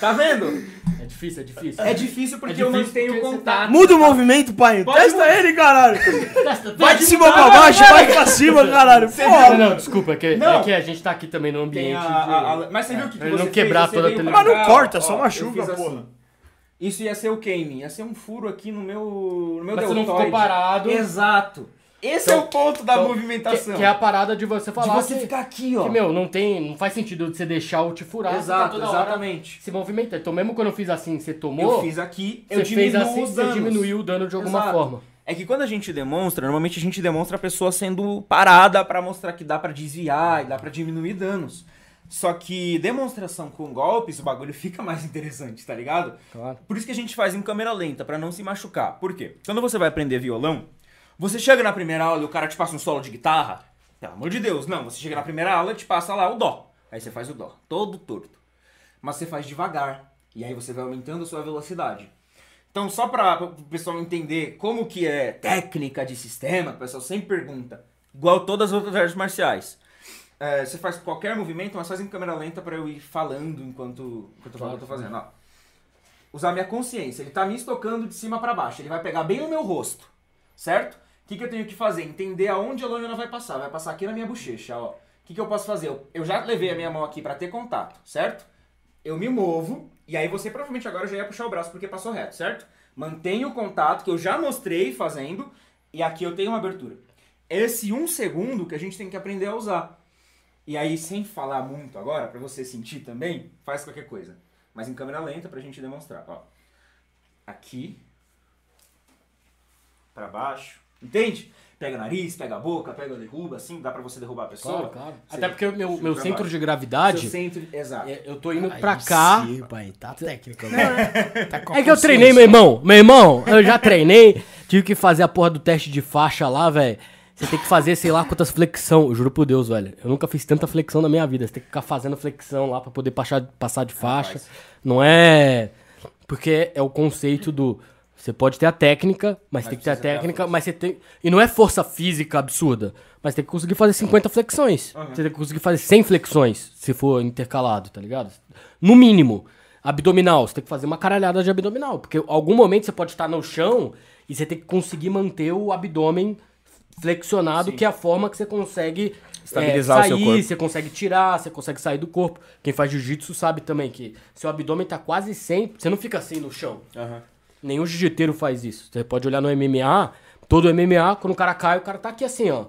Tá vendo? É difícil, é difícil. É difícil porque É eu difícil mantenho porque o você contato. Muda o movimento, pai. Pode Testa mudar. ele, caralho. Testa, Vai de cima pra baixo, vai pra cima, caralho. Você Porra. Não, não, desculpa, é que, Não. é que a gente tá aqui também no Tem ambiente. a- de- a- a- mas você viu o que, que Ele você não quebrar fez? Você toda a veio televisão. Mas não cá, corta, só machuca, eu fiz porra. assim. Isso ia ser o Kane, ia ser um furo aqui no meu, no meu Mas você não deltoide. ficou parado. Exato. Esse Então- é o ponto da Então, movimentação. Que, que é a parada de você de falar você que, ficar aqui, ó. que, meu, não tem. Não faz sentido de você deixar o te furar. tá Exato, hora exatamente. Se movimenta. Então, mesmo quando eu fiz assim, você tomou. Eu fiz aqui, eu você fez assim, você diminuiu o dano de alguma Exato. forma. É que quando a gente demonstra, normalmente a gente demonstra a pessoa sendo parada pra mostrar que dá pra desviar e dá pra diminuir danos. Só que demonstração com golpes, o bagulho fica mais interessante, tá ligado? Claro. Por isso que a gente faz em câmera lenta, pra não se machucar. Por quê? Quando você vai aprender violão, você chega na primeira aula e o cara te passa um solo de guitarra, pelo amor de Deus, não. Você chega na primeira aula e te passa lá o dó. Aí você faz o dó, todo torto. Mas você faz devagar. E aí você vai aumentando a sua velocidade. Então, só para o pessoal entender como que é técnica de sistema, o pessoal sempre pergunta. Igual todas as outras artes marciais. É, você faz qualquer movimento, mas faz em câmera lenta para eu ir falando enquanto, enquanto eu tô fazendo. Ó. Usar minha consciência. Ele tá me estocando de cima para baixo. Ele vai pegar bem no meu rosto. Certo? O que, que eu tenho que fazer? Entender aonde a lâmina vai passar. Vai passar aqui na minha bochecha, ó. O que, que eu posso fazer? Eu, já levei a minha mão aqui para ter contato, certo? eu me movo, e aí você provavelmente agora já ia puxar o braço porque passou reto, certo? Mantenho o contato que eu já mostrei fazendo, e aqui eu tenho uma abertura. Esse um segundo que a gente tem que aprender a usar. E aí, sem falar muito agora, pra você sentir também, faz qualquer coisa. Mas em câmera lenta pra gente demonstrar, ó. Aqui. Pra baixo. Entende? Pega nariz, pega a boca, pega derruba, assim, dá pra você derrubar a pessoa. Claro, claro. Você- Até porque o meu, meu centro baixo. de gravidade. Seu centro, exato. é- Eu tô indo Aí pra cá. Sim, pai, tá técnico. Tá com É que eu treinei, meu irmão. Meu irmão, eu já treinei. Tive que fazer a porra do teste de faixa lá, velho. Você tem que fazer, sei lá, quantas flexão. Eu juro por Deus, velho. Eu nunca fiz tanta flexão na minha vida. Você tem que ficar fazendo flexão lá pra poder passar, passar de faixa. Não é. Porque é o conceito do. Você pode ter a técnica, mas, tem que ter a precisa ter a técnica, mas você tem. E não é força física absurda. Mas tem que conseguir fazer 50 flexões. Você tem que conseguir fazer 100 flexões, se for intercalado, tá ligado? No mínimo. Abdominal, você tem que fazer uma caralhada de abdominal. Porque em algum momento você pode estar no chão e você tem que conseguir manter o abdômen flexionado, que é a forma que você consegue Estabilizar é, o sair, seu corpo. você consegue tirar, você consegue sair do corpo. Quem faz jiu-jitsu sabe também que seu abdômen tá quase sempre. Você não fica assim no chão. Aham. Nenhum jiu-jiteiro faz isso. Você pode olhar no MMA, todo MMA, quando o cara cai, o cara tá aqui assim, ó.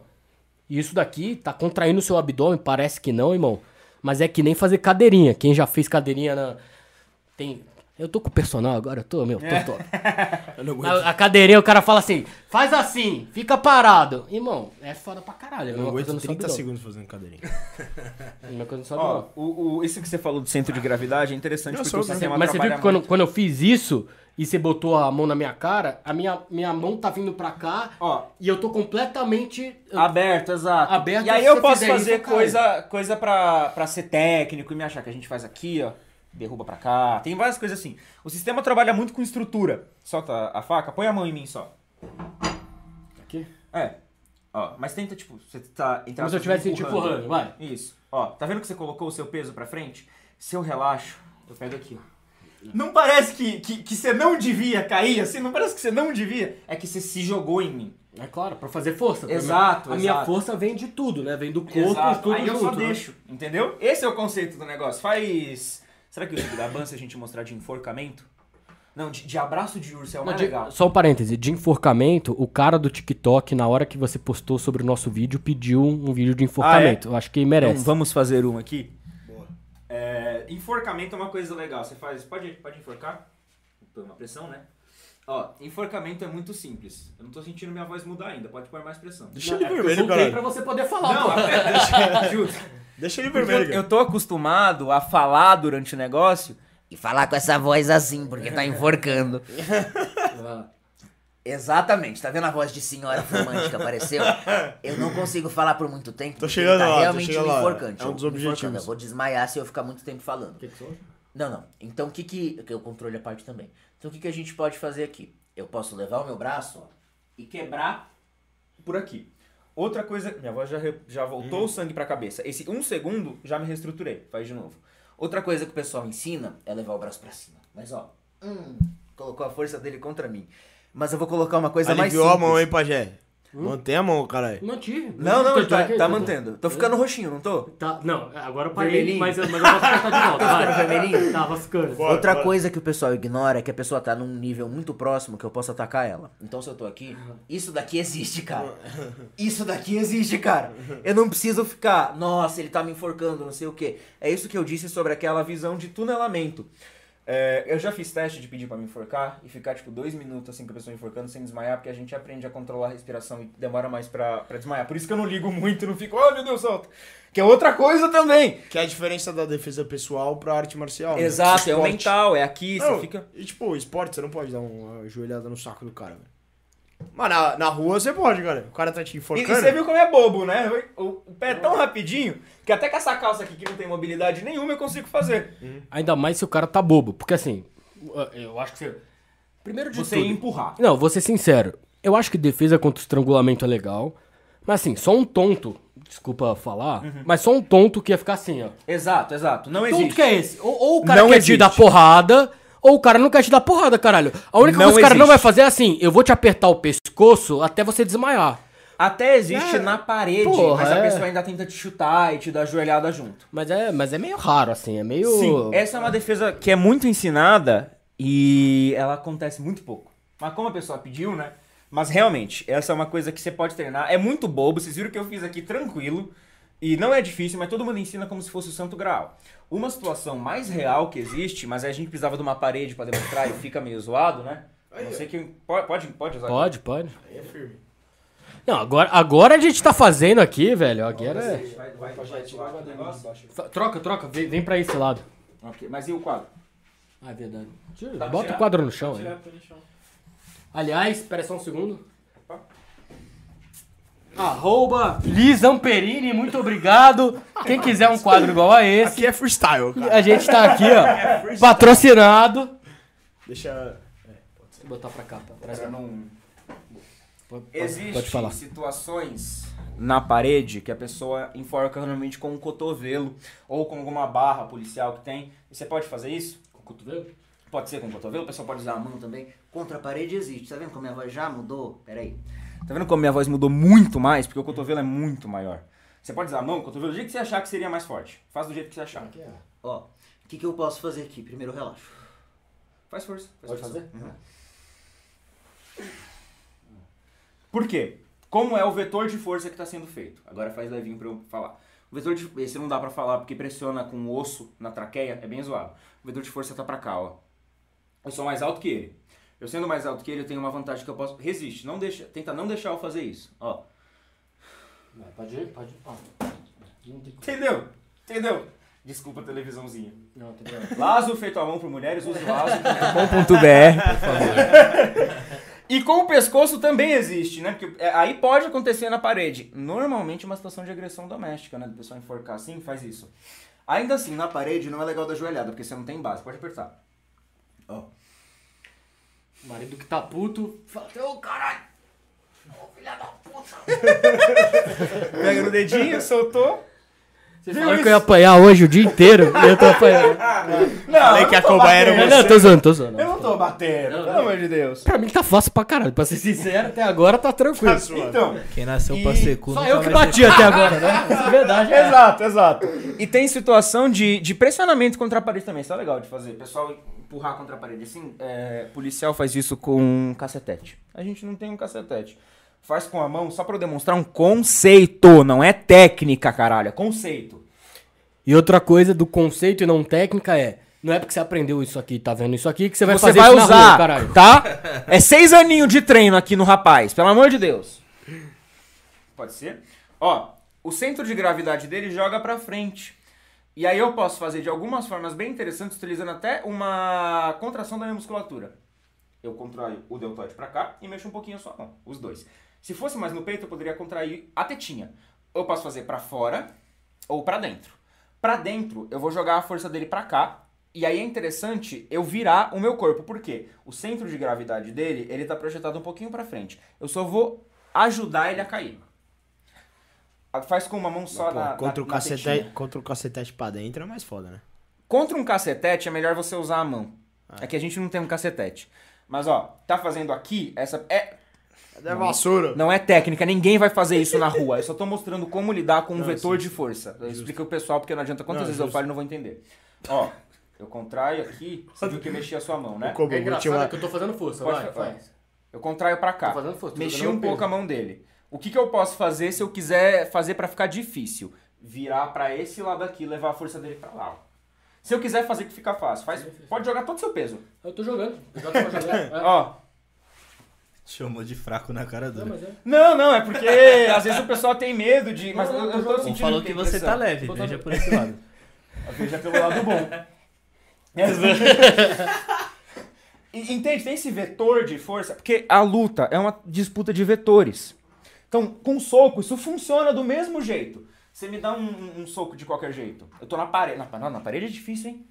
E isso daqui tá contraindo o seu abdômen, parece que não, irmão. Mas é que nem fazer cadeirinha. Quem já fez cadeirinha na. Tem. Eu tô com o personal agora, eu tô, meu, tô top. Eu não aguento. A, a cadeirinha, o cara fala assim, faz assim, fica parado. Irmão, é foda pra caralho. É Eu não coisa aguento no 30 abdômen. segundos fazendo cadeirinha. É uma coisa seu Ó, o, o, isso que você falou do centro de gravidade é interessante Eu porque sou, o sistema Mas você viu que quando, quando eu fiz isso e você botou a mão na minha cara, a minha, minha mão tá vindo pra cá Ó, e eu tô completamente. aberto, exato. Aberto, e aí se eu você posso fizer fazer isso, coisa, coisa pra, pra ser técnico e me achar que a gente faz aqui, ó. Derruba pra cá. Tem várias coisas assim. O sistema trabalha muito com estrutura. Solta a faca, põe a mão em mim só. Aqui? É. Ó, mas tenta, tipo, você tá... Como se eu aspas, estivesse te empurrando, vai. Isso. Ó, tá vendo que você colocou o seu peso pra frente? Se eu relaxo, eu pego aqui, ó. Não parece que, que, que você não devia cair assim? Não parece que você não devia? É que você se jogou em mim. É claro, pra fazer força. Pra Exato, minha- A minha exato. força vem de tudo, né? Vem do corpo Exato. e tudo Aí eu junto. só né? deixo, entendeu? Esse é o conceito do negócio. Faz. Será que o vídeo da Ban, se a gente mostrar de enforcamento? Não, de, de abraço de urso é o mais de- legal. só um parêntese, de enforcamento, o cara do TikTok, na hora que você postou sobre o nosso vídeo, pediu um, um vídeo de enforcamento. Eu acho que merece. Então vamos fazer um aqui? É, enforcamento é uma coisa legal. Você faz. Pode, pode enforcar? Põe uma pressão, né? Ó, enforcamento é muito simples. Eu não tô sentindo minha voz mudar ainda. Pode pôr mais pressão. Deixa ele é vermelho, caralho. pra você poder falar, Não, pô. deixa, justo. Deixa ele vermelho, eu, cara. eu tô acostumado a falar durante o negócio E falar com essa voz assim, porque tá enforcando. Exatamente, tá vendo a voz de senhora fumante que apareceu? Eu não consigo falar por muito tempo. Tô chegando tá lá, tô realmente chegando me lá. enforcante. É um eu- dos objetivos. Eu vou desmaiar se eu ficar muito tempo falando. O que que você? Não, não. Então o que que. Eu controle a parte também. Então o que que a gente pode fazer aqui? Eu posso levar o meu braço ó, E quebrar por aqui. Outra coisa, minha voz já, re- já voltou o sangue pra cabeça. Esse um segundo já me reestruturei. Faz de novo. Outra coisa que o pessoal ensina é levar o braço pra cima. Mas ó, hum, colocou a força dele contra mim. Mas eu vou colocar uma coisa mais Aliviou a simples. mão, hein, pajé? Mantém a mão, caralho. Mantive. Não, não, Tanto tá, é que- tá mantendo. Tô ficando roxinho, não tô? Tá, não, agora eu parei, Vermelhinho. mas, eu- mas eu posso de volta. Tá vai. ficando vermelhinho? Tava ficando. Bora, Outra bora. coisa que o pessoal ignora é que a pessoa tá num nível muito próximo que eu posso atacar ela. Então se eu tô aqui, isso daqui existe, cara. Isso daqui existe, cara. Eu não preciso ficar, nossa, ele tá me enforcando, não sei o quê. É isso que eu disse sobre aquela visão de tunelamento. É, eu já fiz teste de pedir pra me enforcar e ficar tipo dois minutos assim com a pessoa enforcando sem desmaiar, porque a gente aprende a controlar a respiração e demora mais pra, pra desmaiar. Por isso que eu não ligo muito, não fico, oh meu Deus, solta. Que é outra coisa também. Que é a diferença da defesa pessoal pra arte marcial. né? Exato, é o mental, é aqui, Não, você fica. E tipo, esporte, você não pode dar uma joelhada no saco do cara, velho. Mas na, na rua você pode, cara. O cara tá te E, e enforcando. você viu como é bobo, né? O, o pé é tão rapidinho que até com essa calça aqui que não tem mobilidade nenhuma eu consigo fazer. Ainda mais se o cara tá bobo. Porque assim, eu acho que você. Primeiro de Você tudo. empurrar. Não, vou ser sincero. Eu acho que defesa contra o estrangulamento é legal. Mas assim, só um tonto. Desculpa falar. Mas só um tonto que ia ficar assim, ó. Exato, exato. Não Tonto existe. que é esse? Ou, ou o cara Não quer te existe. dar porrada, ou o cara não quer te dar porrada, caralho. A única Não coisa que o cara não vai fazer é assim: eu vou te apertar o pescoço até você desmaiar. Até existe É. na parede, Porra, mas a é. pessoa ainda tenta te chutar e te dar joelhada junto. Mas é, mas é meio raro, assim. É meio. Sim, essa é uma defesa que é muito ensinada e ela acontece muito pouco. Mas como a pessoa pediu, né? Mas realmente, essa é uma coisa que você pode treinar. É muito bobo, vocês viram que eu fiz aqui tranquilo. E não é difícil, mas todo mundo ensina como se fosse o santo graal. Uma situação mais real que existe, mas a gente precisava de uma parede pra demonstrar e fica meio zoado, né? A Não sei que pode, pode, pode usar. Pode, pode. Não, agora, agora a gente tá fazendo aqui, velho. Agora é. Vai, aqui Troca, troca, vem, vem pra esse lado. Ok, mas e o quadro? Ah, é verdade. Tira, Tá, bota tirar? o quadro no chão aí. Tirar pelo chão. Aliás, espera só um segundo. Arroba Liz Amperini, muito obrigado. Quem quiser um quadro igual a esse, Aqui é freestyle, cara. a gente tá aqui, ó, patrocinado. Deixa. Vou botar pra cá, tá? Traz Pra pra não... Pode, Existem pode falar. situações na parede que a pessoa enforca normalmente com um cotovelo ou com alguma barra policial que tem. Você pode fazer isso? Com o cotovelo? Pode ser com cotovelo, o pessoal pode usar a mão também. Contra a parede existe. Tá vendo como minha voz já mudou? Peraí. Tá vendo como minha voz mudou muito mais? Porque o cotovelo é muito maior. Você pode usar a mão, o cotovelo, do jeito que você achar que seria mais forte. Faz do jeito que você achar. Ó, o que, que eu posso fazer aqui? Primeiro eu relaxo. Faz força. Faz Pode força. fazer? Uhum. Por quê? Como é o vetor de força que está sendo feito? Agora faz levinho para eu falar. O vetor de esse não dá para falar porque pressiona com o osso na traqueia, é bem zoado. O vetor de força tá para cá, ó. Eu sou mais alto que ele. Eu sendo mais alto que ele, eu tenho uma vantagem que eu posso resiste, não deixa, tenta não deixar eu fazer isso, ó. Vai, Pode ir, pode ir. Ó. Não tem como. Entendeu? Entendeu? Desculpa a televisãozinha. Não, tem problema. Lazo feito à mão por mulheres, use lazo.com.br, por favor. E com o pescoço também existe, né? Porque é, aí pode acontecer na parede. Normalmente é uma situação de agressão doméstica, né? Do pessoal enforcar assim, faz isso. Ainda assim, na parede não é legal da joelhada, porque você não tem base. Pode apertar. Ó. O marido que tá puto fala, ô caralho! Pega no dedinho, soltou. Você falou que eu ia apanhar hoje o dia inteiro e eu tô apanhando. Não, Falei eu que a cobaia era batendo. Não, não, tô zoando, tô zoando. Eu não tô batendo, Não, pelo amor de Deus. Pra mim tá fácil pra caralho, pra ser sincero, até agora tá tranquilo. Tá. Então, Quem nasceu pra ser cu Só eu que vai bati até agora, né? Essa é verdade. É. Exato, exato. E tem situação de, de pressionamento contra a parede também, isso é legal de fazer. O pessoal empurrar contra a parede assim, é, policial faz isso com um cacetete. A gente não tem um cacetete. Faz com a mão só pra eu demonstrar um conceito, não é técnica, caralho, é conceito. E outra coisa do conceito e não técnica é, não é porque você aprendeu isso aqui, tá vendo isso aqui, que você vai Você fazer vai isso na usar, rua, caralho. tá? É seis aninhos de treino aqui no rapaz, pelo amor de Deus. Pode ser? Ó, o centro de gravidade dele joga pra frente. E aí eu posso fazer de algumas formas bem interessantes, utilizando até uma contração da minha musculatura. eu contraio o deltoide pra cá e mexo um pouquinho a sua mão, os dois. Se fosse mais no peito, eu poderia contrair a tetinha. Eu posso fazer pra fora ou pra dentro. Pra dentro, eu vou jogar a força dele pra cá. E aí é interessante eu virar o meu corpo, porque o centro de gravidade dele, ele tá projetado um pouquinho pra frente. Eu só vou ajudar ele a cair. Faz com uma mão só Pô, na, contra, na, o na cacetete, tetinha. contra o cacetete pra dentro é mais foda, né? Contra um cacetete é melhor você usar a mão. Ah. É que a gente não tem um cacetete. Mas ó, tá fazendo aqui, essa é É vassoura. não é técnica, ninguém vai fazer isso na rua. Eu só tô mostrando como lidar com um Não, vetor sim, de força. Eu explico pro pessoal porque não adianta quantas Não, vezes eu justo. falo e não vou entender. Ó, eu contraio aqui, você viu que eu mexi a sua mão, né? O Kobo, É engraçado uma- é que eu tô fazendo força, Pode vai, faz. Eu contraio pra cá. Tô fazendo força, tô Mexi fazendo um pouco peso. a mão dele. O que, que eu posso fazer se eu quiser fazer pra ficar difícil? Virar pra esse lado aqui, levar a força dele pra lá. ó. Se eu quiser fazer que fica fácil, faz, pode jogar todo o seu peso. Eu tô jogando. Eu já tô jogando. É. Ó, Chamou de fraco na cara Não, dura. mas é. Não, não, é porque às vezes o pessoal tem medo de. Mas Não, eu, não, eu tô não. sentindo. Falou que tem você tá leve, Tô veja todo- por esse lado. Veja pelo lado bom. Entende? Tem esse vetor de força. Porque a luta é uma disputa de vetores. Então, com soco, isso funciona do mesmo jeito. Você me dá um, um- soco de qualquer jeito. Eu tô na parede. Na, na, na parede é difícil, hein?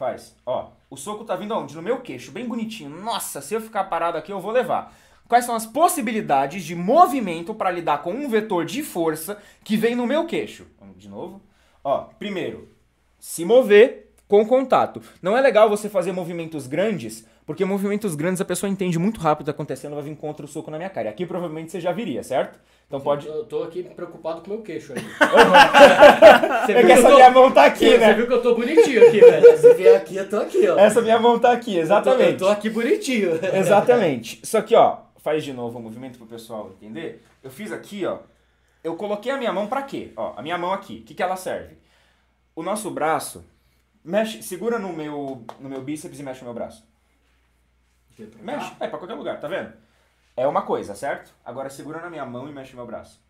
Faz. Ó, o soco tá vindo aonde? No meu queixo, bem bonitinho. Nossa, se eu ficar parado aqui, eu vou levar. Quais são as possibilidades de movimento para lidar com um vetor de força que vem no meu queixo? De novo. Ó, primeiro, se mover com contato. Não é legal você fazer movimentos grandes, porque movimentos grandes a pessoa entende muito rápido o que tá acontecendo, vai vir contra o soco na minha cara. E Aqui provavelmente você já viria, certo? Então pode. Eu tô aqui preocupado com o meu queixo aí. Você vê que essa minha mão tá aqui, Você né? viu que eu tô bonitinho aqui, velho. Se vier aqui, eu tô aqui, ó. Essa minha mão tá aqui, Eu exatamente. tô aqui bonitinho. Exatamente. Isso aqui, ó, faz de novo o movimento pro pessoal entender. Eu fiz aqui, ó. Eu coloquei a minha mão pra quê? Ó, a minha mão aqui. O que, que ela serve? O nosso braço mexe, segura no meu no meu bíceps e mexe no meu braço. Mexe, é pra qualquer lugar, tá vendo? É uma coisa, certo? Agora segura na minha mão e mexe meu braço.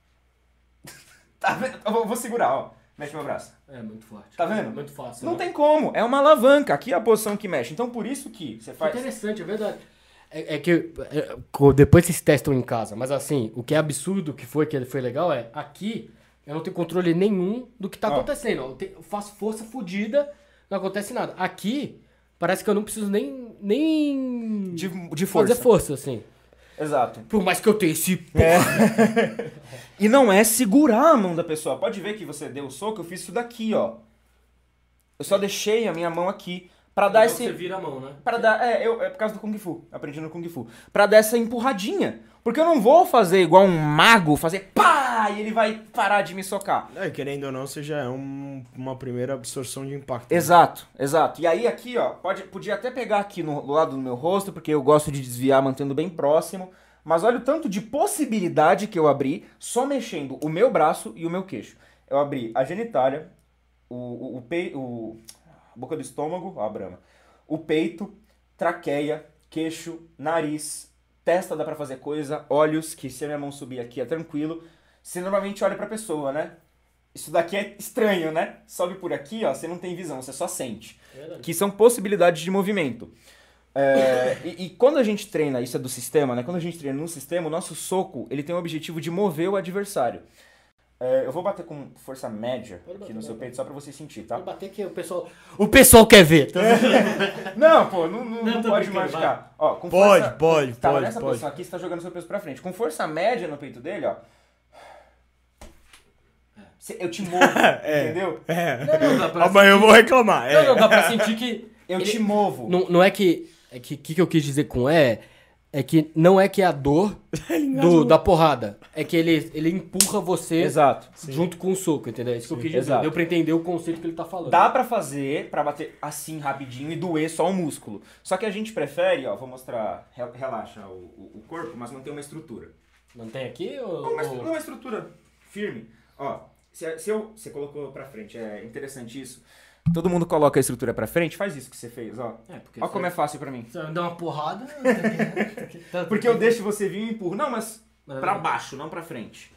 tá vendo? Eu vou, vou segurar, ó. Mexe meu braço. É muito forte. Tá vendo? Muito fácil. Não né? tem como, é uma alavanca. Aqui é a posição que mexe. Então por isso que você faz. interessante, é verdade. É, é que é, depois vocês testam em casa, mas assim, o que é absurdo que foi que foi legal é aqui eu não tenho controle nenhum do que tá Ó. acontecendo. Eu, te- eu faço força fodida, não acontece nada. Aqui parece que eu não preciso nem nem De, de força. fazer força assim. Exato. Por mais que eu tenha esse E não é segurar a mão da pessoa. Pode ver que você deu o soco, eu fiz isso daqui, ó. Eu só deixei a minha mão aqui pra dar Então esse. você vira a mão, né? Para dar, é, eu, é por causa do Kung Fu, aprendi no Kung Fu. Pra dar essa empurradinha. Porque eu não vou fazer igual um mago, fazer pá, e ele vai parar de me socar. É, querendo ou não, você já é um- uma primeira absorção de impacto. né? Exato, exato. E aí aqui, ó, pode, podia até pegar aqui no, do lado do meu rosto, porque eu gosto de desviar mantendo bem próximo. Mas olha o tanto de possibilidade que eu abri só mexendo o meu braço e o meu queixo. Eu abri a genitália, o, o, o, pei- o a boca do estômago, ó, a brama, o peito, traqueia, queixo, nariz, testa dá pra fazer coisa, olhos, que se a minha mão subir aqui é tranquilo. Você normalmente olha pra pessoa, né? Isso daqui é estranho, né? Sobe por aqui, ó, você não tem visão, você só sente. Que são possibilidades de movimento. É, e, e quando a gente treina, isso é do sistema, né? Quando a gente treina no sistema, o nosso soco, ele tem o objetivo de mover o adversário. É, eu vou bater com força média bater, aqui no seu peito, só pra você sentir, tá? Vou bater que o pessoal. O pessoal quer ver. tá? Não, pô, não, não, Não, não pode machucar. Ó, com Pode, força, pode, Tava pode, nessa pode. posição aqui, você tá jogando seu peso pra frente. Com força média no peito dele, ó. Eu te movo, entendeu? É. Não, dá pra Amanhã eu vou reclamar. Não, É. não, dá pra sentir que. Eu ele- te movo. Não, não é que. É que que, que eu quis dizer com é. É que não é que é a dor do, da porrada. É que ele, ele empurra você Exato. junto com o soco, entendeu? Isso que eu quis dizer. Exato. Deu pra entender o conceito que ele tá falando. Dá pra fazer, pra bater assim rapidinho e doer só o músculo. Só que a gente prefere, ó, vou mostrar, re- relaxa o, o- corpo, mas manter uma estrutura. Não tem aqui? Ou, Não, mas ou- não é uma estrutura firme. Ó, se, se eu, você colocou pra frente, é interessante isso. Todo mundo coloca a estrutura pra frente, faz isso que você fez, ó. É, porque Ó como é fácil pra mim. Você dá uma porrada. Tá, Porque eu deixo você vir e empurro. Não, mas pra baixo, não pra frente.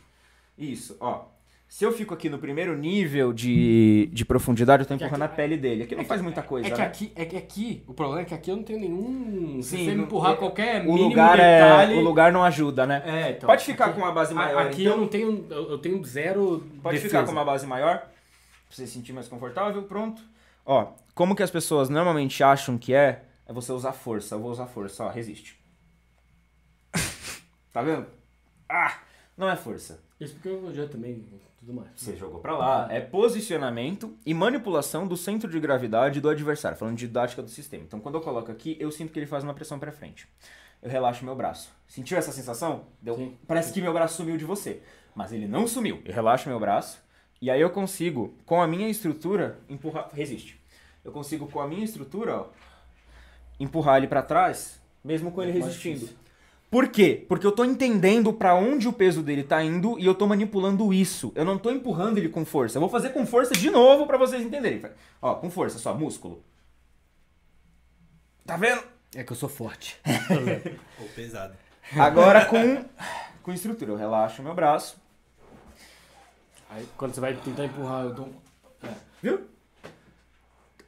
Isso, ó. Se eu fico aqui no primeiro nível de, de profundidade, eu tô Que empurrando a aqui- pele dele. Aqui não faz muita coisa, É que, né? aqui, é que aqui, o problema é que aqui eu não tenho nenhum. Se Sim, você me não- empurrar é- qualquer o mínimo lugar, detalhe. é, o lugar não ajuda, né? É, então, Pode ficar aqui- com uma base a- maior, Aqui então. eu não tenho. Eu eu tenho zero. Pode defesa. ficar com uma base maior, pra você se sentir mais confortável, pronto. Ó, como que as pessoas normalmente acham que é, é você usar força. Eu vou usar força, ó, resiste. tá vendo? Ah, não é força. Isso porque eu já também. Tudo mais. Você jogou pra lá. É posicionamento e manipulação do centro de gravidade do adversário, falando de didática do sistema. Então, quando eu coloco aqui, eu sinto que ele faz uma pressão pra frente. Eu relaxo meu braço. Sentiu essa sensação? Deu- Sim. Parece que meu braço sumiu de você. Mas ele não sumiu. Eu relaxo meu braço e aí eu consigo, com a minha estrutura, empurrar. Resiste. Eu consigo, com a minha estrutura, ó, empurrar ele pra trás, mesmo com ele É mais resistindo. difícil. Por quê? Porque eu tô entendendo pra onde o peso dele tá indo e eu tô manipulando isso. Eu não tô empurrando ele com força. Eu vou fazer com força de novo pra vocês entenderem. Ó, com força, só, músculo. Tá vendo? É que eu sou forte. Pô, pesado. Agora com, com estrutura. Eu relaxo meu braço. Aí quando você vai tentar empurrar, eu dou. um- Viu?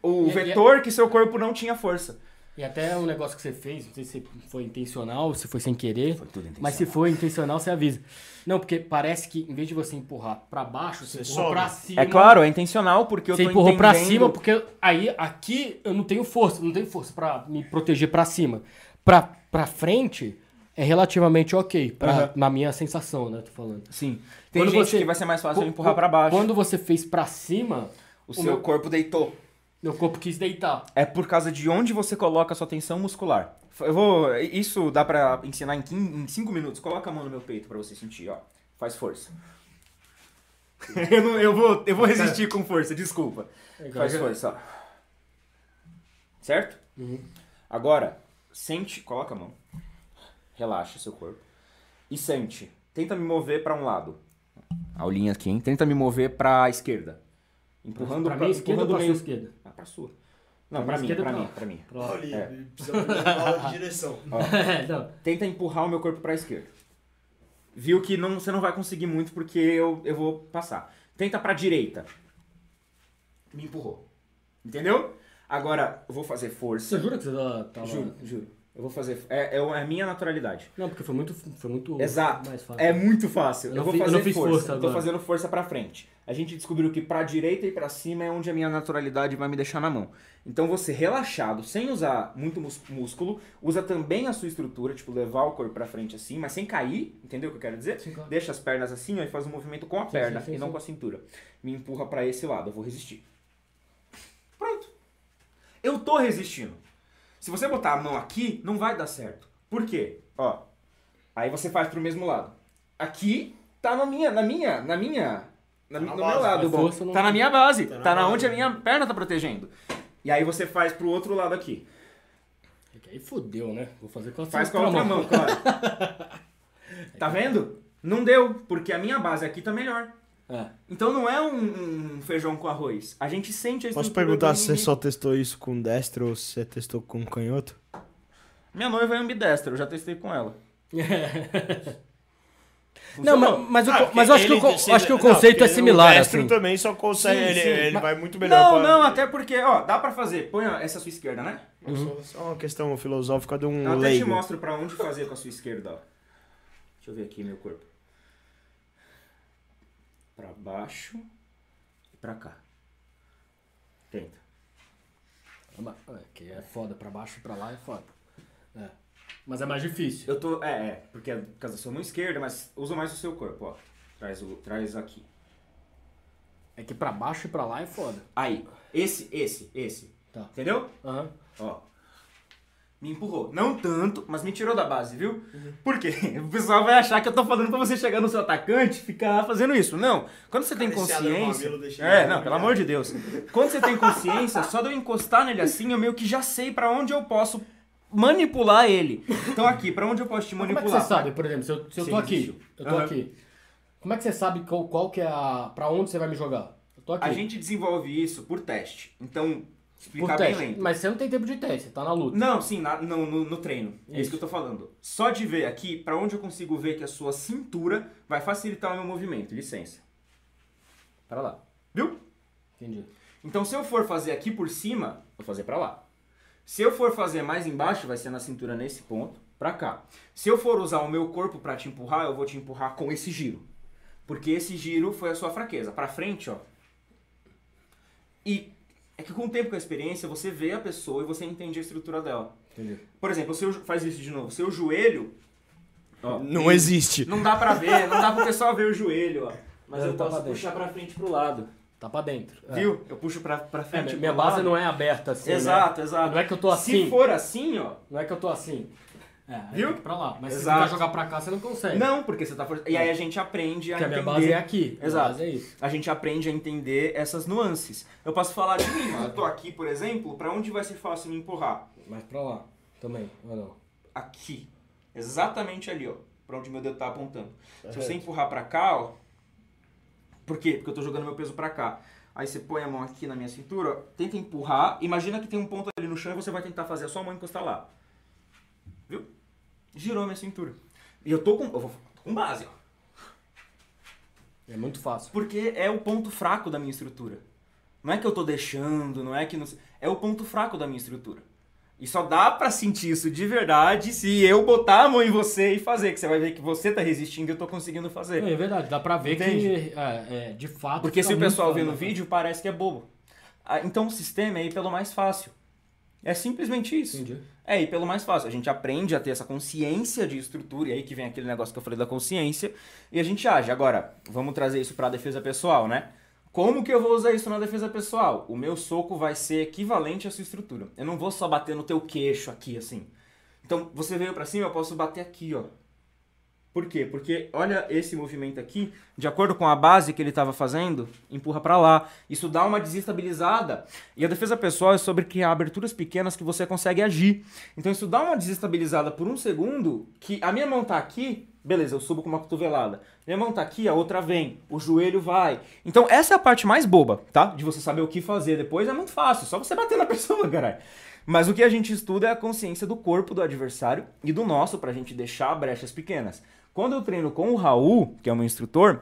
O E- e- vetor que seu corpo não tinha força. E até um negócio que você fez, não sei se foi intencional, se foi sem querer. Foi tudo intencional. Mas se foi intencional, você avisa. Não, porque parece que em vez de você empurrar pra baixo, você, Você empurrou sobe. pra cima. É claro, é intencional porque eu Você tô empurrou pra cima, porque aí aqui eu não tenho força, não tenho força pra me proteger pra cima. Pra, pra frente é relativamente ok, pra, Aham. na minha sensação, né? Tô falando. Sim. Tem Quando gente você- que vai ser mais fácil empurrar pra baixo. Quando você fez pra cima, o o seu meu- corpo deitou. meu corpo quis deitar. É por causa de onde você coloca a sua tensão muscular. Eu vou. Isso dá pra ensinar em 5 minutos. Coloca a mão no meu peito pra você sentir, ó. Faz força. eu, não- eu vou, eu vou resistir com força, desculpa. Faz força, ó. Certo? Uhum. Agora, sente. Coloca a mão. Relaxa seu corpo. E sente. Tenta me mover pra um lado. A aulinha aqui, hein? Tenta me mover pra esquerda. Empurrando pra mim, esquerda ou empurrando pra sua esquerda? Ah, pra sua. Não, Pra pra, mim, esquerda pra mim, pra mim. Olha, É. precisa de direção. É, não. Tenta empurrar o meu corpo pra esquerda. Viu que não, você não vai conseguir muito porque eu, eu vou passar. Tenta pra direita. Me empurrou. Entendeu? Agora, eu vou fazer força. Você jura que você tá- tava... Juro, juro. Eu vou fazer. É, é a minha naturalidade. Não, porque foi muito, foi muito Exato. mais fácil. É muito fácil. Eu Eu, vou fi- eu fazer fiz força. força eu tô fazendo força pra frente. A gente descobriu que pra direita e pra cima é onde a minha naturalidade vai me deixar na mão. Então você relaxado, sem usar muito músculo, usa também a sua estrutura, tipo levar o corpo pra frente assim, mas sem cair, entendeu o que eu quero dizer? Sim, claro. Deixa as pernas assim ó, e faz um movimento com a Sim, perna sim, e não com a cintura. Me empurra pra esse lado, eu vou resistir. Pronto. Eu tô resistindo. Se você botar a mão aqui, não vai dar certo. Por quê? Ó, aí você faz pro mesmo lado. Aqui tá na minha, na minha, na minha, na, na no base, meu lado, bom. não- Tá na minha base, Tá tá, na na base. onde a minha perna tá protegendo. E aí você faz pro outro lado aqui. É que Aí fodeu, né? Vou fazer com a Faz com a outra mão, claro. tá vendo? Não deu, porque a minha base aqui tá melhor. É. Então não é um, um feijão com arroz. A gente sente a Posso perguntar se você só testou isso com destro ou se você testou com canhoto? Minha noiva é ambidestra, eu já testei com ela. Não, mas, mas, o Ah, co- mas eu acho que, o, se- acho que o não, conceito é porque similar, O destro assim. também só consegue, Sim, ele, sim, ele mas- vai muito melhor Não, pra- não, até porque, ó, dá pra fazer. Põe essa sua esquerda, né? Só- Só uma questão filosófica de um Eu até te leigo. mostro pra onde fazer com a sua esquerda, ó. Deixa eu ver aqui meu corpo. Pra baixo e pra cá. Tenta. É, que é foda, pra baixo e pra lá é foda. É. Mas é mais difícil. Eu tô. É, é, porque é por causa da sua mão esquerda, mas usa mais o seu corpo, ó. Traz, o, traz aqui. É que pra baixo e pra lá é foda. Aí. Esse, esse, esse. Tá. Entendeu? Aham. Ó. Me empurrou. Não tanto, mas me tirou da base, viu? Por quê? O pessoal vai achar que eu tô falando pra você chegar no seu atacante e ficar fazendo isso. Não. Quando você tem consciência. mamilo, É, não, pelo amor de Deus. Quando você tem consciência, só de eu encostar nele assim, eu meio que já sei pra onde eu posso manipular ele. Então aqui, pra onde eu posso te Mas Como é manipular? que você sabe, por exemplo, se eu, se eu Sim, tô aqui, existe. eu tô Aham. aqui. Como é que você sabe qual, qual que é a. pra onde você vai me jogar? Eu tô aqui. A gente desenvolve isso por teste. Então, explicar bem lento. Mas você não tem tempo de teste, você tá na luta. Não, sim, na- no, no, no treino. É isso Isso. que eu tô falando. Só de ver aqui, pra onde eu consigo ver que a sua cintura vai facilitar o meu movimento. Licença. Pra lá. Viu? Entendi. Então se eu for fazer aqui por cima, vou fazer pra lá. Se eu for fazer mais embaixo, vai ser na cintura nesse ponto, pra cá. Se eu for usar o meu corpo pra te empurrar, eu vou te empurrar com esse giro. Porque esse giro foi a sua fraqueza. Pra frente, ó. E é que com o tempo, com a experiência, você vê a pessoa e você entende a estrutura dela. Entendi. Por exemplo, se eu faz isso de novo, seu joelho. ó, Não existe. Não dá pra ver, não dá pro pessoal ver o joelho, ó. Mas Não, eu tá posso pra puxar pra frente pro lado. Tá pra dentro. É. Viu? Eu puxo pra, pra É, frente. minha minha pro base lado. não é aberta assim. né? Exato, exato. Não é que eu tô assim. Se for assim, ó. Não é que eu tô assim. É, Viu? tem que pra lá. Mas se Exato. você quer jogar pra cá, você não consegue. Não, porque você tá for... E aí a gente aprende a Porque a minha entender. base é aqui. Exato. base é isso. A gente aprende a entender essas nuances. Eu posso falar de mim. Eu tô aqui, por exemplo, pra onde vai ser fácil me empurrar? Mas pra lá também, ou não? Aqui. Exatamente ali, ó. Pra onde meu dedo tá apontando. Se você empurrar pra cá, ó. Por quê? Porque eu tô jogando meu peso pra cá. Aí você põe a mão aqui na minha cintura, ó, tenta empurrar. Imagina que tem um ponto ali no chão e você vai tentar fazer a sua mão encostar lá. Viu? Girou minha cintura. E eu tô com. Eu vou tô com base, ó. É muito fácil. Porque é o ponto fraco da minha estrutura. Não é que eu tô deixando, não é que não. É o ponto fraco da minha estrutura. E só dá pra sentir isso de verdade se eu botar a mão em você e fazer, que você vai ver que você tá resistindo e eu tô conseguindo fazer. É, é verdade, dá pra ver Entende? que, é, é, de fato... Porque se o pessoal vê no né? vídeo, parece que é bobo. Ah, Então o sistema é ir pelo mais fácil. É simplesmente isso. Entendi. É ir pelo mais fácil. A gente aprende a ter essa consciência de estrutura, e aí que vem aquele negócio que eu falei da consciência, e a gente age. Agora, vamos trazer isso para a defesa pessoal, né? Como que eu vou usar isso na defesa pessoal? O meu soco vai ser equivalente à sua estrutura. Eu não vou só bater no teu queixo aqui, assim. Então, você veio para cima, eu posso bater aqui, ó. Por quê? Porque olha esse movimento aqui, de acordo com a base que ele estava fazendo, empurra para lá. Isso dá uma desestabilizada. E a defesa pessoal é sobre criar aberturas pequenas que você consegue agir. Então isso dá uma desestabilizada por um segundo, que a minha mão tá aqui, beleza, eu subo com uma cotovelada. Minha mão tá aqui, a outra vem, o joelho vai. Então essa é a parte mais boba, tá? De você saber o que fazer depois é muito fácil, só você bater na pessoa, caralho. Mas o que a gente estuda é a consciência do corpo do adversário e do nosso pra gente deixar brechas pequenas. Quando eu treino com o Raul, que é o meu instrutor,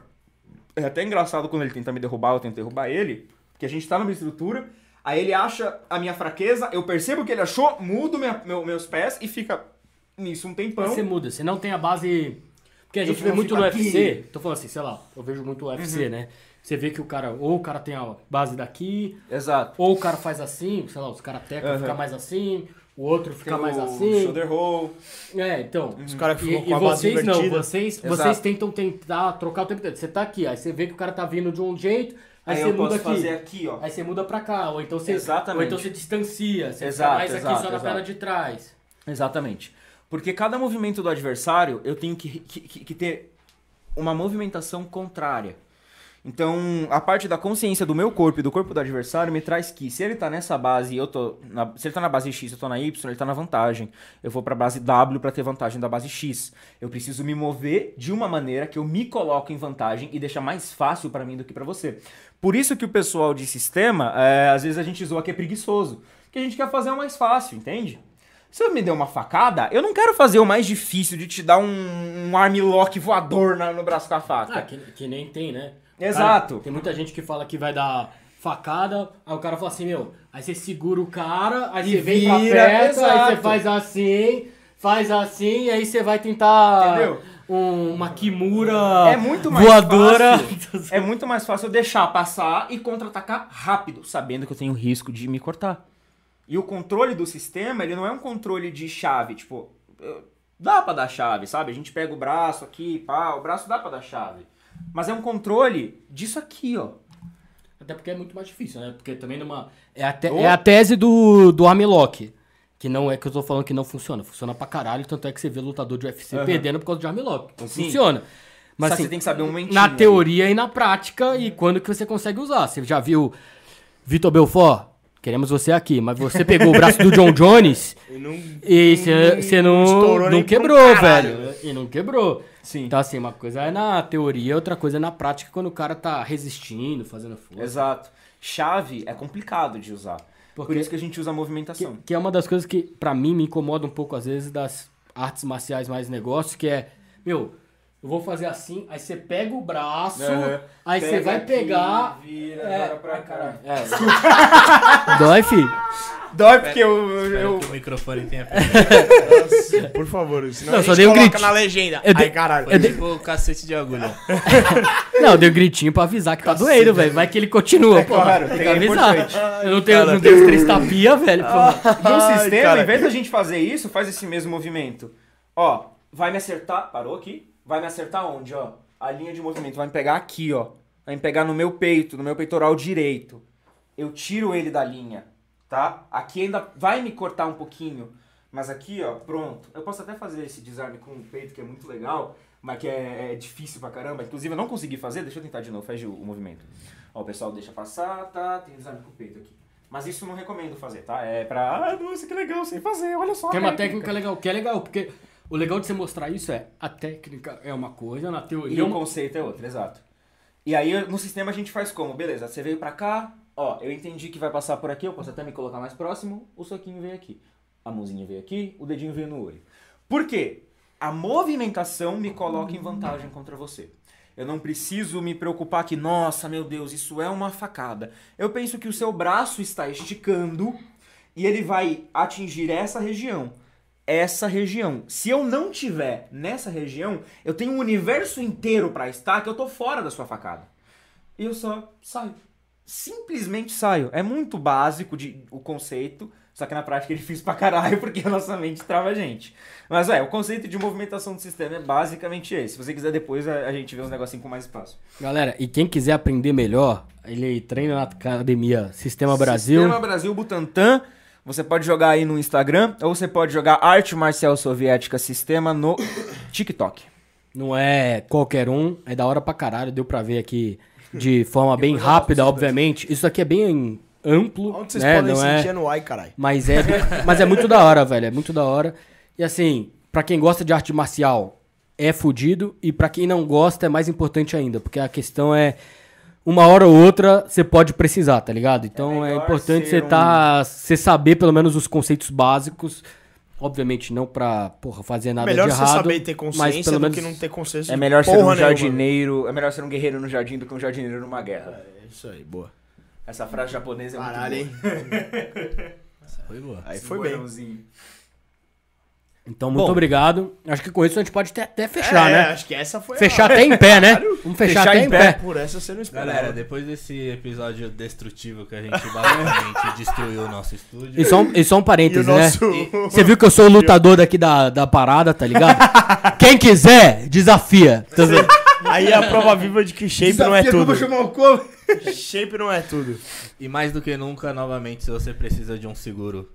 é até engraçado quando ele tenta me derrubar, eu tento derrubar ele, porque a gente tá numa estrutura, aí ele acha a minha fraqueza, eu percebo que ele achou, mudo minha- meu- meus pés e fica nisso um tempão. Você muda, você não tem a base. Porque a Eu gente vê vou muito ficar no aqui. Uhum. UFC, tô falando assim, sei lá, eu vejo muito o UFC, né? Você vê que o cara, ou o cara tem a base daqui, Exato. ou o cara faz assim, sei lá, os karatecas Aham. fica mais assim, o outro fica mais o assim. Shoulder roll. É, então. Os caras que E, ficam e com a base vocês não, invertida. vocês, Exato. vocês tentam tentar trocar o tempo inteiro. Você tá aqui, aí você vê que o cara tá vindo de um jeito, aí, Aí, você eu muda posso aqui. fazer aqui, ó. Aí você muda pra cá, ou então você, Exatamente. ou então você distancia, você Exato, fica mais aqui exato, só na exato. perna de trás. Exatamente. Porque cada movimento do adversário eu tenho que, que, que- que ter uma movimentação contrária. Então, a parte da consciência do meu corpo e do corpo do adversário me traz que se ele tá nessa base eu tô. Na, se ele tá na base X eu tô na Y, ele tá na vantagem. Eu vou pra base W pra ter vantagem da base X. Eu preciso me mover de uma maneira que eu me coloco em vantagem e deixa mais fácil pra mim do que pra você. Por isso que o pessoal de sistema, é, às vezes a gente zoa que é preguiçoso. Que a gente quer fazer o mais fácil, entende? Se eu me der uma facada, eu não quero fazer o mais difícil de te dar um, um armlock voador na- no braço com a faca. Ah, que, que nem tem, né? Exato. Cara, tem muita gente que fala que vai dar facada, aí o cara fala assim, meu, aí você segura o cara, aí E você vem pra perto, aí você faz assim, faz assim, e aí você vai tentar Entendeu? um- uma kimura É muito mais voadora. fácil. É muito mais fácil eu deixar passar e contra-atacar rápido, sabendo que eu tenho risco de me cortar. E o controle do sistema, ele não é um controle de chave, tipo, dá pra dar chave, sabe? A gente pega o braço aqui, pá, o braço dá pra dar chave. Mas é um controle disso aqui, ó. Até porque é muito mais difícil, né? Porque também numa. É a, te- é a tese do, do armlock. Que não é que eu tô falando que não funciona. Funciona pra caralho, tanto é que você vê lutador de UFC Aham. perdendo por causa de armlock. Então Sim. funciona. Mas Só que assim, você tem que saber um momentinho. na teoria e na prática e quando que você consegue usar. Você já viu Vitor Belfort? Queremos você aqui, mas você pegou o braço do John Jones E não... e você você não, estourou não um quebrou, caralho. velho. E não quebrou. Sim. Então, assim, uma coisa é na teoria, outra coisa é na prática, quando o cara tá resistindo, fazendo força. Exato. Chave é complicado de usar. Por Porque- isso que a gente usa a Que, movimentação. que é uma das coisas que, pra mim, me incomoda um pouco, às vezes, das artes marciais mais negócios, que é, meu, Eu vou fazer assim, aí você pega o braço, Aham. aí você vai aqui, pegar. Vira É, agora pra cá. Dói, fi. Dói porque eu. Eu que o microfone tenha pegado. Por favor, senão Não, a só gente dei um coloca gritinho. na legenda. Eu dei- Ai, caralho. Foi tipo o cacete de agulha. Não, eu dei um gritinho pra avisar que tá doendo, velho. Vai que ele continua, pô. claro, tem que é avisar. Eu não tenho, não tenho os três tapinha, velho. pô. Ai, sistema, cara. em vez da gente fazer isso, faz esse mesmo movimento. Ó, vai me acertar. Parou aqui? Vai me acertar onde, ó? A linha de movimento vai me pegar aqui, ó. Vai me pegar no meu peito, no meu peitoral direito. Eu tiro ele da linha, tá? Aqui ainda vai me cortar um pouquinho. Mas aqui, ó, pronto. Eu posso até fazer esse desarme com o peito, que é muito legal, mas que é, é difícil pra caramba. Inclusive, eu não consegui fazer. Deixa eu tentar de novo, faz o, movimento. Ó, o pessoal deixa passar, tá? Tem desarme com o peito aqui. Mas isso eu não recomendo fazer, tá? É pra. Ah, nossa, que legal, sem fazer, olha só. Tem a uma técnica legal, que é legal, porque o legal de você mostrar isso é a técnica é uma coisa, na E teoria. o conceito é outro, exato. E aí no sistema a gente faz como? Beleza, você veio pra cá, ó, eu entendi que vai passar por aqui, eu posso até me colocar mais próximo, o soquinho veio aqui. A mãozinha veio aqui, o dedinho veio no olho. Por quê? A movimentação me coloca em vantagem contra você. Eu não preciso me preocupar que, nossa, meu Deus, isso é uma facada. Eu penso que o seu braço está esticando e ele vai atingir essa região. Essa região. Se eu não tiver nessa região, eu tenho um universo inteiro pra estar que eu tô fora da sua facada. E eu só saio. Simplesmente saio. É muito básico de, o conceito, só que na prática é difícil pra caralho porque a nossa mente trava a gente. Mas é, o conceito de movimentação do sistema é basicamente esse. Se você quiser depois a, a gente vê uns negocinhos com mais espaço. Galera, e quem quiser aprender melhor, ele treina na academia Sistema Brasil. Sistema Brasil Butantan. Você pode jogar aí no Instagram ou você pode jogar Arte Marcial Soviética Sistema no TikTok. Não é qualquer um, é da hora pra caralho, deu pra ver aqui de forma bem rápida, obviamente. Isso aqui é bem amplo, Onde vocês né? podem Não é, sentir é no ai, caralho. mas é, mas é muito da hora, velho, é muito da hora. E assim, pra quem gosta de arte marcial, é fudido e pra quem não gosta é mais importante ainda, porque a questão é uma hora ou outra você pode precisar, tá ligado? Então é, melhor importante você tá, você saber pelo menos os conceitos básicos. Obviamente não pra, porra, fazer nada Melhor de você errado. saber ter mas consciência pelo do menos que não ter consciência É de melhor ser um nenhuma. jardineiro, é melhor ser um guerreiro no jardim do que um jardineiro numa guerra. É isso aí, boa. Essa frase japonesa é Caralho, hein? muito Foi boa. Aí boa. foi bem. Então, muito Bom. obrigado. Acho que com isso a gente pode até, até fechar, é, né? acho que essa foi Fechar a... até em pé, né? Vamos fechar, Fechar até em pé. pé. Por essa você não esperava. Galera, depois desse episódio destrutivo que a gente basicamente destruiu o nosso estúdio. E só, um- e só um E o parênteses, nosso... né? Você viu que eu sou o lutador daqui da, da parada, tá ligado? Quem quiser, desafia. Tá vendo? Aí é a prova viva de que shape não é tudo. o colo. Shape não é tudo. E mais do que nunca, novamente, se você precisa de um seguro,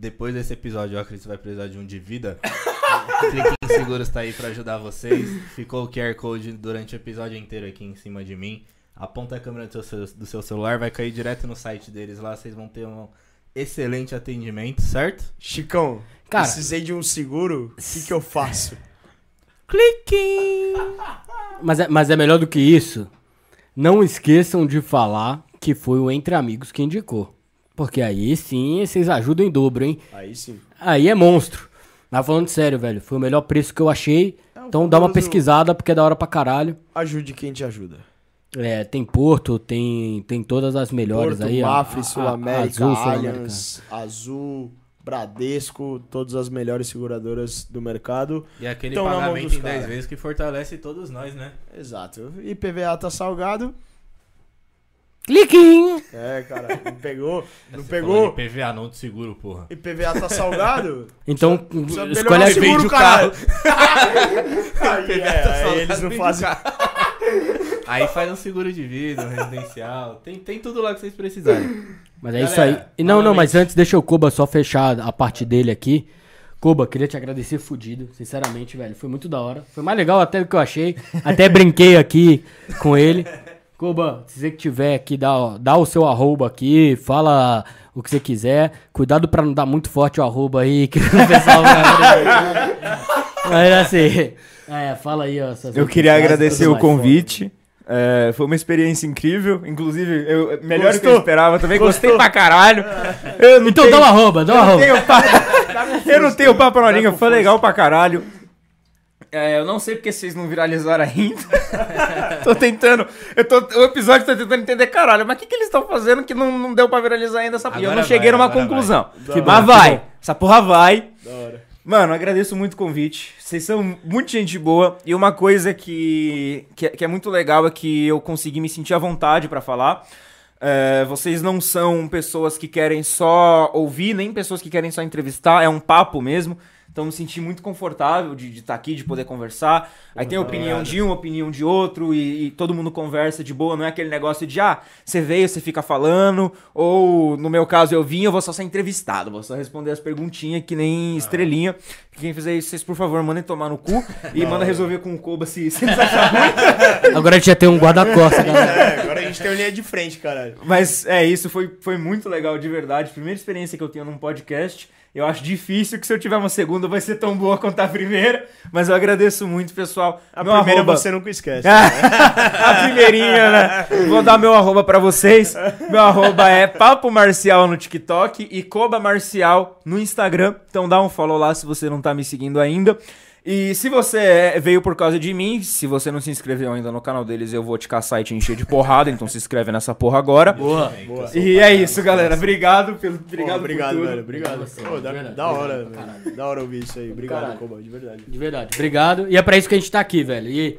depois desse episódio, eu acredito que você vai precisar de um de vida. Clique em Seguros tá aí pra ajudar vocês. Ficou o QR Code durante o episódio inteiro aqui em cima de mim. Aponta a câmera do seu, do seu celular, vai cair direto no site deles lá. Vocês vão ter um excelente atendimento, certo? Chicão, Cara. precisei de um seguro, o que, que eu faço? Clique! Mas é, mas é melhor do que isso. Não esqueçam de falar que foi o Entre Amigos que indicou. Porque aí sim vocês ajudam em dobro, hein? Aí sim. Aí é monstro. Mas falando sério, velho, foi o melhor preço que eu achei. É Então dá uma pesquisada porque é da hora pra caralho. Ajude quem te ajuda. É, tem Porto, tem, tem todas as melhores Porto, aí. Mafre, a- Sul América, Azul, Sul-América. Allianz, Azul, Bradesco, todas as melhores seguradoras do mercado. E aquele pagamento em 10 cara. vezes que fortalece todos nós, né? Exato. IPVA tá salgado. Cliquinho! É, cara, não pegou. Não Você pegou. falou de PVA, não de seguro, porra. IPVA tá salgado. Então, Precisa escolhe melhorar a o seguro, vende o caralho. aí, é, tá aí salgado, eles não fazem. Aí faz um seguro de vida, um residencial. Tem, tem tudo lá que vocês precisarem. Mas é isso Galera, aí. E não, não, mas antes deixa o Koba só fechar a parte dele aqui. Koba, queria te agradecer fudido, sinceramente, velho. Foi muito da hora. Foi mais legal até do que eu achei. Até brinquei aqui com ele. Koba, se você que tiver aqui, dá, dá o seu arroba aqui, fala o que você quiser. Cuidado pra não dar muito forte o arroba aí, que o pessoal vai... Mas assim, é, fala aí, ó. Eu queria agradecer o convite. É, foi uma experiência incrível. Inclusive, eu, melhor do que eu Gostou? esperava também. Gostei Gostou? pra caralho. Eu não Então tenho, dá um arroba, dá um não arroba. eu não tenho papo na língua. Foi legal pra caralho. É, eu não sei porque vocês não viralizaram ainda. tô tentando. Eu tô, o episódio tá tentando entender, caralho, mas o que, que eles estão fazendo que não, não deu pra viralizar ainda essa porra? E eu não cheguei vai, numa conclusão. vai. Mas Que vai, bom. essa porra vai. Da hora. Mano, agradeço muito o convite. Vocês são muito gente boa. E uma coisa que, que, é- que é muito legal é que eu consegui me sentir à vontade pra falar. É, vocês não são pessoas que querem só ouvir, nem pessoas que querem só entrevistar. É um papo mesmo. Então me senti muito confortável de estar aqui, de poder conversar. Aí tem a opinião de um, opinião de outro, e, e todo mundo conversa de boa. Não é aquele negócio de, ah, você veio, você fica falando. Ou, no meu caso, eu vim, eu vou só ser entrevistado. Vou só responder as perguntinhas que nem estrelinha. Quem fizer isso, vocês, por favor, mandem tomar no cu. E manda resolver com o Koba se, se eles acharem. Agora a gente já tem um guarda-costas, galera. É, agora a gente tem uma linha de frente, caralho. Mas é isso, foi, foi muito legal de verdade. Primeira experiência que eu tenho num podcast. Eu acho difícil que se eu tiver uma segunda vai ser tão boa quanto a primeira. Mas eu agradeço muito, pessoal. A Meu primeira arroba- você nunca esquece. a primeirinha, né? Vou dar meu arroba pra vocês. Meu arroba é Papo Marcial no TikTok e Coba Marcial no Instagram. Então dá um follow lá se você não tá me seguindo ainda. E se você é- veio por causa de mim, se você não se inscreveu ainda no canal deles, eu vou te caçar e te encher de porrada. Então se inscreve nessa porra agora. Boa. Boa. E é isso, galera. Obrigado pelo Pô, obrigado, obrigado, por tudo. velho. Obrigado. Pô, da, verdade, da hora, obrigado velho. Da hora ouvir isso aí. Obrigado. Koba, de verdade. De verdade. Obrigado. E é pra isso que a gente tá aqui, velho. E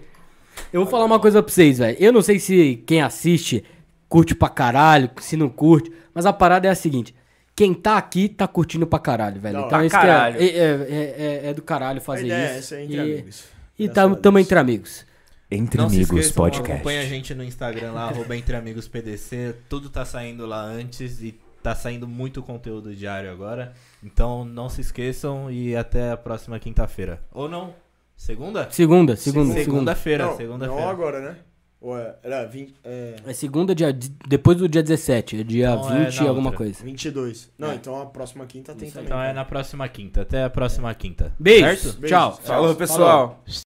eu vou falar uma coisa pra vocês, velho. Eu não sei se quem assiste curte pra caralho, se não curte, mas a parada é a seguinte. Quem tá aqui tá curtindo pra caralho, velho. Da Então hora. isso é, caralho. é, é, é- é do caralho A fazer ideia é isso. essa, é entre e amigos. e tamo, tamo entre amigos. Entre Não se Amigos esqueçam, Podcast. acompanha a gente no Instagram lá, arroba Entre Amigos PDC. Tudo tá saindo lá antes e tá saindo muito conteúdo diário agora. Então não se esqueçam e até a próxima quinta-feira. Ou não? Segunda? Segunda, segunda, segunda. Segunda-feira, Não, não segunda-feira. agora, né? Ou é, era 20, é, É segunda, dia, depois do dia 17, é dia Não, é 20 na alguma outra. coisa. 22. Não, É. então a próxima quinta tem também. Então é na próxima quinta. Até a próxima quinta. Beijo. Certo? Tchau. Falou, pessoal.